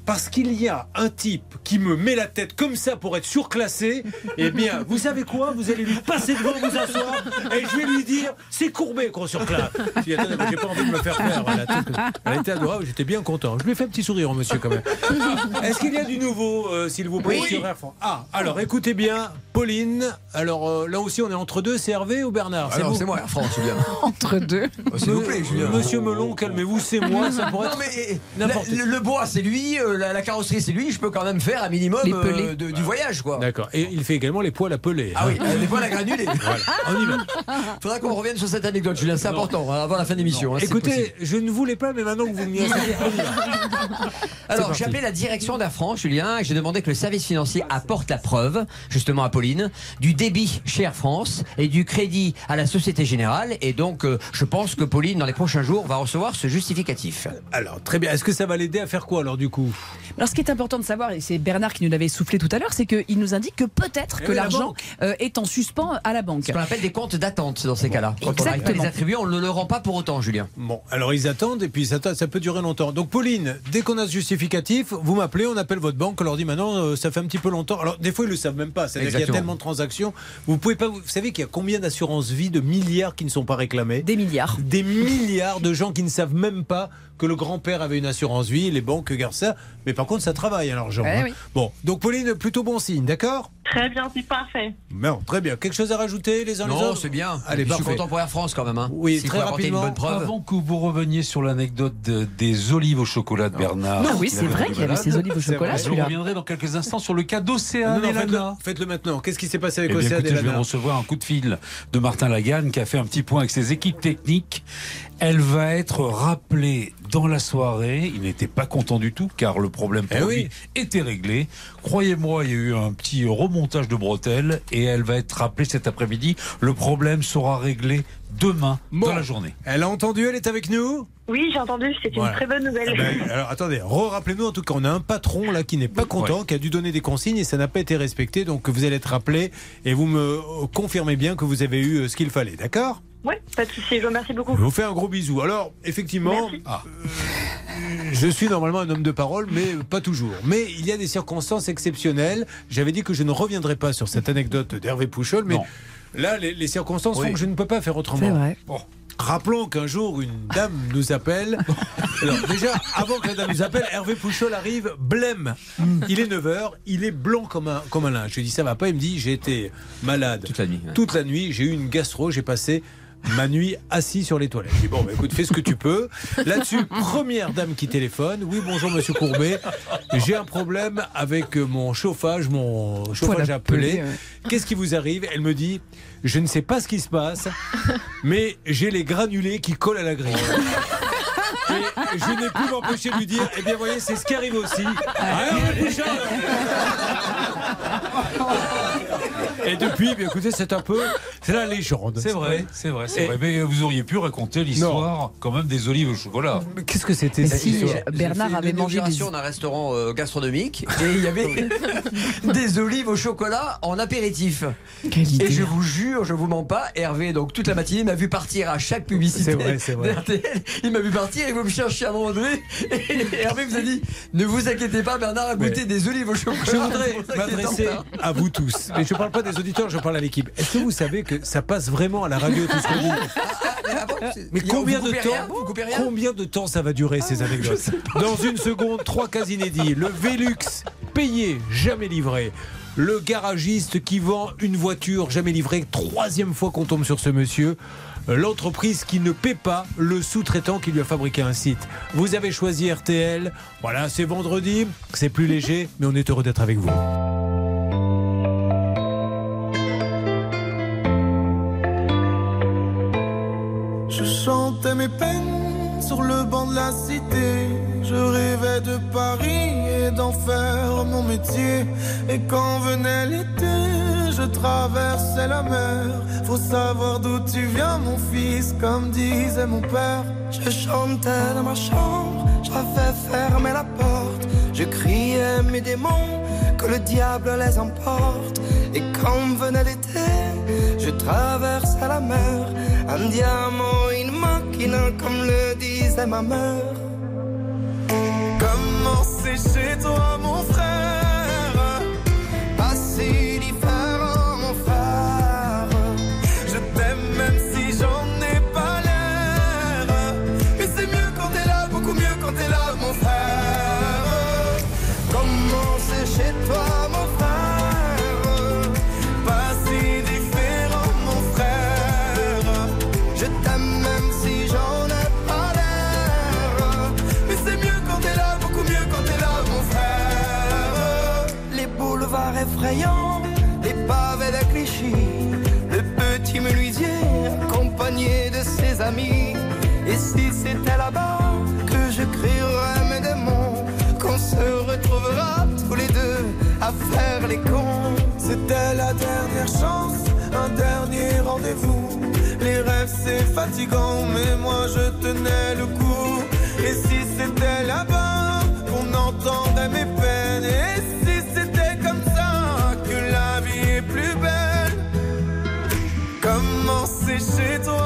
Parce qu'il y a un type qui me met la tête comme ça pour être surclassé, eh bien, vous savez quoi? Vous allez lui passer devant, vous asseoir, et je vais lui dire c'est courbé qu'on surclasse. J'ai pas envie de me faire tête. Elle était adorable, j'étais bien content. Je lui ai fait un petit sourire, monsieur, quand même. Est-ce qu'il y a du nouveau, euh, s'il vous plaît, Oui. sur Air France Ah, alors écoutez bien, Pauline. Alors euh, là aussi, on est entre deux, c'est Hervé ou Bernard? Ah non, vous? c'est moi, Air France, Julien. Entre deux. Oh, S'il vous plaît, Julien. Monsieur Melon, calmez-vous, c'est moi, ça pourrait Non, être. mais n'importe la- le, le bois c'est lui, euh, la, la carrosserie c'est lui, je peux quand même faire un minimum Les euh, de- du voyage quoi. D'accord. Et il fait également les poils à peler. Ah hein. oui, euh, les poils à granulés. Voilà, on y va. Faudra qu'on revienne sur cette anecdote, Julien, c'est important, hein, avant la fin de l'émission. hein. Écoutez, je ne voulais pas, mais maintenant que vous m'y. Alors, j'ai appelé la direction d'Air France, Julien, et j'ai demandé que le service financier apporte la preuve, justement à Pauline, du débit chez Air France et du crédit à la Société Générale. Et donc, euh, je pense que Pauline, dans les prochains jours, va recevoir ce justificatif. Alors, très bien. Est-ce que ça va l'aider à faire quoi, alors, du coup? Alors, ce qui est important de savoir, et c'est Bernard qui nous l'avait soufflé tout à l'heure, c'est qu'il nous indique que peut-être Eh que oui, l'argent euh, est en suspens à la banque. Ce qu'on appelle des comptes d'attente dans ces cas-là. Quand on n'arrive pas à Exactement. les attribuer, on ne le rend pas pour autant, Julien. Bon, alors ils attendent et puis ça, ça peut durer longtemps. Donc Pauline, dès qu'on a ce justificatif, vous m'appelez, on appelle votre banque, on leur dit maintenant euh, ça fait un petit peu longtemps. Alors des fois ils le savent même pas, c'est-à-dire qu'il y a tellement de transactions, vous pouvez pas vous savez qu'il y a combien d'assurances vie de milliards qui ne sont pas réclamées? Des milliards. Des milliards de gens qui ne savent même pas que le grand-père avait une assurance vie, les banques gardent ça, mais par contre ça travaille à l'argent. Eh hein. oui. Bon, donc Pauline, plutôt bon signe, d'accord? Très bien, c'est parfait. Bon, très bien. Quelque chose à rajouter les uns les Non, autres? c'est bien. Allez, je suis content pour Air France quand même. Hein. Oui, très une rapidement. bonne preuve. Avant que vous reveniez sur l'anecdote de- des olives au chocolat de Bernard. Non, oui, c'est vrai qu'il y avait ces olives au chocolat, Je reviendrai dans quelques instants sur le cas d'Océane Non, non, faites-le, maintenant. Qu'est-ce qui s'est passé avec Eh bien, Océane écoutez, je viens de Lana recevoir un coup de fil de Martin Lagarde qui a fait un petit point avec ses équipes techniques. Elle va être rappelée dans la soirée. Il n'était pas content du tout car le problème pour Eh lui oui. était réglé. Croyez-moi, il y a eu un petit remontage de bretelles et elle va être rappelée cet après-midi. Le problème sera réglé demain Bon. dans la journée. Elle a entendu, elle est avec nous? Oui, j'ai entendu, c'est Voilà. une très bonne nouvelle. Eh ben, alors attendez, re-rappelez-nous en tout cas, on a un patron là qui n'est pas content, qui a dû donner des consignes et ça n'a pas été respecté, donc vous allez être rappelé et vous me confirmez bien que vous avez eu euh, ce qu'il fallait, d'accord? Ouais, pas de souci, je vous remercie beaucoup. Je vous fais un gros bisou. Alors, effectivement, euh, je suis normalement un homme de parole, mais pas toujours. Mais il y a des circonstances exceptionnelles. J'avais dit que je ne reviendrai pas sur cette anecdote d'Hervé Pouchol, mais Non. là, les, les circonstances Oui. font que je ne peux pas faire autrement. C'est vrai. Bon. Rappelons qu'un jour, une dame nous appelle. Alors, déjà, avant que la dame nous appelle, Hervé Pouchol arrive, blême. Il est 9h, il est blanc comme un, comme un linge. Je lui dis, ça va pas? Il me dit, j'ai été malade toute la nuit. Toute la nuit, j'ai eu une gastro, j'ai passé ma nuit assis sur les toilettes. Je dis, bon, bah, écoute, fais ce que tu peux. Là-dessus, première dame qui téléphone. Oui, bonjour, monsieur Courbet. J'ai un problème avec mon chauffage, mon chauffage appelé. Qu'est-ce qui vous arrive? Elle me dit, je ne sais pas ce qui se passe, mais j'ai les granulés qui collent à la grille. Et je n'ai pu m'empêcher de lui dire, eh bien, voyez, c'est ce qui arrive aussi. Ah, Et depuis, bien écoutez, c'est un peu, c'est la légende. C'est vrai, c'est vrai, c'est vrai. Mais vous auriez pu raconter l'histoire quand même des olives au chocolat. Qu'est-ce que c'était cette si, histoire Bernard avait une mangé des- d'un restaurant euh, gastronomique et il y avait des olives au chocolat en apéritif. Et je vous jure, je vous mens pas, Hervé, donc toute la matinée, m'a vu partir à chaque publicité C'est vrai, c'est vrai. Il m'a vu partir et vous me cherchez à un moment donné. Et Hervé vous a dit Ne vous inquiétez pas, Bernard a goûté Mais- des olives au chocolat. Je voudrais m'adresser à vous tous. Mais je ne parle pas des auditeurs, je parle à l'équipe. Est-ce que vous savez que ça passe vraiment à la radio tout ce qu'on dit Mais Vous combien de temps Combien de temps ça va durer ces anecdotes Dans une seconde, trois cas inédits. Le Velux payé, jamais livré. Le garagiste qui vend une voiture jamais livrée. Troisième fois qu'on tombe sur ce monsieur. L'entreprise qui ne paie pas le sous-traitant qui lui a fabriqué un site. Vous avez choisi RTL. Voilà, c'est vendredi, c'est plus léger, mais on est heureux d'être avec vous. Chantais mes peines sur le banc de la cité. Je rêvais de Paris et d'en faire mon métier. Et quand venait l'été, je traversais la mer. Faut savoir d'où tu viens, mon fils, comme disait mon père. Je chantais dans ma chambre, j'avais fermé la porte. Je criais mes démons, que le diable les emporte. Et quand venait l'été, je traversais la mer. Un diamant, une machine, comme le disait ma mère. Comment c'est chez toi, mon frère chez toi, mon frère Pas si différent, mon frère. Je t'aime même si j'en ai pas l'air. Mais c'est mieux quand t'es là, beaucoup mieux quand t'es là, mon frère. Les boulevards effrayants, les pavés de Clichy, le petit menuisier accompagné de ses amis. Et si c'était là-bas à faire les cons. C'était la dernière chance, un dernier rendez-vous. Les rêves c'est fatigant, mais moi je tenais le coup. Et si c'était là-bas qu'on entendait mes peines, et si c'était comme ça que la vie est plus belle? Comment c'est chez toi,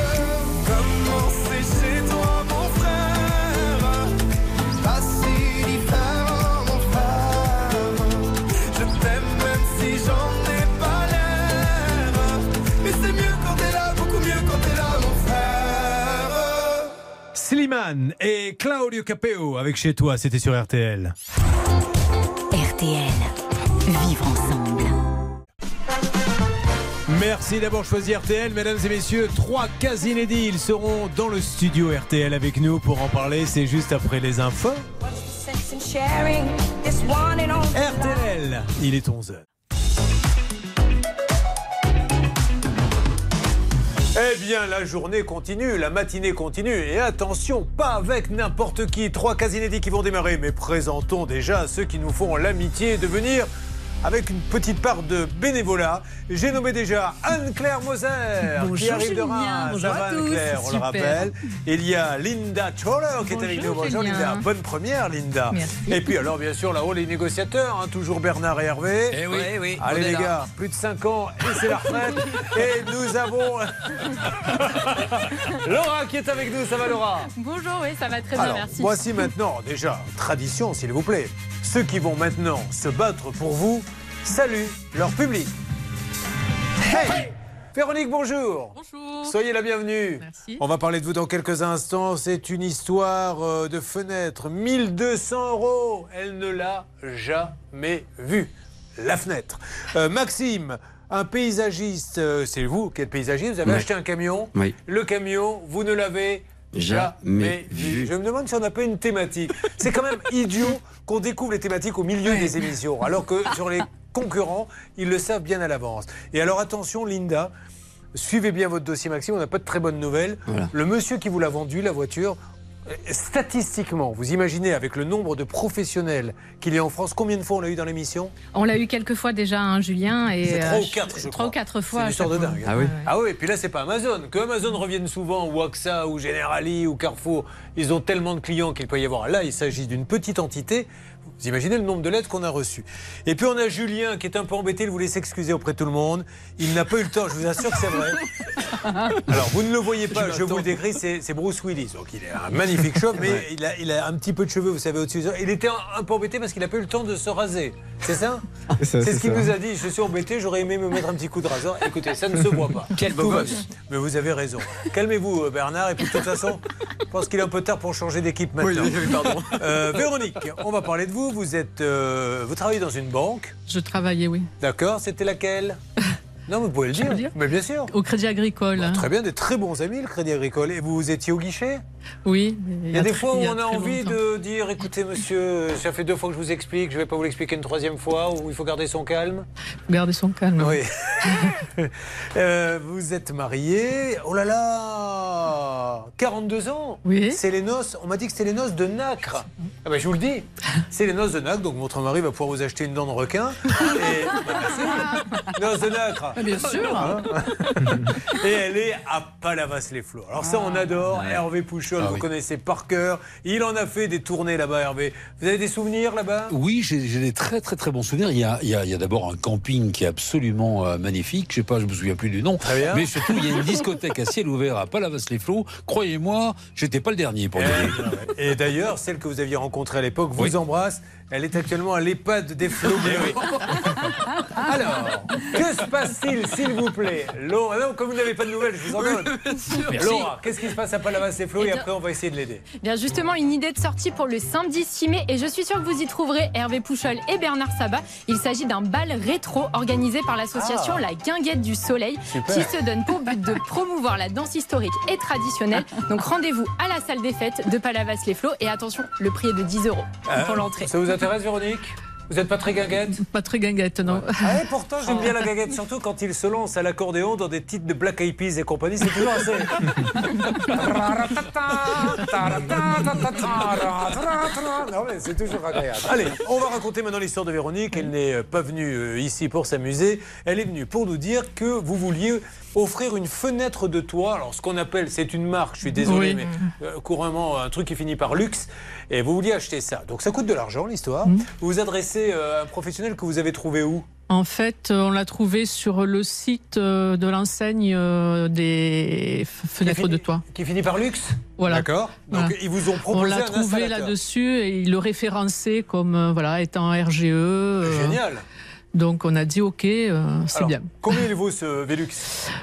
Slimane et Claudio Capeo avec chez toi, c'était sur RTL. RTL. Vivre ensemble. Merci d'avoir choisi RTL, mesdames et messieurs. Trois cas inédits. Ils seront dans le studio RTL avec nous pour en parler. C'est juste après les infos. RTL, il est 11h. Eh bien, la journée continue, la matinée continue. Et attention, pas avec n'importe qui. Trois cas inédits qui vont démarrer. Mais présentons déjà ceux qui nous font l'amitié de venir avec une petite part de bénévolat. J'ai nommé déjà Anne-Claire Moser qui arrive de. Reims. Bonjour à tous. Anne-Claire, on le rappelle. Il y a Linda Choller qui est avec nous. Bonjour, Julien. Linda. Bonne première, Linda. Merci. Et puis alors, bien sûr, là-haut, les négociateurs, hein, toujours Bernard et Hervé. Eh oui. Allez les là. gars, plus de 5 ans et c'est la retraite. et nous avons Laura qui est avec nous. Ça va Laura? Bonjour, oui, ça va très bien, merci. voici maintenant, déjà, tradition s'il vous plaît. Ceux qui vont maintenant se battre pour vous, saluent leur public. Hey Véronique, bonjour. Bonjour. Soyez la bienvenue. Merci. On va parler de vous dans quelques instants. C'est une histoire euh, de fenêtre. 1200 euros. Elle ne l'a jamais vue. La fenêtre. Euh, Maxime, un paysagiste, euh, c'est vous qui êtes paysagiste. Vous avez Oui. acheté un camion. Oui. Le camion, vous ne l'avez Jamais vu. Je me demande si on n'a pas une thématique. C'est quand même idiot qu'on découvre les thématiques au milieu des émissions, alors que sur les concurrents, ils le savent bien à l'avance. Et alors attention, Linda, suivez bien votre dossier, Maxime. On n'a pas de très bonnes nouvelles. Voilà. Le monsieur qui vous l'a vendu, la voiture, statistiquement, vous imaginez avec le nombre de professionnels qu'il y a en France, combien de fois on l'a eu dans l'émission? On l'a eu quelques fois déjà, hein, Julien. et C'est trois euh, ou quatre, je Trois ou quatre fois. C'est une histoire de dingue. Ah oui Ah oui, et puis là, c'est pas Amazon. Que Amazon revienne souvent, ou AXA, ou Generali, ou Carrefour, ils ont tellement de clients qu'il peut y avoir. Là, il s'agit d'une petite entité. Vous imaginez le nombre de lettres qu'on a reçues. Et puis on a Julien qui est un peu embêté, il voulait s'excuser auprès de tout le monde. Il n'a pas eu le temps, je vous assure que c'est vrai. Alors vous ne le voyez pas, je, vous le décris, c'est c'est Bruce Willis. Donc il est un magnifique chauve, mais Ouais. il, a, il a un petit peu de cheveux, vous savez, au-dessus. Il était un, un peu embêté parce qu'il n'a pas eu le temps de se raser. C'est ça C'est ce qu'il nous a dit. Je suis embêté, j'aurais aimé me mettre un petit coup de rasoir. Écoutez, ça ne se voit pas. Quel beau gosse. Mais vous avez raison. Calmez-vous, euh, Bernard. Et puis de toute façon, je pense qu'il est un peu tard pour changer d'équipe maintenant. Oui, oui, pardon. Euh, Véronique, on va parler de vous. Vous êtes, euh, vous travaillez dans une banque, Je travaillais, oui. d'accord C'était laquelle? Non, vous pouvez le dire. Mais bien sûr. Au Crédit Agricole. hein. Très bien, des très bons amis, le Crédit Agricole. Et vous, étiez au guichet? Oui. Il y a des fois où a on a envie longtemps. de dire écoutez, monsieur, ça fait deux fois que je vous explique, je ne vais pas vous l'expliquer une troisième fois, ou il faut garder son calme. Garder son calme. Oui. Euh, vous êtes marié. Oh là là 42 ans Oui. C'est les noces. On m'a dit que c'était les noces de Nacre. Ah ben, je vous le dis. C'est les noces de Nacre. Donc votre mari va pouvoir vous acheter une dent de requin. Et... Bah. Noces de Nacre. Bien sûr. Hein Et elle est à Palavas-les-Flots. Alors ça, on adore. Hervé Pouchol, vous connaissez par cœur. Il en a fait des tournées là-bas, Hervé. Vous avez des souvenirs là-bas? Oui, j'ai des très très très bons souvenirs. Il y a, il y a- il y a d'abord un camping qui est absolument euh, magnifique. Je sais pas, je me souviens plus du nom. Très bien. Mais surtout, il y a une discothèque à ciel ouvert à Palavas-les-Flots. Croyez-moi, j'étais pas le dernier pour y aller. Et d'ailleurs, celle que vous aviez rencontrée à l'époque vous Oui. embrasse. Elle est actuellement à l'EHPAD des flots. Alors, que se passe-t-il, s'il vous plaît? Laura, non, comme vous n'avez pas de nouvelles, je vous en donne. Laura, qu'est-ce qui se passe à Palavas les flots Eh et bien- après on va essayer de l'aider? Bien justement, une idée de sortie pour le samedi 6 mai et je suis sûre que vous y trouverez Hervé Pouchol et Bernard Sabat. Il s'agit d'un bal rétro organisé par l'association Ah. La Guinguette du Soleil Super. qui se donne pour but de promouvoir la danse historique et traditionnelle. Donc rendez-vous à la salle des fêtes de Palavas-les-Flots et attention, le prix est de 10 euros pour Euh, l'entrée. Ça vous intéresse, Véronique? Vous n'êtes pas très guinguette? Pas très guinguette, non. Ah ouais, pourtant, j'aime bien la guinguette, surtout quand il se lance à l'accordéon dans des titres de Black Eyed Peas et compagnie. C'est toujours assez. Non, mais c'est toujours agréable. Allez, on va raconter maintenant l'histoire de Véronique. Elle n'est pas venue euh, ici pour s'amuser. Elle est venue pour nous dire que vous vouliez offrir une fenêtre de toit. Alors, ce qu'on appelle, c'est une marque, je suis désolé, Oui. mais euh, couramment un truc qui finit par luxe. Et vous vouliez acheter ça. Donc, ça coûte de l'argent, l'histoire. Vous vous adressez euh, à un professionnel que vous avez trouvé où? En fait, euh, on l'a trouvé sur le site de l'enseigne des fenêtres de toit. Qui finit par luxe? Voilà. D'accord. Donc, Voilà. ils vous ont On proposé l'a un trouvé là-dessus et il le référençait comme voilà étant RGE. euh, Génial. Donc on a dit ok, euh, c'est bien. Combien il vaut ce Velux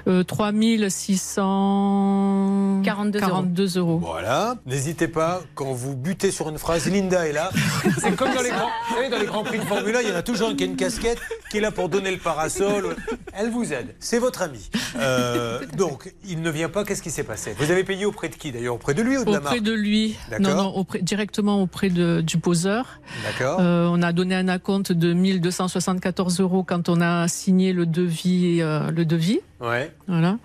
Euh, 3642 euros. Voilà. N'hésitez pas, quand vous butez sur une phrase, Linda est là. C'est comme dans les, grands, vous savez, dans les grands prix de Formule 1, il y en a toujours un qui a une casquette, qui est là pour donner le parasol. Elle vous aide. C'est votre ami. Euh, donc, il ne vient pas. Qu'est-ce qui s'est passé? Vous avez payé auprès de qui d'ailleurs? Auprès de lui ou de la marque Auprès de lui. D'accord. Non, non, auprès- directement auprès de- du poseur. D'accord. Euh, on a donné un acompte de 1274 euros quand on a signé le devis. euh, le devis. Ouais. Voilà.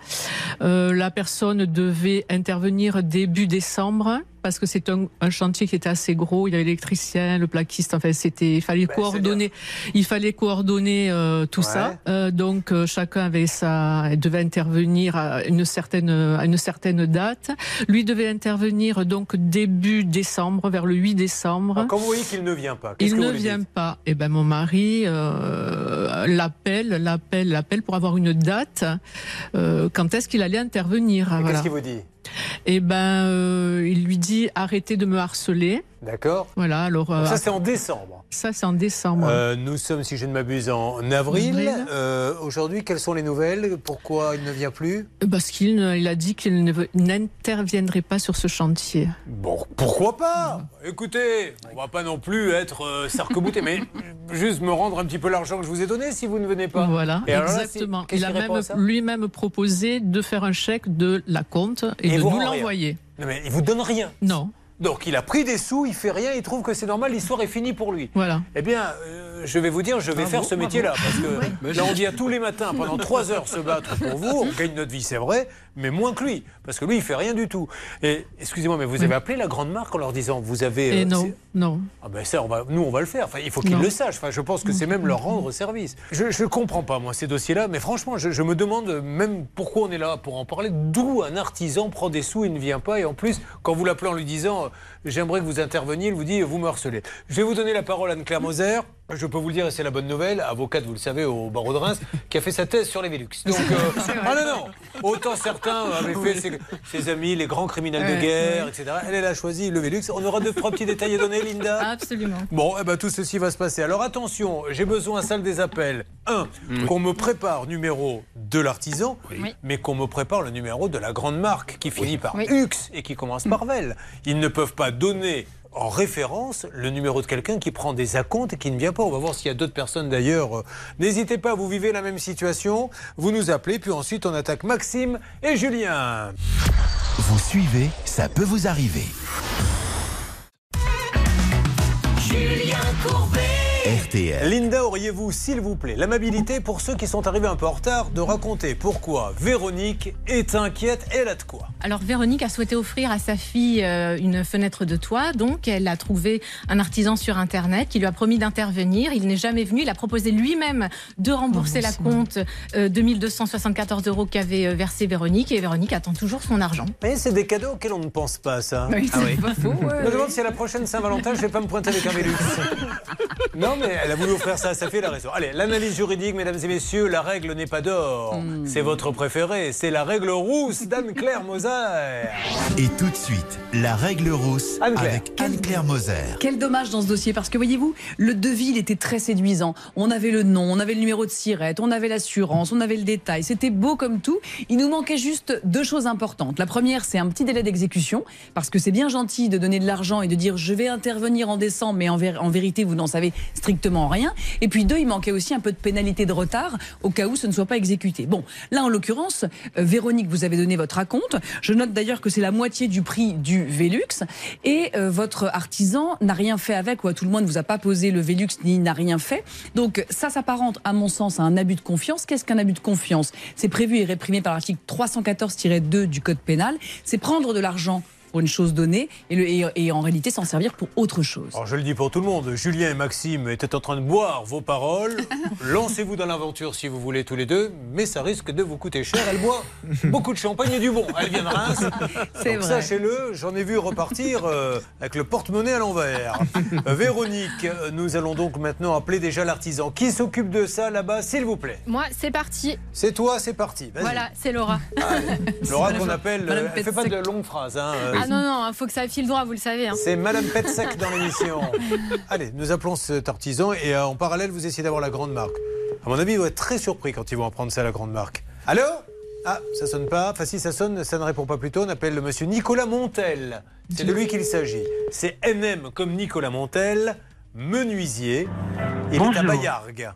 Euh, la personne devait intervenir début décembre parce que c'est un, un chantier qui était assez gros. Il y avait l'électricien, le plaquiste. Enfin, c'était, il fallait Ben, coordonner. Il fallait coordonner euh, tout Ouais. ça. Euh, donc euh, chacun avait sa, devait intervenir à une certaine, à une certaine date. Lui devait intervenir donc début décembre, vers le 8 décembre. Quand vous voyez qu'il ne vient pas, Il que ne vient pas. Eh ben mon mari euh, l'appelle, l'appelle, l'appelle pour avoir une date. Euh, quand est-ce qu'il allait intervenir voilà. Qu'est-ce qu'il vous dit? Eh ben, euh, il lui dit arrêtez de me harceler. D'accord. Voilà. Alors euh, Ça, c'est en décembre. Ça c'est en décembre. Euh, nous sommes, si je ne m'abuse, en avril. Avril. Euh, Aujourd'hui, quelles sont les nouvelles? Pourquoi il ne vient plus? Parce qu'il il a dit qu'il n'interviendrait pas sur ce chantier. Bon, pourquoi pas? Écoutez, on va pas non plus être euh, sarc-bouté, mais juste me rendre un petit peu l'argent que je vous ai donné si vous ne venez pas. Voilà, Et alors là, exactement. il a même lui-même proposé de faire un chèque de la compte et, Et de vous nous l'envoyer. Non, mais il vous donne rien. Non. Donc il a pris des sous, il fait rien, il trouve que c'est normal, l'histoire est finie pour lui. Voilà. Eh bien, euh, je vais vous dire, je vais faire ce métier-là. Parce que Oui. là, on vient tous les matins pendant trois heures se battre pour vous. On gagne notre vie, c'est vrai, mais moins que lui. Parce que lui, il fait rien du tout. Et excusez-moi, mais vous avez appelé la grande marque en leur disant, vous avez. Et euh, non, non. Ah ben ça, on va, nous, on va le faire. Enfin, il faut qu'ils le sachent. Enfin, je pense que c'est même leur rendre service. Je ne comprends pas, moi, ces dossiers-là. Mais franchement, je, je me demande même pourquoi on est là pour en parler. D'où un artisan prend des sous, il ne vient pas. Et en plus, quand vous l'appelez en lui disant J'aimerais que vous interveniez, il vous dit Vous me harcelez. Je vais vous donner la parole à Anne-Claire Moser. Je peux vous le dire, et c'est la bonne nouvelle, avocate, vous le savez, au barreau de Reims, qui a fait sa thèse sur les Vélux. Donc, euh, ah non, non, autant certains avaient fait ses, ses amis, les grands criminels de guerre, etc. Elle, elle a choisi le Vélux. On aura deux, trois petits détails à donner, Linda Absolument. Bon, eh ben, tout ceci va se passer. Alors attention, j'ai besoin, salle des appels, un, qu'on me prépare numéro de l'artisan, Oui. mais qu'on me prépare le numéro de la grande marque qui finit par Oui. Ux et qui commence par Vel. Ils ne peuvent pas donner en référence le numéro de quelqu'un qui prend des acomptes et qui ne vient pas. On va voir s'il y a d'autres personnes d'ailleurs. Euh, N'hésitez pas, vous vivez la même situation, vous nous appelez, puis ensuite on attaque Maxime et Julien. Vous suivez, ça peut vous arriver. Julien Courbet. RTL. Linda, auriez-vous, s'il vous plaît, l'amabilité pour ceux qui sont arrivés un peu en retard de raconter pourquoi Véronique est inquiète et elle a de quoi Alors Véronique a souhaité offrir à sa fille euh, une fenêtre de toit, donc elle a trouvé un artisan sur internet qui lui a promis d'intervenir. Il n'est jamais venu. Il a proposé lui-même de rembourser la compte euh, de 1274 euros qu'avait euh, versé Véronique et Véronique attend toujours son argent. Mais c'est des cadeaux auxquels on ne pense pas, ça. Oui, c'est Ah oui. pas faux, ouais, Je me demande si à la prochaine Saint-Valentin, je vais pas me pointer avec un Vélux. non, mais elle a voulu offrir ça à sa fille, elle a raison. Allez, l'analyse juridique, mesdames et messieurs, la règle n'est pas d'or. Hmm. C'est votre préféré, c'est la règle rousse d'Anne-Claire Moser. Et tout de suite, la règle rousse avec Anne-Claire Moser. Quel dommage dans ce dossier, parce que voyez-vous, le devis, il était très séduisant. On avait le nom, on avait le numéro de sirette, on avait l'assurance, on avait le détail. C'était beau comme tout. Il nous manquait juste deux choses importantes. La première, c'est un petit délai d'exécution, parce que c'est bien gentil de donner de l'argent et de dire je vais intervenir en décembre, mais en, ver- en vérité, vous n'en savez strictement rien. Et puis deux, il manquait aussi un peu de pénalité de retard au cas où ce ne soit pas exécuté. Bon, là, en l'occurrence, euh, Véronique, vous avez donné votre acompte. Je note d'ailleurs que c'est la moitié du prix du Vélux. Et euh, votre artisan n'a rien fait avec, ou à tout le monde ne vous a pas posé le Vélux ni n'a rien fait. Donc ça s'apparente, à mon sens, à un abus de confiance. Qu'est-ce qu'un abus de confiance? C'est prévu et réprimé par l'article 314-2 du Code pénal. C'est prendre de l'argent pour une chose donnée et, le- et- et en réalité s'en servir pour autre chose. Alors je le dis pour tout le monde, Julien et Maxime étaient en train de boire vos paroles. Lancez-vous dans l'aventure si vous voulez tous les deux, mais ça risque de vous coûter cher. Elle boit beaucoup de champagne et du bon. Elle vient de Reims. C'est Donc vrai. sachez-le, j'en ai vu repartir euh, avec le porte-monnaie à l'envers. Euh, Véronique, euh, nous allons donc maintenant appeler déjà l'artisan. Qui s'occupe de ça là-bas, s'il vous plaît Moi, c'est parti. C'est toi, c'est parti. Voilà, c'est Laura. Laura qu'on appelle, Madame euh, elle fait pas de longues phrases. hein, euh, Ah non, non, il faut que ça file droit, vous le savez. hein. C'est Madame Petsec dans l'émission. Allez, nous appelons cet artisan et euh, en parallèle, vous essayez d'avoir la grande marque. À mon avis, ils vont être très surpris quand ils vont apprendre ça, la grande marque. Allô? Ah, ça sonne pas. Enfin, si ça sonne, ça ne répond pas plus tôt. On appelle le monsieur Nicolas Montel. C'est de lui qu'il s'agit. C'est NM comme Nicolas Montel, menuisier. Il est à Bonjour. Bayargues.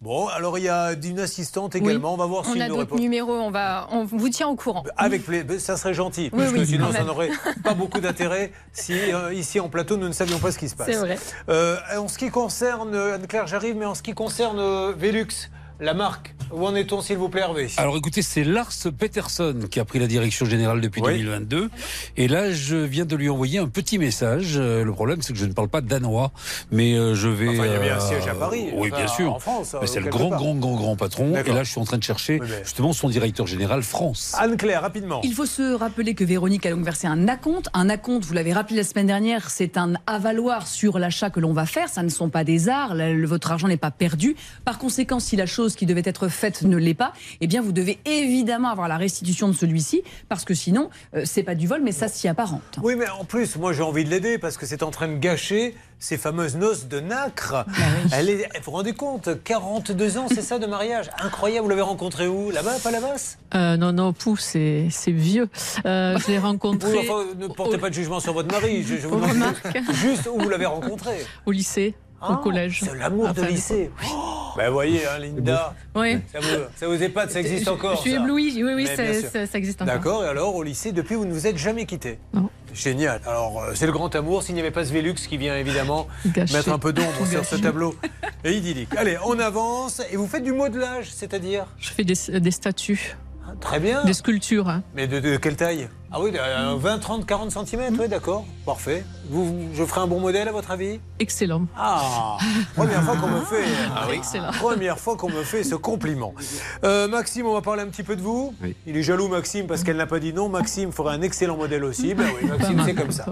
Bon, alors il y a une assistante également. On va voir On si a nous d'autres numéros, on, va, on vous tient au courant. Avec plaisir, ça serait gentil, Oui, parce que sinon ça n'aurait pas beaucoup d'intérêt si euh, ici en plateau nous ne savions pas ce qui se passe. C'est vrai. Euh, en ce qui concerne, euh, Anne-Claire, j'arrive, mais en ce qui concerne Velux, la marque, où en est-on s'il vous plaît Hervé? Alors écoutez, c'est Lars Peterson qui a pris la direction générale depuis 2022. Et là, je viens de lui envoyer un petit message. Euh, Le problème, c'est que je ne parle pas danois, mais euh, je vais. Enfin, il y a bien un euh, siège à Paris, Oui, enfin, bien sûr. en France, Mais c'est le grand, part. grand, grand, grand patron. Et là, je suis en train de chercher justement son directeur général France. Anne-Claire, rapidement. Il faut se rappeler que Véronique a donc versé un acompte. Un acompte, vous l'avez rappelé la semaine dernière, c'est un avaloir sur l'achat que l'on va faire. Ça ne sont pas des arts. Le- votre argent n'est pas perdu. Par conséquent, si la chose qui devait être faite ne l'est pas, eh bien, vous devez évidemment avoir la restitution de celui-ci, parce que sinon, euh, c'est pas du vol, mais ça s'y apparente. Oui, mais en plus, moi j'ai envie de l'aider parce que c'est en train de gâcher ces fameuses noces de nacre. Bah Elle est, vous vous rendez compte 42 ans, c'est ça de mariage Incroyable, vous l'avez rencontré où? Là-bas, pas là-bas? Euh, non, non, Pou, c'est c'est vieux. Euh, je l'ai rencontré Oui, enfin, ne portez pas de jugement sur votre mari. Je, je vous demande juste où vous l'avez rencontré. au lycée, au Ah, collège. C'est l'amour de lycée. Ben, vous voyez, hein, Linda. Oui. Ça vous, ça vous épate, ça existe Je- encore. Je suis éblouie, oui, oui, ça, existe encore. D'accord, et alors au lycée, depuis, vous ne vous êtes jamais quitté Génial. Alors, euh, c'est le grand amour, s'il n'y avait pas ce Vélux qui vient évidemment mettre un peu d'ombre sur ce tableau et idyllique. Allez, on avance. Et vous faites du modelage, c'est-à-dire Je fais des, des statues. Très bien. Des sculptures. hein. Mais de, de quelle taille? Ah oui, de, euh, 20, 30, 40 cm, oui, d'accord. Parfait. Vous, vous- je ferai un bon modèle à votre avis? Excellent. Ah Première fois qu'on me fait. Ah oui. Excellent. Première fois qu'on me fait ce compliment. Euh, Maxime, on va parler un petit peu de vous. Il est jaloux, Maxime, parce qu'elle n'a pas dit non. Maxime ferait un excellent modèle aussi. Ben oui, Maxime, c'est comme ça.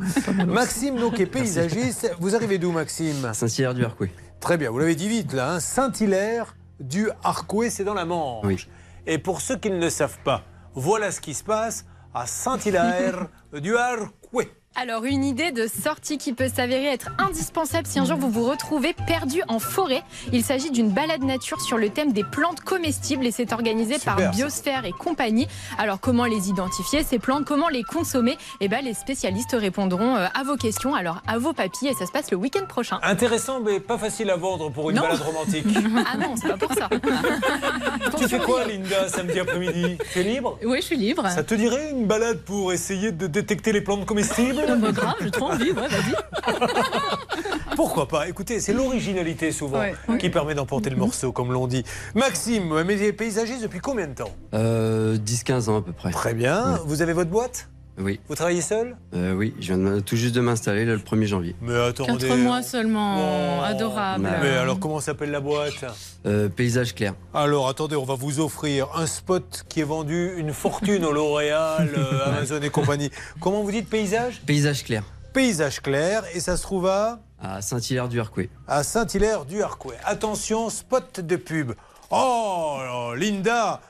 Maxime, donc, est paysagiste. Vous arrivez d'où, Maxime? Saint-Hilaire du Harcouët. Très bien, vous l'avez dit vite là. hein. Saint-Hilaire du Harcouët, c'est dans la Manche. Et pour ceux qui ne le savent pas, voilà ce qui se passe à Saint-Hilaire du Harcouët. Alors, une idée de sortie qui peut s'avérer être indispensable si un jour vous vous retrouvez perdu en forêt. Il s'agit d'une balade nature sur le thème des plantes comestibles et c'est organisé Super, par ça. Biosphère et compagnie. Alors, comment les identifier, ces plantes? Comment les consommer? Eh ben, les spécialistes répondront euh, à vos questions, alors à vos papilles et ça se passe le week-end prochain. Intéressant, mais pas facile à vendre pour une Non. balade romantique. ah non, c'est pas pour ça. tu fais quoi, Linda, samedi après-midi? Tu es libre? Oui, je suis libre. Ça te dirait une balade pour essayer de détecter les plantes comestibles? Bah, grave, j'ai trop envie, ouais, vas-y. Pourquoi pas? Écoutez, c'est l'originalité souvent Ouais. qui permet d'emporter le morceau, comme l'on dit. Maxime, mais paysagiste depuis combien de temps? Euh, 10-15 ans à peu près. Très bien. Ouais. Vous avez votre boîte? Oui. Vous travaillez seul? Euh, oui, je viens de- tout juste de m'installer là, le 1er janvier. Mais attendez. Quatre mois seulement, adorable. Mais alors, comment s'appelle la boîte? Euh, paysage clair. Alors, attendez, on va vous offrir un spot qui est vendu une fortune au L'Oréal, euh, Amazon et compagnie. Comment vous dites paysage? Paysage clair. Paysage clair, et ça se trouve à? À Saint-Hilaire du Harcouët. à Saint-Hilaire du Harcouët. Attention, spot de pub. Oh, Linda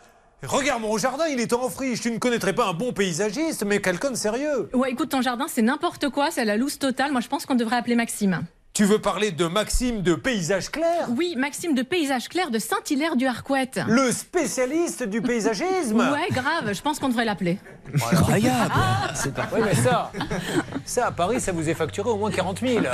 Regarde mon jardin, il est en friche. Tu ne connaîtrais pas un bon paysagiste, mais quelqu'un de sérieux. Ouais, écoute, ton jardin, c'est n'importe quoi, c'est la loose totale. Moi, je pense qu'on devrait appeler Maxime. Tu veux parler de Maxime de Paysage Clair? Oui, Maxime de Paysage Clair de Saint-Hilaire du Harcouët. Le spécialiste du paysagisme? Ouais, grave, je pense qu'on devrait l'appeler. Incroyable C'est Oui, mais ça, ça, à Paris, ça vous est facturé au moins 40 000.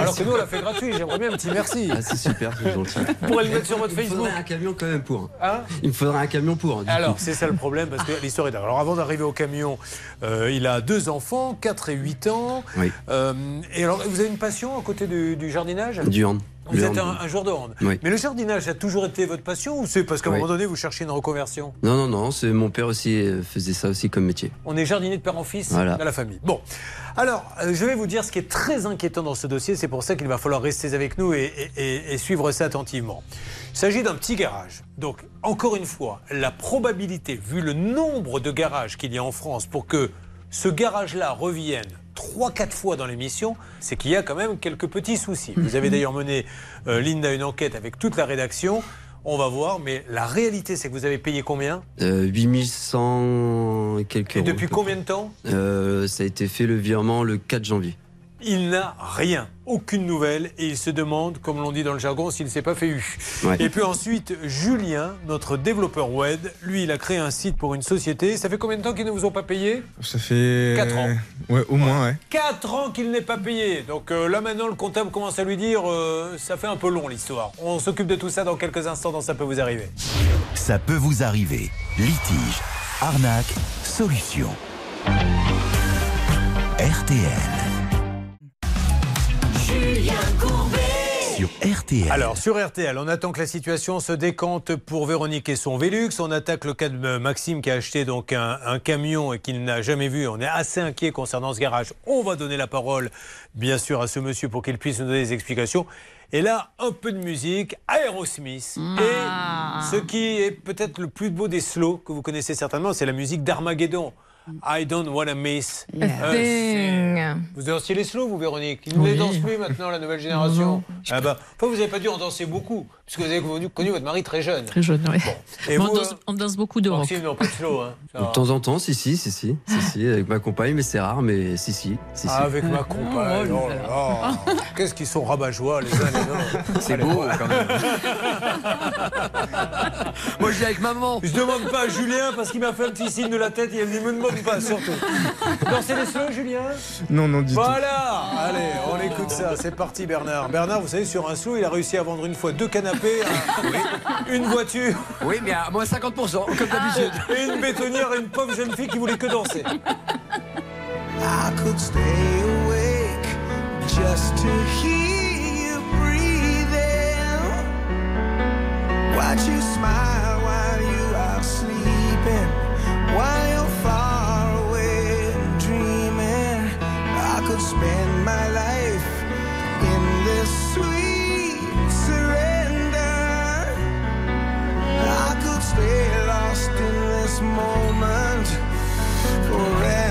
Alors que nous, on l'a fait gratuit. J'aimerais bien un petit merci. Ah, c'est super, c'est gentil. Vous pourrez le mettre sur votre Il me Facebook. faudrait un camion quand même pour. Hein Il me faudrait un camion pour. du Alors, c'est ça le problème, parce que l'histoire est dingue. Alors, avant d'arriver au camion, euh, il a deux enfants, 4 et 8 ans. Oui. Euh, et alors, vous avez une passion à côté du, du jardinage Du hand. Vous êtes un, un joueur de hand. Oui. Mais le jardinage a toujours été votre passion ou c'est parce qu'à un Oui. moment donné, vous cherchez une reconversion Non, non, non, c'est mon père aussi euh, faisait ça aussi comme métier. On est jardinier de père en fils Voilà. dans la famille. Bon, alors, euh, je vais vous dire ce qui est très inquiétant dans ce dossier. C'est pour ça qu'il va falloir rester avec nous et, et- et- et suivre ça attentivement. Il s'agit d'un petit garage. Donc, encore une fois, la probabilité, vu le nombre de garages qu'il y a en France, pour que ce garage-là revienne 3-4 fois dans l'émission, c'est qu'il y a quand même quelques petits soucis. Vous avez d'ailleurs mené, euh, Linda, une enquête avec toute la rédaction. On va voir, mais la réalité, c'est que vous avez payé combien? Euh, 8100 et quelques Et euros. depuis combien de temps? Euh, Ça a été fait le virement le 4 janvier. Il n'a rien, aucune nouvelle, et il se demande, comme l'on dit dans le jargon, s'il ne s'est pas fait eu. Ouais. Et puis ensuite, Julien, notre développeur web, lui, il a créé un site pour une société. Ça fait combien de temps qu'ils ne vous ont pas payé? Ça fait. Quatre ans. Ouais, au moins, ouais. 4 ans qu'il n'est pas payé. Donc euh, là maintenant, le comptable commence à lui dire, euh, ça fait un peu long l'histoire. On s'occupe de tout ça dans quelques instants dans Ça peut vous arriver. Ça peut vous arriver. Litige, arnaque, solution. RTL. Sur RTL. Alors, sur RTL, on attend que la situation se décante pour Véronique et son Vélux. On attaque le cas de Maxime qui a acheté donc un, un camion et qu'il n'a jamais vu. On est assez inquiet concernant ce garage. On va donner la parole, bien sûr, à ce monsieur pour qu'il puisse nous donner des explications. Et là, un peu de musique, Aerosmith. Et ce qui est peut-être le plus beau des slows que vous connaissez certainement, c'est la musique d'Armageddon. I don't wanna miss. A Euh, thing. c'est- vous dansez les slows, vous, Véronique? Ils ne les Oui. dansent plus maintenant, la nouvelle génération. Ah bah, vous n'avez pas dû en danser beaucoup, puisque vous avez connu, connu votre mari très jeune. Très jeune, oui. Et Mais vous, on, danse, on danse beaucoup de rock. Maxime, non, pas de slow. Hein. De temps en temps, si, si, si, si, si, si, avec ma compagne, mais c'est rare, mais si, si, si, si. Ah, avec ma compagne. Oh là là. Qu'est-ce qu'ils sont rabat-joie les uns les autres. C'est beau, quand même. Moi, je dis avec maman. Je demande pas à Julien parce qu'il m'a fait un petit signe de la tête et il me dit me pas surtout. Dansez les slows, Julien Non, non, du tout. Voilà Allez, on écoute ça. C'est parti, Bernard. Bernard, vous savez, sur un slow, il a réussi à vendre une fois deux canapés, un- une voiture. Oui, mais à moins 50%, comme d'habitude. Et une bétonnière et une pauvre jeune fille qui voulait que danser. I could stay awake just to hear you breathing. Watch you smile while you are sleeping, while this moment forever.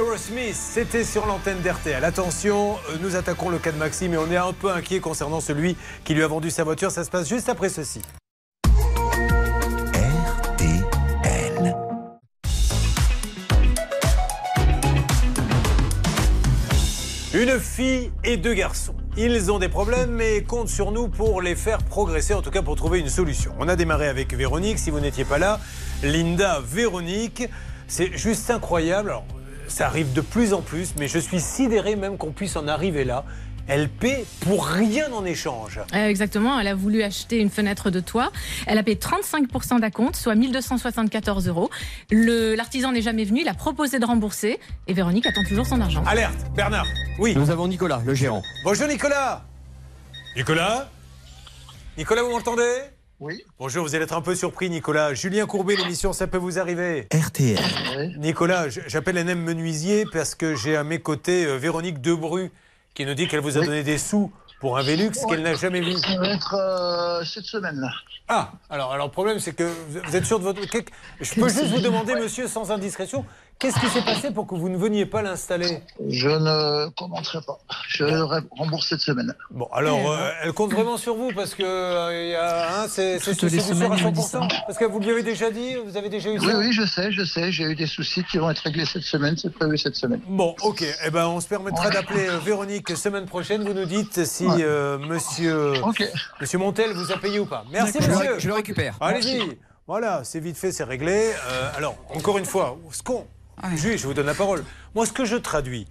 Aerosmith, c'était sur l'antenne d'RTL. Attention, euh, nous attaquons le cas de Maxime et on est un peu inquiet concernant celui qui lui a vendu sa voiture. Ça se passe juste après ceci. Une fille et deux garçons. Ils ont des problèmes mais comptent sur nous pour les faire progresser, en tout cas pour trouver une solution. On a démarré avec Véronique, si vous n'étiez pas là. Linda, Véronique, c'est juste incroyable. Alors, ça arrive de plus en plus, mais je suis sidéré même qu'on puisse en arriver là. Elle paie pour rien en échange. Euh, Exactement, elle a voulu acheter une fenêtre de toit. Elle a payé 35% d'acompte, soit 1274 euros. L'artisan n'est jamais venu, il a proposé de rembourser et Véronique attend toujours son argent. Alerte, Bernard. Oui. Nous avons Nicolas, le gérant. Bonjour Nicolas. Nicolas? Nicolas, vous m'entendez? Oui. Bonjour, vous allez être un peu surpris Nicolas. Julien Courbet, l'émission Ça peut vous arriver. RTL. Nicolas, j'appelle un M menuisier parce que j'ai à mes côtés euh, Véronique Debru qui nous dit qu'elle vous a Oui. donné des sous pour un Vélux qu'elle n'a jamais vu. Ça va être euh, cette semaine-là. Ah, alors, alors le problème c'est que vous êtes sûr de votre... Je peux juste vous demander, monsieur, sans indiscrétion, qu'est-ce qui s'est passé pour que vous ne veniez pas l'installer? Je ne commenterai pas. Je re- rembourse cette semaine. Bon, alors, euh, elle compte vraiment sur vous parce que euh, hein, c'est sûr semaines, à il me dit ça. 100%. Parce que vous lui avez déjà dit, vous avez déjà eu Oui, ça oui, je sais, je sais. J'ai eu des soucis qui vont être réglés cette semaine. C'est prévu cette semaine. Bon, ok. Eh ben, on se permettra d'appeler euh, Véronique semaine prochaine. Vous nous dites si Ouais. euh, monsieur, monsieur Montel vous a payé ou pas. Merci, monsieur. je le récupère. Allez-y. Voilà, c'est vite fait, c'est réglé. Euh, alors, encore une fois, ce qu'on. Jules, je vous donne la parole. Moi, ce que je traduis,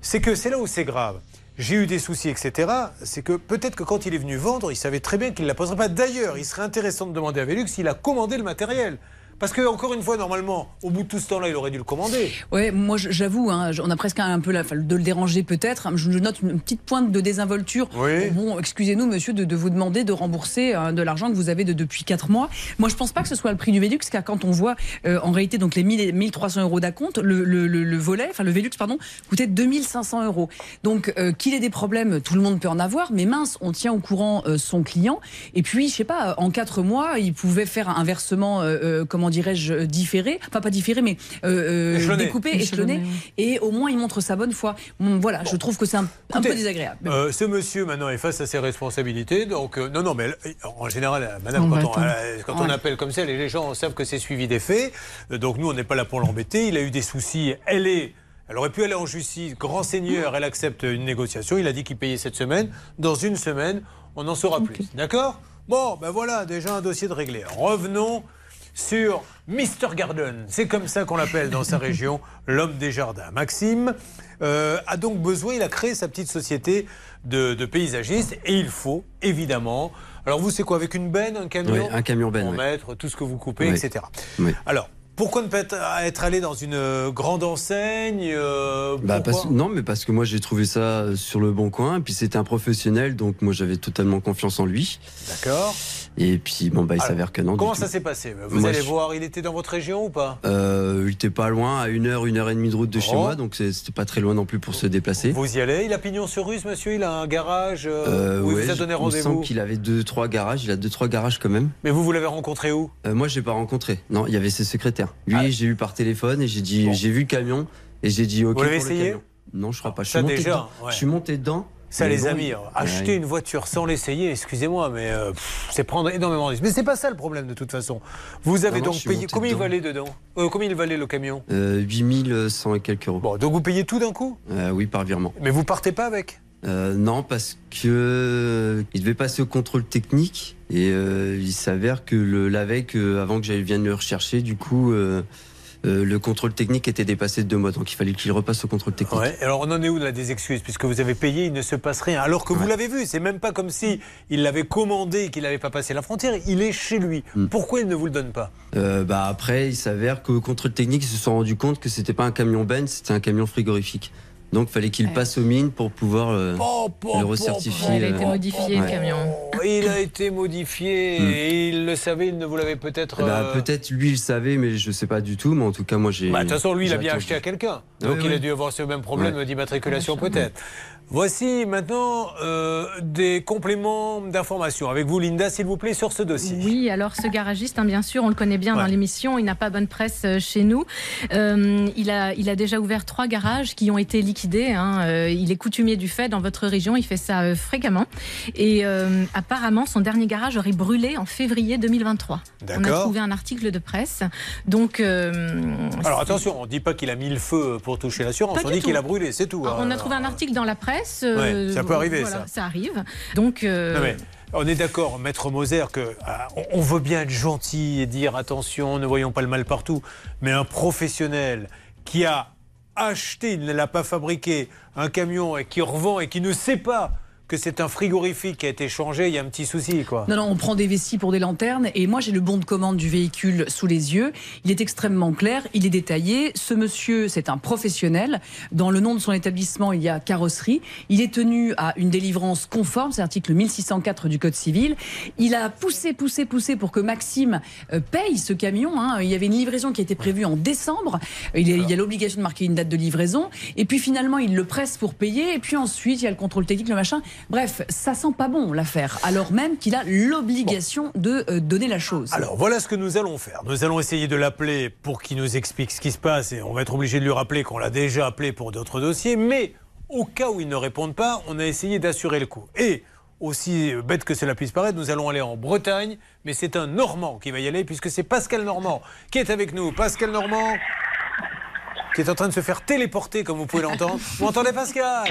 c'est que c'est là où c'est grave. J'ai eu des soucis, etc. C'est que peut-être que quand il est venu vendre, il savait très bien qu'il ne la poserait pas. D'ailleurs, il serait intéressant de demander à Velux s'il a commandé le matériel. Parce que, encore une fois, normalement, au bout de tout ce temps-là, il aurait dû le commander. Ouais, moi j'avoue, hein, on a presque un peu la, de le déranger peut-être. Je, je note une petite pointe de désinvolture. Oui. Bon, excusez-nous, monsieur, de, de vous demander de rembourser euh, de l'argent que vous avez de, depuis 4 mois. Moi, je pense pas que ce soit le prix du Velux, car quand on voit euh, en réalité donc les 1000 et 1300 euros d'acompte, le, le, le, le volet, enfin le Velux, pardon, coûtait 2500 euros. Donc euh, qu'il ait des problèmes, tout le monde peut en avoir, mais mince, on tient au courant euh, son client. Et puis, je sais pas, en 4 mois, il pouvait faire un versement, euh, comment dirais-je, différé, enfin pas différé, mais euh, euh, Échelonné. découpé, échelonné, Échelonné, et au moins il montre sa bonne foi. Bon, voilà, je trouve que c'est un, un Écoutez, peu désagréable. Euh, ce monsieur maintenant est face à ses responsabilités. Donc euh, non, non, mais elle- en général, euh, Madame, quand, on, euh, appelle comme ça, les les gens savent que c'est suivi des faits. Euh, donc nous, on n'est pas là pour l'embêter. Il a eu des soucis. Elle est. Elle aurait pu aller en justice. Grand seigneur, elle accepte une négociation. Il a dit qu'il payait cette semaine. Dans une semaine, on en saura plus. D'accord? Bon, ben voilà, déjà un dossier de réglé. Revenons sur Mr. Garden. C'est comme ça qu'on l'appelle dans sa région, l'homme des jardins. Maxime euh, a donc besoin, il a créé sa petite société de, de paysagistes et il faut évidemment. Alors vous, c'est quoi Avec une benne, un camion? Ouais, un camion benne, Pour ouais. mettre tout ce que vous coupez, Ouais. etc. Oui. Alors, pourquoi ne pas être, allé dans une euh, grande enseigne euh, Bah, parce- non, mais parce que moi j'ai trouvé ça euh, sur le bon coin, et puis c'était un professionnel, donc moi j'avais totalement confiance en lui. D'accord. Et puis bon, bah il s'avère que non. Comment ça s'est passé? Vous Moi, allez je- voir, il était dans votre région ou pas? Euh, il était pas loin, à une heure, une heure et demie de route de chez Oh. moi, donc c'était pas très loin non plus pour se déplacer. Vous y allez? Il a pignon sur rue, ce monsieur? Il a un garage euh, où il ouais, vous a donné il me rendez-vous? semble qu'il avait deux, trois garages. Il a deux, trois garages quand même. Mais vous, vous l'avez rencontré où? Moi, j'ai pas rencontré. Non, il y avait ses secrétaires. Lui, Ah. j'ai eu par téléphone et j'ai dit, j'ai vu le camion et j'ai dit OK. Vous pour le camion. Non, je crois pas. Je Ça, suis monté déjà, dedans. ouais. Je suis monté dedans. Ça, les bon, amis, euh, acheter Ouais. une voiture sans l'essayer, excusez-moi, mais euh, c'est prendre énormément de risques. Mais c'est pas ça le problème de toute façon. Vous avez Non, donc payé. Combien il valait dedans? Euh, Combien il valait le camion? Euh, 8100 et quelques euros. Bon, donc vous payez tout d'un coup? Oui, par virement. Mais vous partez pas avec? Non, parce que il devait passer au contrôle technique et euh, il s'avère que le, la veille, que, avant que j'aille vienne le rechercher, du coup, euh, euh, le contrôle technique était dépassé de deux mois, donc il fallait qu'il repasse au contrôle technique. Ouais. Alors on en est où là des excuses? Puisque vous avez payé, il ne se passe rien. Alors que vous l'avez vu, c'est même pas comme si il l'avait commandé et qu'il n'avait pas passé la frontière. Il est chez lui. Hmm. Pourquoi il ne vous le donne pas? Euh, bah après, il s'avère qu'au contrôle technique, ils se sont rendus compte que c'était pas un camion ben, c'était un camion frigorifique. Donc, fallait qu'il passe aux mines pour pouvoir euh, le recertifier. Il a été modifié, le camion. Il a été modifié et il le savait, il ne vous l'avait peut-être. Bah, euh, Peut-être lui, il le savait, mais je sais pas du tout. Mais en tout cas, moi, j'ai. Bah, de toute façon, lui, il a bien acheté à quelqu'un. Ouais, Donc, il a dû avoir ce même problème Ouais. d'immatriculation, peut-être. Voici maintenant euh, des compléments d'information. Avec vous, Linda, s'il vous plaît, sur ce dossier. Oui, alors ce garagiste, hein, bien sûr, on le connaît bien dans l'émission, il n'a pas bonne presse euh, chez nous. Euh, il, a, il a déjà ouvert trois garages qui ont été liquidés. hein. Euh, il est coutumier du fait dans votre région, il fait ça fréquemment. Et apparemment, son dernier garage aurait brûlé en février 2023. On a trouvé un article de presse. Donc, Alors attention, on ne dit pas qu'il a mis le feu pour toucher l'assurance, on dit qu'il a brûlé, c'est tout. on a hein. trouvé un article dans la presse. Ouais, ça peut arriver, voilà, ça. Ça arrive. Donc, euh, Non, mais on est d'accord, Maître Moser, que on- on veut bien être gentil et dire attention, ne voyons pas le mal partout, mais un professionnel qui a acheté, il ne l'a pas fabriqué, un camion et qui revend et qui ne sait pas que c'est un frigorifique qui a été changé, il y a un petit souci, quoi. Non, non, on prend des vessies pour des lanternes et moi j'ai le bon de commande du véhicule sous les yeux. Il est extrêmement clair, il est détaillé. Ce monsieur, c'est un professionnel. Dans le nom de son établissement, il y a carrosserie. Il est tenu à une délivrance conforme, c'est l'article 1604 du Code civil. Il a poussé, poussé, poussé pour que Maxime euh, paye ce camion. hein. Il y avait une livraison qui était prévue en décembre. Il y a- il y a l'obligation de marquer une date de livraison. Et puis finalement, il le presse pour payer. Et puis ensuite, il y a le contrôle technique, le machin. Bref, ça sent pas bon l'affaire. Alors même qu'il a l'obligation de euh, donner la chose. Alors voilà ce que nous allons faire. Nous allons essayer de l'appeler pour qu'il nous explique ce qui se passe et on va être obligé de lui rappeler qu'on l'a déjà appelé pour d'autres dossiers. Mais au cas où il ne réponde pas, on a essayé d'assurer le coup. Et aussi bête que cela puisse paraître, nous allons aller en Bretagne, mais c'est un Normand qui va y aller puisque c'est Pascal Normand qui est avec nous. Pascal Normand qui est en train de se faire téléporter comme vous pouvez l'entendre. Vous entendez Pascal?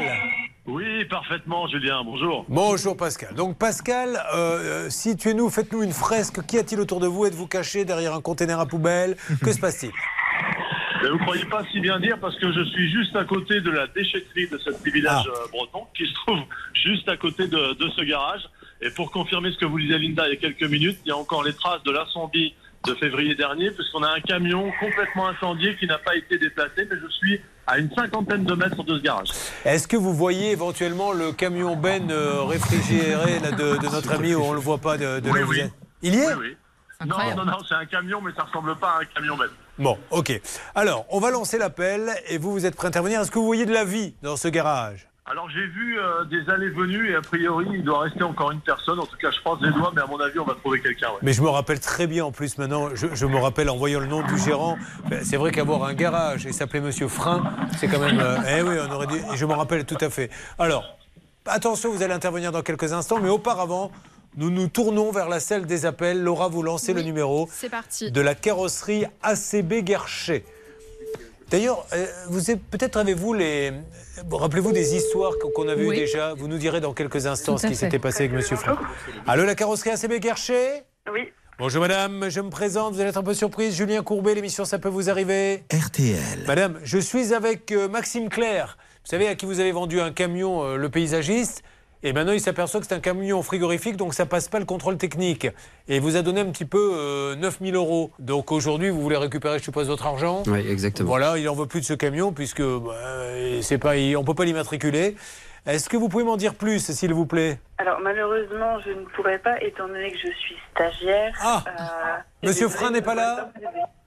Oui, parfaitement, Julien. Bonjour. Bonjour Pascal. Donc Pascal, euh, euh, situez-nous, faites-nous une fresque. Qu'y a-t-il autour de vous? Êtes-vous caché derrière un conteneur à poubelle? Que se passe-t-il? Mais vous croyez pas si bien dire parce que je suis juste à côté de la déchetterie de ce petit village Ah. euh, breton qui se trouve juste à côté de, de ce garage. Et pour confirmer ce que vous disait Linda il y a quelques minutes, il y a encore les traces de l'incendie de février dernier puisqu'on a un camion complètement incendié qui n'a pas été déplacé, mais je suis à une cinquantaine de mètres de ce garage. Est-ce que vous voyez éventuellement le camion Ben euh, réfrigéré là, de, de notre ami où on ne le voit pas de, de Oui, là où vous oui. êtes? Il y est? Oui, oui. Non, non, non, c'est un camion, mais ça ressemble pas à un camion bête. Bon, ok. Alors, on va lancer l'appel et vous, vous êtes prêt à intervenir? Est-ce que vous voyez de la vie dans ce garage? Alors j'ai vu euh, des allées-venues et a priori il doit rester encore une personne. En tout cas je croise les doigts, mais à mon avis on va trouver quelqu'un. ouais. Mais je me rappelle très bien en plus maintenant, je, je me rappelle en voyant le nom du gérant, ben, c'est vrai qu'avoir un garage et s'appeler Monsieur Frein, c'est quand même... euh, eh oui, on aurait dû... et Je me rappelle tout à fait. Alors, attention, vous allez intervenir dans quelques instants, mais auparavant, nous nous tournons vers la salle des appels. Laura, vous lancez le numéro C'est parti. de la carrosserie ACB Guerchet. D'ailleurs, euh, vous êtes- peut-être avez-vous les... bon, Rappelez-vous des histoires qu'on- avait Oui. eues déjà? Vous nous direz dans quelques instants ce qui s'était passé avec Monsieur Frein. Allô, la carrosserie ACB Guerchet? Oui. Bonjour madame, je me présente, vous allez être un peu surprise. Julien Courbet, l'émission Ça peut vous arriver? RTL. Madame, je suis avec euh, Maxime Claire, vous savez à qui vous avez vendu un camion, euh, le paysagiste. Et maintenant, il s'aperçoit que c'est un camion frigorifique, donc ça passe pas le contrôle technique. Et il vous a donné un petit peu euh, 9000 euros. Donc aujourd'hui, vous voulez récupérer, je suppose, votre argent? Oui, exactement. Voilà, il n'en veut plus de ce camion, puisque bah, c'est pas, on ne peut pas l'immatriculer. Est-ce que vous pouvez m'en dire plus, s'il vous plaît? Alors malheureusement, je ne pourrais pas, étant donné que je suis stagiaire. Ah Euh, Monsieur Frein n'est pas là?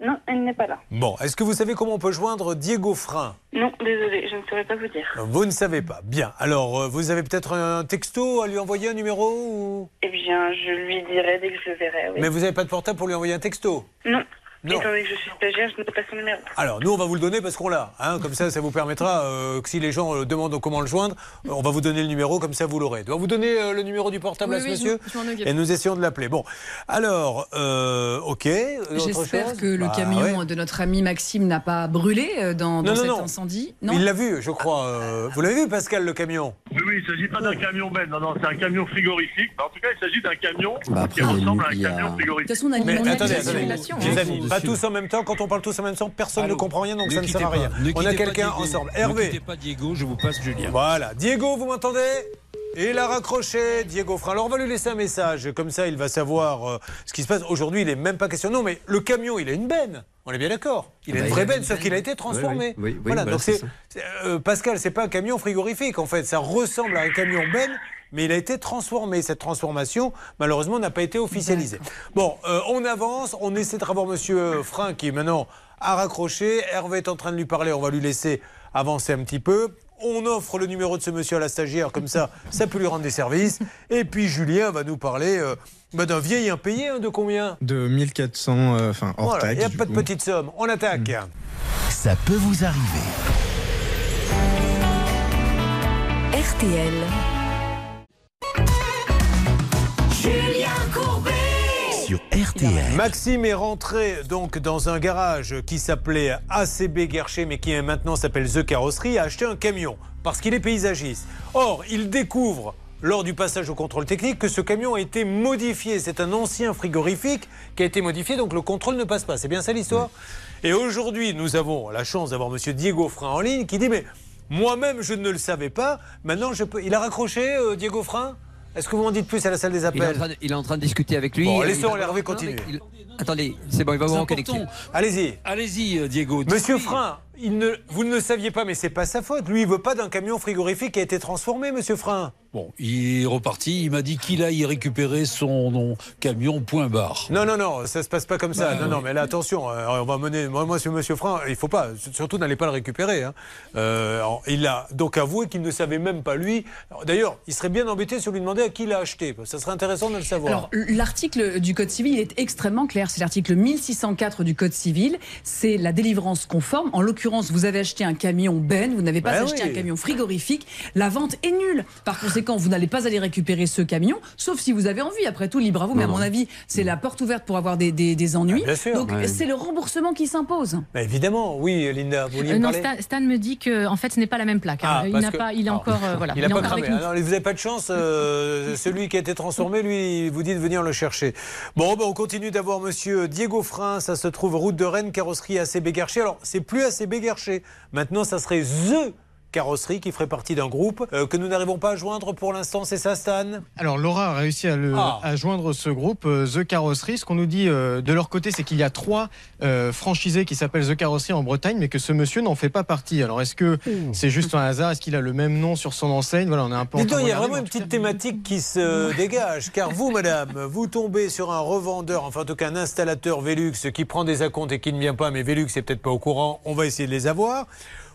Non, elle n'est pas là. Bon, est-ce que vous savez comment on peut joindre Diego Frein? Non, désolée, je ne saurais pas vous dire. Vous ne savez pas. Bien. Alors, euh, vous avez peut-être un texto à lui envoyer un numéro ou... Eh bien, je lui dirai dès que je le verrai. Oui. Mais vous n'avez pas de portable pour lui envoyer un texto? Non. Non. Étant donné que je suis stagiaire, je n'ai pas son numéro. Alors, nous, on va vous le donner parce qu'on l'a. hein. comme ça, ça vous permettra euh, que si les gens euh, demandent comment le joindre, euh, on va vous donner le numéro, comme ça, vous l'aurez. Dois vous donner euh, le numéro du portable Oui, à ce oui, je monsieur je m'en occupe. Et nous essayons de l'appeler. Bon. Alors, euh, OK. J'espère que le Bah, camion ouais. de notre ami Maxime n'a pas brûlé euh, dans, dans Non, non, cet non. incendie. Il l'a vu, je crois. euh, vous l'avez vu, Pascal, le camion? Oui, oui, il ne s'agit pas d'un camion bête, non, non, c'est un camion frigorifique. En tout cas, il s'agit d'un camion Bah, après, qui ressemble à un camion frigorifique. De toute façon, on a, Mais on a attendez, une attendez, simulation, hein. les amis, pas tous en même temps. Quand on parle tous en même temps, personne ne comprend rien, donc ça ne sert à rien. On a quelqu'un ensemble. Ne Hervé. quittez pas Diego, je vous passe Julien. Voilà. Diego, vous m'entendez? Et il a raccroché, Diego Frein. Alors on va lui laisser un message, comme ça il va savoir euh, ce qui se passe. Aujourd'hui, il n'est même pas question. Non, mais le camion, il a une benne. On est bien d'accord. Il a Bah, une vraie benne, sauf qu'il a été transformé. Oui, oui. Oui, voilà, voilà, donc c'est- euh, Pascal, c'est pas un camion frigorifique en fait. Ça ressemble à un camion benne. Mais il a été transformé. Cette transformation, malheureusement, n'a pas été officialisée. Bon, euh, on avance. On essaie de revoir Monsieur Frein qui maintenant a raccroché. Hervé est en train de lui parler. On va lui laisser avancer un petit peu. On offre le numéro de ce monsieur à la stagiaire, comme ça, ça peut lui rendre des services. Et puis Julien va nous parler euh, bah, d'un vieil impayé, hein, de combien? De 1400, euh, enfin hors Voilà, Il n'y a pas de petite somme. On attaque. Ça peut vous arriver. RTL. Julien Courbet Maxime est rentré donc dans un garage qui s'appelait ACB Guercher, mais qui maintenant s'appelle The Carrosserie, a acheté un camion parce qu'il est paysagiste. Or, il découvre lors du passage au contrôle technique que ce camion a été modifié. C'est un ancien frigorifique qui a été modifié, donc le contrôle ne passe pas. C'est bien ça l'histoire? Et aujourd'hui, nous avons la chance d'avoir Monsieur Diego Frein en ligne qui dit mais moi-même je ne le savais pas. Maintenant je peux. Il a raccroché euh, Diego Frein? Est-ce que vous m'en dites plus à la salle des Il est, en appels train de, il est en train de discuter avec lui. Bon, laissons Hervé continuer. mais il- Attendez, c'est bon, il va vous reconnecter. Allez-y. Allez-y, euh, Diego. Monsieur. Frein, il ne, vous ne le saviez pas, mais c'est pas sa faute. Lui, il veut pas d'un camion frigorifique qui a été transformé, Monsieur Frein. Bon, il est reparti. Il m'a dit qu'il aille récupérer son camion point barre. Non, non, non, ça se passe pas comme ça. Bah, non, non, mais là, attention, euh, on va mener. Moi, moi, sur Monsieur Frein, il faut pas. Surtout, n'allez pas le récupérer. hein. Euh, alors, il a donc avoué qu'il ne savait même pas lui. D'ailleurs, il serait bien embêté si on lui demandait à qui il a acheté. Ça serait intéressant de le savoir. Alors, l'article du Code civil il est extrêmement clair. C'est l'article 1604 du Code civil. C'est la délivrance conforme. En l'occurrence, vous avez acheté un camion Ben, vous n'avez pas Ben acheté oui. un camion frigorifique. La vente est nulle. Par conséquent, vous n'allez pas aller récupérer ce camion, sauf si vous avez envie. Après tout, libre à vous. Mais à Non, mon non. avis, c'est la porte ouverte pour avoir des, des- des ennuis. Ah, bien sûr. Donc, Ouais. c'est le remboursement qui s'impose. Bah, évidemment, oui, Linda, vous Euh, non, Stan, Stan me dit que en fait ce n'est pas la même plaque. hein. Ah, il n'a que- pas, il est Ah. encore euh, voilà. Il n'a est pas cramé. avec nous. Ah non, vous n'avez pas de chance. euh, celui qui a été transformé, lui, il vous dit de venir le chercher. Bon, ben, on continue d'avoir Monsieur Diego Frein. Ça se trouve route de Rennes, carrosserie ACB Guercher. Alors, c'est plus ACB Guercher. Maintenant, ça serait The Carrosserie qui ferait partie d'un groupe euh, que nous n'arrivons pas à joindre pour l'instant. C'est ça, Stan? Alors Laura a réussi à, le- Ah. à joindre ce groupe, euh, The Carrosserie. Ce qu'on nous dit euh, de leur côté, c'est qu'il y a trois euh, franchisés qui s'appellent The Carrosserie en Bretagne, mais que ce monsieur n'en fait pas partie. Alors est-ce que c'est juste un hasard? Est-ce qu'il a le même nom sur son enseigne? Voilà, on est un peu il y a vraiment une petite thématique qui se dégage. Car vous, madame, vous tombez sur un revendeur, enfin en tout cas un installateur Velux qui prend des acomptes et qui ne vient pas, mais Velux n'est peut-être pas au courant. On va essayer de les avoir.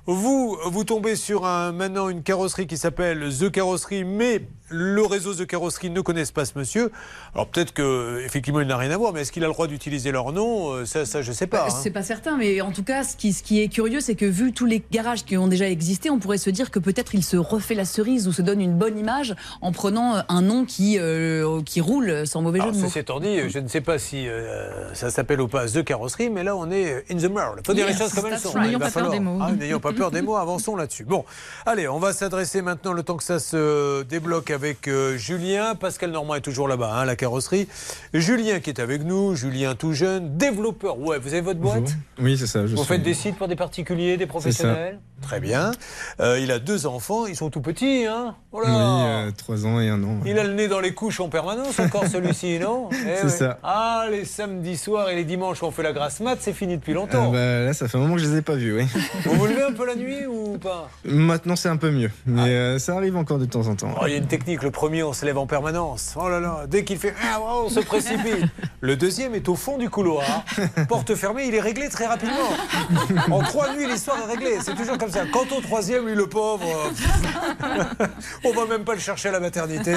Vous, vous tombez sur un, maintenant une carrosserie qui s'appelle The Carrosserie, mais le réseau The Carrosserie ne connaissent pas ce monsieur. Alors peut-être que effectivement il n'a rien à voir, mais est-ce qu'il a le droit d'utiliser leur nom? Euh, Ça, ça je sais pas. hein. C'est pas certain, mais en tout cas, ce qui, ce qui est curieux, c'est que vu tous les garages qui ont déjà existé, on pourrait se dire que peut-être il se refait la cerise ou se donne une bonne image en prenant euh, un nom qui, euh, qui roule sans mauvais jeu Alors, de mots. ceci étant dit, je ne sais pas si euh, ça s'appelle ou pas The Carrosserie, mais là on est in the world. Il faut dire Yes, les choses comme elles sont. right. Il N'ayons va pas peur falloir- des mots. Ah, N'ayons pas peur des mots, avançons là-dessus. Bon, allez, on va s'adresser maintenant, le temps que ça se débloque avec euh, Julien. Pascal Normand est toujours là-bas, hein, la carrosserie. Julien qui est avec nous, Julien tout jeune, développeur. Ouais, vous avez votre boîte? Oui, c'est ça. Je Vous suis- faites des sites pour des particuliers, des professionnels? Très bien. Euh, il a deux enfants, ils sont tout petits, hein Oh Oui, euh, trois ans et un an. il a le nez dans les couches en permanence encore celui-ci, non Eh C'est ça. Ah, les samedis soirs et les dimanches on fait la grasse mat, c'est fini depuis Ah longtemps. bah, là, ça fait un moment que je les ai pas vus, oui. Vous vous levez un peu la nuit ou pas? Maintenant, c'est un peu mieux, mais euh, ça arrive encore de temps en temps. Oh, Il y a une technique. Le premier, on se lève en permanence. Oh là là, dès qu'il fait ah, oh, on se précipite. Le deuxième est au fond du couloir. Porte fermée, il est réglé très rapidement. En trois nuits, l'histoire est réglée. C'est toujours comme ça. Quant au troisième, lui, le pauvre, euh, on va même pas le chercher à la maternité.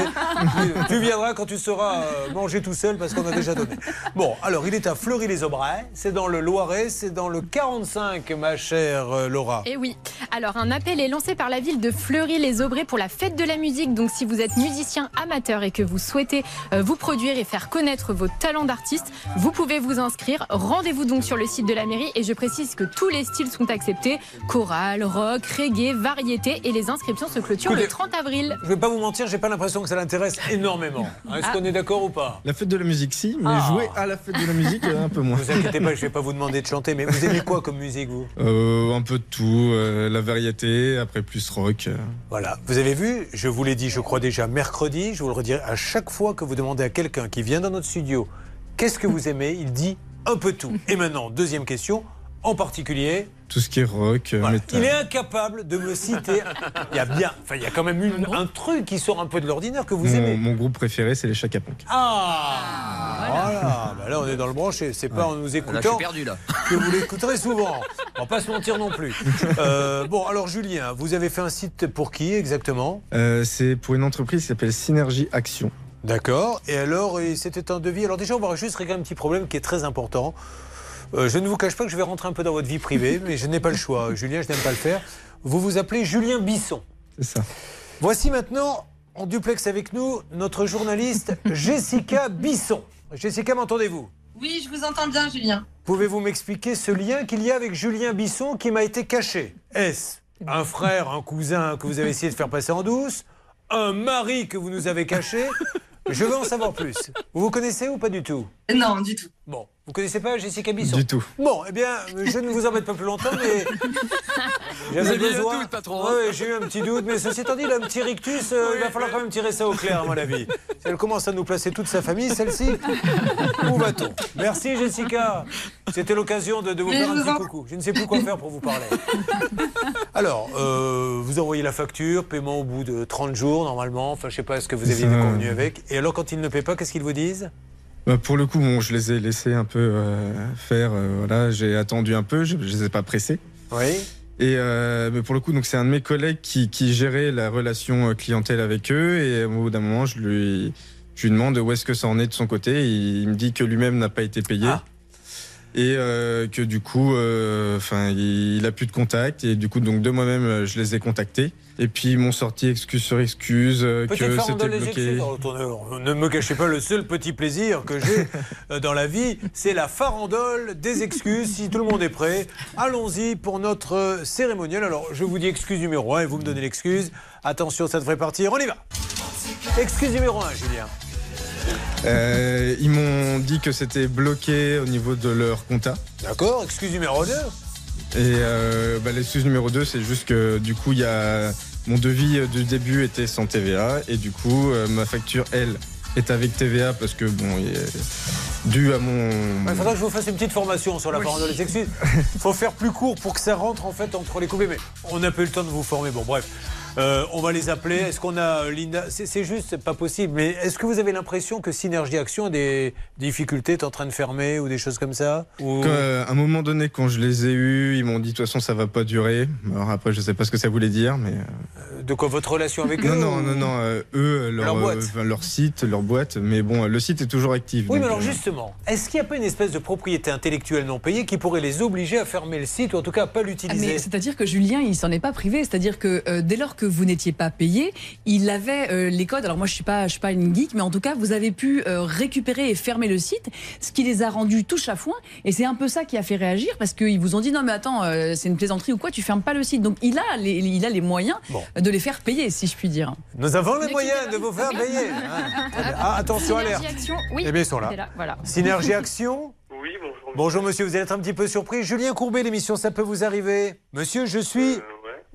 Tu viendras quand tu seras euh, mangé tout seul parce qu'on a déjà donné. Bon, alors il est à Fleury-les-Aubrais. C'est dans le Loiret. C'est dans le 45, ma chère euh, Laura. Et oui. Alors, un appel est lancé par la ville de Fleury-les-Aubrais pour la fête de la musique. Donc, si vous êtes musicien amateur et que vous souhaitez vous produire et faire connaître vos talents d'artiste, vous pouvez vous inscrire. Rendez-vous donc sur le site de la mairie. Et je précise que tous les styles sont acceptés chorale, rock, reggae, variété. Et les inscriptions se clôturent le Écoutez, 30 avril. Je vais pas vous mentir, j'ai pas l'impression que ça l'intéresse énormément. Est-ce Ah. qu'on est d'accord ou pas? La fête de la musique, si, mais Ah. jouer à la fête de la musique, euh, un peu moins. Vous inquiétez pas, je vais pas vous demander de chanter, mais vous aimez quoi comme musique, vous? Euh, un peu de tout, euh, la variété, après plus rock. euh. Voilà, vous avez vu, je vous l'ai dit, je crois déjà mercredi, je vous le redirai à chaque fois que vous demandez à quelqu'un qui vient dans notre studio qu'est-ce que vous aimez, il dit un peu tout. Et maintenant, deuxième question, en particulier, Tout ce qui est rock, métal. il est incapable de me citer. Il y a bien, enfin, il y a quand même une- un truc qui sort un peu de l'ordinaire que vous mon, aimez. mon groupe préféré, c'est les Chaka Punk. Ah, voilà. Bah là, on est dans le branché. C'est pas en nous Là, je écoutant suis perdu là. que vous l'écouterez souvent. On va pas se mentir non plus. Euh, bon, alors Julien, vous avez fait un site pour qui exactement? Euh, c'est pour une entreprise qui s'appelle Synergie Action. D'accord. Et alors, et c'était un devis. Alors déjà, on va juste régler un petit problème qui est très important. Euh, je ne vous cache pas que je vais rentrer un peu dans votre vie privée, mais je n'ai pas le choix. Julien, je n'aime pas le faire. Vous vous appelez Julien Bisson. C'est ça. Voici maintenant, en duplex avec nous, notre journaliste Jessica Bisson. Jessica, m'entendez-vous? Oui, je vous entends bien, Julien. Pouvez-vous m'expliquer ce lien qu'il y a avec Julien Bisson qui m'a été caché? Est-ce un frère, un cousin que vous avez essayé de faire passer en douce? Un mari que vous nous avez caché? Je veux en savoir plus. Vous vous connaissez ou pas du tout? Non, du tout. Bon, vous connaissez pas Jessica Bisson Du tout. Bon, eh bien, je ne vous embête pas plus longtemps, mais j'avais avez eu un besoin. doute, patron, hein Ouais, j'ai eu un petit doute, mais ceci étant dit, là, un petit rictus, euh, il va falloir quand même tirer ça au clair, à mon avis. Si elle commence à nous placer toute sa famille, celle-ci, où va-t-on? Merci Jessica. C'était l'occasion de, de vous Mais faire un petit en- coucou. Je ne sais plus quoi faire pour vous parler. Alors, euh, vous envoyez la facture, paiement au bout de 30 jours normalement. Enfin, je sais pas ce que vous aviez convenu avec. Et alors, quand ils ne paient pas, qu'est-ce qu'ils vous disent Bah, pour le coup, bon, je les ai laissés un peu euh, faire. euh, voilà, j'ai attendu un peu, je, je les ai pas pressés. Oui. Et euh, mais pour le coup, donc c'est un de mes collègues qui, qui gérait la relation euh, clientèle avec eux. Et au bout d'un moment, je lui, je lui demande où est-ce que ça en est de son côté. Il, il me dit que lui-même n'a pas été payé. Et euh, que du coup, euh, enfin, il, il a plus de contact. Et du coup, donc de moi-même, euh, je les ai contactés. Et puis ils m'ont sorti excuse sur excuse que c'était bloqué. Alors, ne me cachez pas le seul petit plaisir que j'ai dans la vie, c'est la farandole des excuses. Si tout le monde est prêt, allons-y pour notre cérémonial. Alors, je vous dis excuse numéro 1 et vous me donnez l'excuse. Attention, ça devrait partir. On y va. Excuse numéro 1, Julien. Euh, ils m'ont dit que c'était bloqué au niveau de leur compta. D'accord, excuse numéro 2. Et euh, bah, l'excuse numéro 2, c'est juste que du coup, il y a mon devis du début était sans TVA et du coup, euh, ma facture, elle, est avec TVA parce que bon, il est dû à mon. Il faudra que je vous fasse une petite formation sur la farandole des excuses. Il faut faire plus court pour que ça rentre en fait entre les couplets. Mais on n'a pas eu le temps de vous former. Bon, bref. Euh, on va les appeler. Est-ce qu'on a euh, Linda C'est juste, c'est pas possible. Mais est-ce que vous avez l'impression que Synergie Action a des difficultés, est en train de fermer ou des choses comme ça? Ou- Quand, euh, à un moment donné, quand je les ai eus, ils m'ont dit de toute façon ça va pas durer. Alors après, je sais pas ce que ça voulait dire, mais. euh, De quoi votre relation avec eux Non, non, ou- non, non. euh, eux, leur, Leur boîte. euh, enfin, leur site, leur boîte. Mais bon, le site est toujours actif. Oui, mais alors euh, justement, est-ce qu'il n'y a pas une espèce de propriété intellectuelle non payée qui pourrait les obliger à fermer le site ou en tout cas à pas Ah, l'utiliser? c'est-à-dire que Julien, il s'en est pas privé. C'est-à-dire que euh, dès lors que vous n'étiez pas payé, il avait euh, les codes. Alors moi, je suis pas, je suis pas une geek, mais en tout cas, vous avez pu euh, récupérer et fermer le site, ce qui les a rendus touche à foin. Et c'est un peu ça qui a fait réagir parce qu'ils vous ont dit non, mais attends, euh, c'est une plaisanterie ou quoi Tu fermes pas le site. Donc il a les, il a les moyens Bon. de les faire payer, si je puis dire. Nous avons les moyens de vous faire Ok. payer. bien. Ah, attention, Synergie alerte. Action, oui. Eh bien, ils sont là. voilà. Synergie Action Oui, bonjour. Bonjour monsieur, vous allez être un petit peu surpris. Julien Courbet, l'émission, ça peut vous arriver Monsieur, je suis...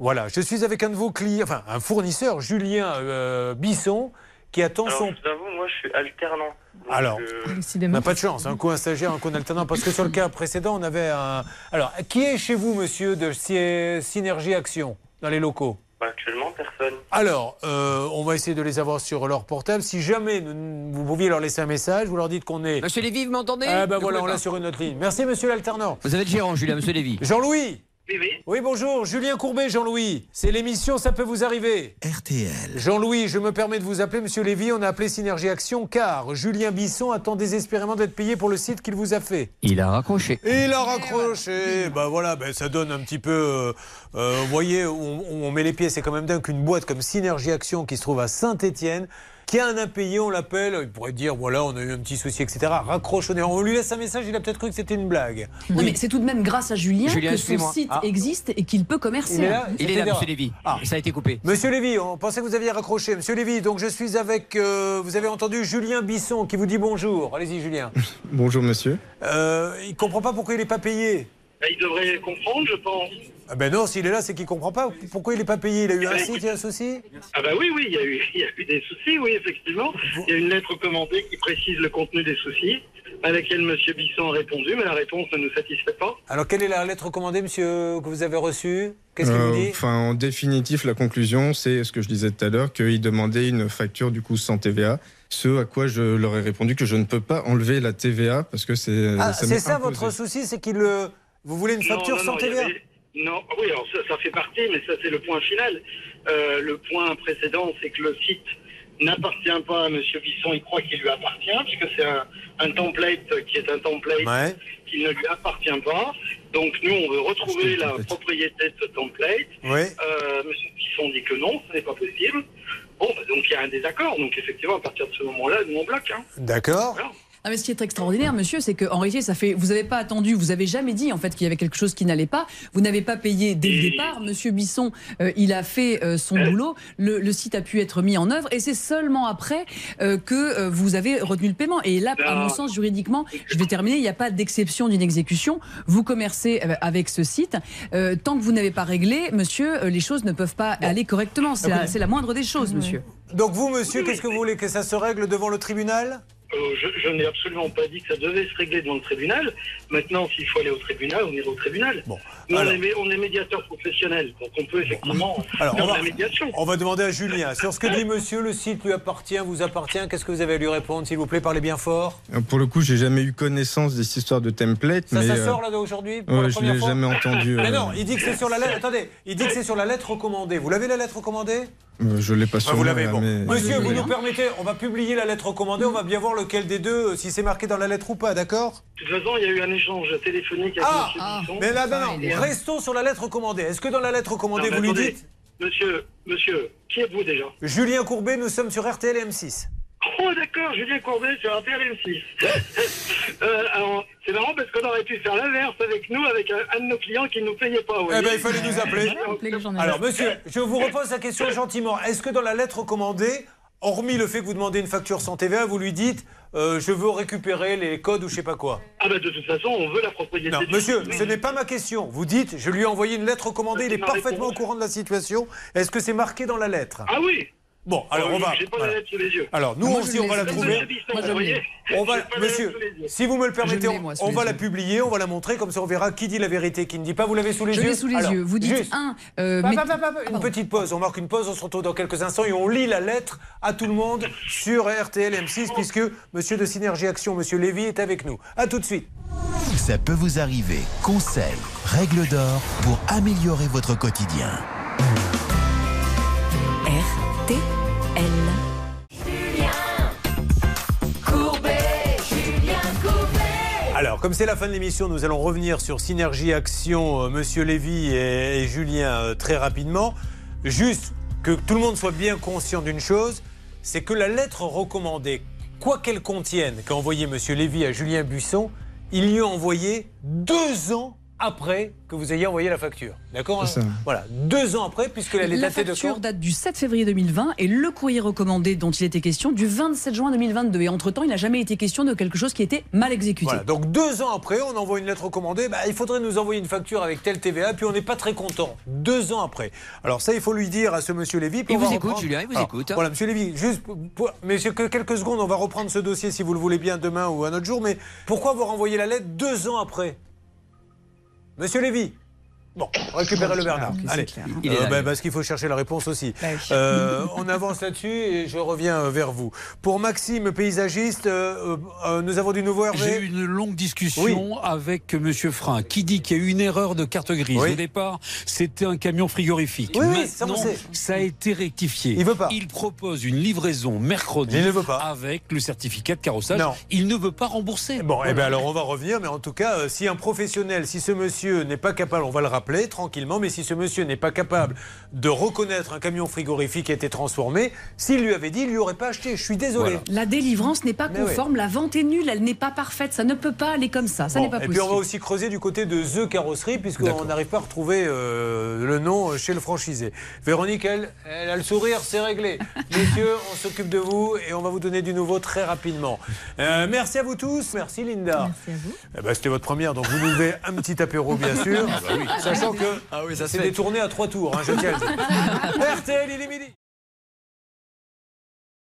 Voilà, je suis avec un de vos clients, enfin un fournisseur, Julien euh, Bisson, qui attend Alors, son... je vous avoue, moi, je suis alternant. Alors, euh, on n'a pas de chance, un coup un stagiaire, un coup un alternant, parce que sur le cas précédent, on avait un... Alors, qui est chez vous, monsieur, de Sy- Synergie Action, dans les locaux? Bah, actuellement, personne. alors, euh, on va essayer de les avoir sur leur portable. Si jamais vous pouviez leur laisser un message, vous leur dites qu'on est... Monsieur Lévy, vous m'entendez? Ah ben voilà, on l'a sur une autre ligne. Merci monsieur l'alternant. Vous avez le gérant, Julien, monsieur Lévy. Jean-Louis Oui, oui. Oui, bonjour, Julien Courbet, Jean-Louis. C'est l'émission Ça peut vous arriver. RTL. Jean-Louis, je me permets de vous appeler, monsieur Lévy. On a appelé Synergie Action car Julien Bisson attend désespérément d'être payé pour le site qu'il vous a fait. Il a raccroché. Et il a raccroché. Bah voilà, ben ça donne un petit peu. euh, euh, vous voyez, on, on met les pieds. C'est quand même dingue qu'une boîte comme Synergie Action qui se trouve à Saint-Étienne, qui a un impayé, on l'appelle. Il pourrait dire voilà, on a eu un petit souci, etc. Raccroche au nez. On lui laisse un message. Il a peut-être cru que c'était une blague. Non, mais c'est tout de même grâce à Julien, Julien, que son site Ah. existe et qu'il peut commercer. Il est là Il est là, monsieur Lévy. Ah. Ça a été coupé. Monsieur Lévy, on pensait que vous aviez raccroché. Monsieur Lévy, donc je suis avec, euh, vous avez entendu Julien Bisson qui vous dit bonjour. Allez-y, Julien. Bonjour monsieur. Euh, il comprend pas pourquoi il n'est pas payé. Bah, il devrait comprendre, je pense. Ah ben non, s'il est là, c'est qu'il comprend pas. Pourquoi il n'est pas payé? Il a eu un site, il y a un souci? Ah bah oui, oui, il y, a eu, il y a eu des soucis, oui, effectivement. Il y a une lettre commandée qui précise le contenu des soucis, à laquelle M. Bisson a répondu, mais la réponse ne nous satisfait pas. Alors, quelle est la lettre recommandée, monsieur, que vous avez reçue? Qu'est-ce qu'il vous Euh, dit Enfin, en définitif, la conclusion, c'est ce que je disais tout à l'heure, qu'il demandait une facture du coup sans TVA. Ce à quoi je leur ai répondu que je ne peux pas enlever la TVA parce que c'est. Ah, c'est ça votre souci, c'est qu'il le. Vous voulez une facture non, sans non, il y TVA avait- Non, oui, alors ça, ça fait partie, mais ça c'est le point final. Euh, le point précédent, c'est que le site n'appartient pas à M. Bisson, il croit qu'il lui appartient, puisque c'est un, un template qui est un template Ouais. qui ne lui appartient pas. Donc nous, on veut retrouver la propriété de ce template. Oui. Euh, M. Bisson dit que non, ce n'est pas possible. Bon, bah, donc il y a un désaccord. Donc effectivement, à partir de ce moment-là, nous on bloque. Hein. D'accord. Ah, mais ce qui est extraordinaire, monsieur, c'est qu'en réalité, ça fait, vous n'avez pas attendu, vous avez jamais dit en fait qu'il y avait quelque chose qui n'allait pas. Vous n'avez pas payé dès le départ. Monsieur Bisson, euh, il a fait euh, son boulot. Le, le site a pu être mis en œuvre, et c'est seulement après euh, que euh, vous avez retenu le paiement. Et là, à mon sens, juridiquement, je vais terminer. Il n'y a pas d'exception d'une exécution. Vous commercez euh, avec ce site. Euh, tant que vous n'avez pas réglé, monsieur, euh, les choses ne peuvent pas aller correctement. C'est la, c'est la moindre des choses, monsieur. Donc vous, monsieur, qu'est-ce que vous voulez Que ça se règle devant le tribunal? Euh, je, je n'ai absolument pas dit que ça devait se régler devant le tribunal. Maintenant, s'il faut aller au tribunal, on ira au tribunal. Nous, on, alors- est, on est médiateur professionnel, donc on peut effectivement Alors, faire on va, la médiation. on va demander à Julien. Sur ce que dit monsieur, le site lui appartient, vous appartient. Qu'est-ce que vous avez à lui répondre, s'il vous plaît? Parlez bien fort. Euh, Pour le coup, j'ai jamais eu connaissance de cette histoire de template. Ça, mais, ça euh, sort là d'aujourd'hui pour ouais, je l'ai jamais entendu. Mais euh, non, il dit que c'est sur la lettre. Attendez, il dit que c'est sur la lettre recommandée. Vous l'avez la lettre recommandée? euh, je l'ai pas Ah, vous l'avez, bon. mais- Monsieur, vous nous permettez, on va publier la lettre recommandée, on va bien voir lequel des deux, euh, si c'est marqué dans la lettre ou pas, d'accord De toute façon, il y a eu un échange téléphonique avec Ah, M. Bisson. Mais là, non, non, Et, euh, restons sur la lettre recommandée. Est-ce que dans la lettre recommandée, non, vous lui dites Monsieur, monsieur, qui êtes-vous déjà? Julien Courbet, nous sommes sur RTL et M6 Oh d'accord, Julien Courbet sur RTL M6. euh, alors, c'est marrant parce qu'on aurait pu faire l'inverse avec nous, avec un, de nos clients qui ne nous payait pas. Eh ben, il fallait nous appeler. Alors, monsieur, je vous repose la question gentiment. Est-ce que dans la lettre recommandée, hormis le fait que vous demandez une facture sans TVA, vous lui dites euh, je veux récupérer les codes ou je sais pas quoi? Ah bah de toute façon, on veut la propriété. Non, du monsieur, ce n'est pas ma question. Vous dites, je lui ai envoyé une lettre recommandée, il est parfaitement au courant de la situation. Est-ce que c'est marqué dans la lettre? Ah oui Bon, alors on va. J'ai pas voilà. la lettre sous les yeux. Alors, nous aussi, je on va la trouver. On va, monsieur, si vous me le permettez, Je on, moi, va yeux. la publier, on va la montrer, comme ça on verra qui dit la vérité, qui ne dit pas. Vous l'avez sous les Je yeux l'ai sous les Alors, yeux. Vous dites juste. un. euh, une petite pause, on marque une pause, on se retrouve dans quelques instants et on lit la lettre à tout le monde sur RTL M6 puisque monsieur de Synergie Action, monsieur Lévy est avec nous. À tout de suite. Ça peut vous arriver. Conseils, règles d'or pour améliorer votre quotidien. Comme c'est la fin de l'émission, nous allons revenir sur Synergie Action, euh, Monsieur Lévy et, Julien euh, très rapidement. Juste que tout le monde soit bien conscient d'une chose, c'est que la lettre recommandée, quoi qu'elle contienne, qu'a envoyé Monsieur Lévy à Julien Buisson, il lui a envoyé deux ans après que vous ayez envoyé la facture. D'accord. Voilà, deux ans après, puisque elle est La datée de facture quand date du 7 février 2020 et le courrier recommandé dont il était question du 27 juin 2022. Et entre-temps, il n'a jamais été question de quelque chose qui était mal exécuté. Voilà, donc deux ans après, on envoie une lettre recommandée. Bah, il faudrait nous envoyer une facture avec tel TVA, puis on n'est pas très content. Deux ans après. Alors ça, il faut lui dire à ce monsieur Lévy. Il vous écoute, reprendre- Julien, il vous Alors, écoute. Voilà, monsieur Lévy, juste, pour- mais que quelques secondes, on va reprendre ce dossier si vous le voulez bien demain ou un autre jour. Mais pourquoi vous renvoyez la lettre deux ans après? Monsieur Lévy Bon, récupérez le Bernard. Allez. Il Euh, bah, parce qu'il faut chercher la réponse aussi. Bah. Euh, on avance là-dessus et je reviens euh, vers vous. Pour Maxime, paysagiste, euh, euh, nous avons du nouveau Hervé. J'ai eu une longue discussion Oui. avec Monsieur Frein qui dit qu'il y a eu une erreur de carte grise. Oui. Au départ, c'était un camion frigorifique. Oui, ça, Maintenant, ça a été rectifié. Il veut pas. Il propose une livraison mercredi Il ne veut pas. avec le certificat de carrossage. Non. Il ne veut pas rembourser. Bon, eh bien alors on va revenir, mais en tout cas, euh, si un professionnel, si ce monsieur n'est pas capable, on va le rappeler tranquillement, mais si ce monsieur n'est pas capable de reconnaître un camion frigorifique qui a été transformé, s'il lui avait dit, il lui aurait pas acheté. Je suis désolé. Voilà. La délivrance n'est pas Mais conforme, la vente est nulle, elle n'est pas parfaite, ça ne peut pas aller comme ça, ça Bon, n'est pas et possible. puis on va aussi creuser du côté de The Carrosserie, puisqu'on n'arrive pas à retrouver euh, le nom chez le franchisé. Véronique, elle, elle a le sourire, c'est réglé. Messieurs, on s'occupe de vous et on va vous donner du nouveau très rapidement. Euh, merci à vous tous. Merci Linda. Merci à vous. Eh ben, C'était votre première, donc vous nous devez un petit apéro, bien sûr. Sachant que Ah oui, c'est tournées à trois tours, hein, je tiens. RTL, il est midi.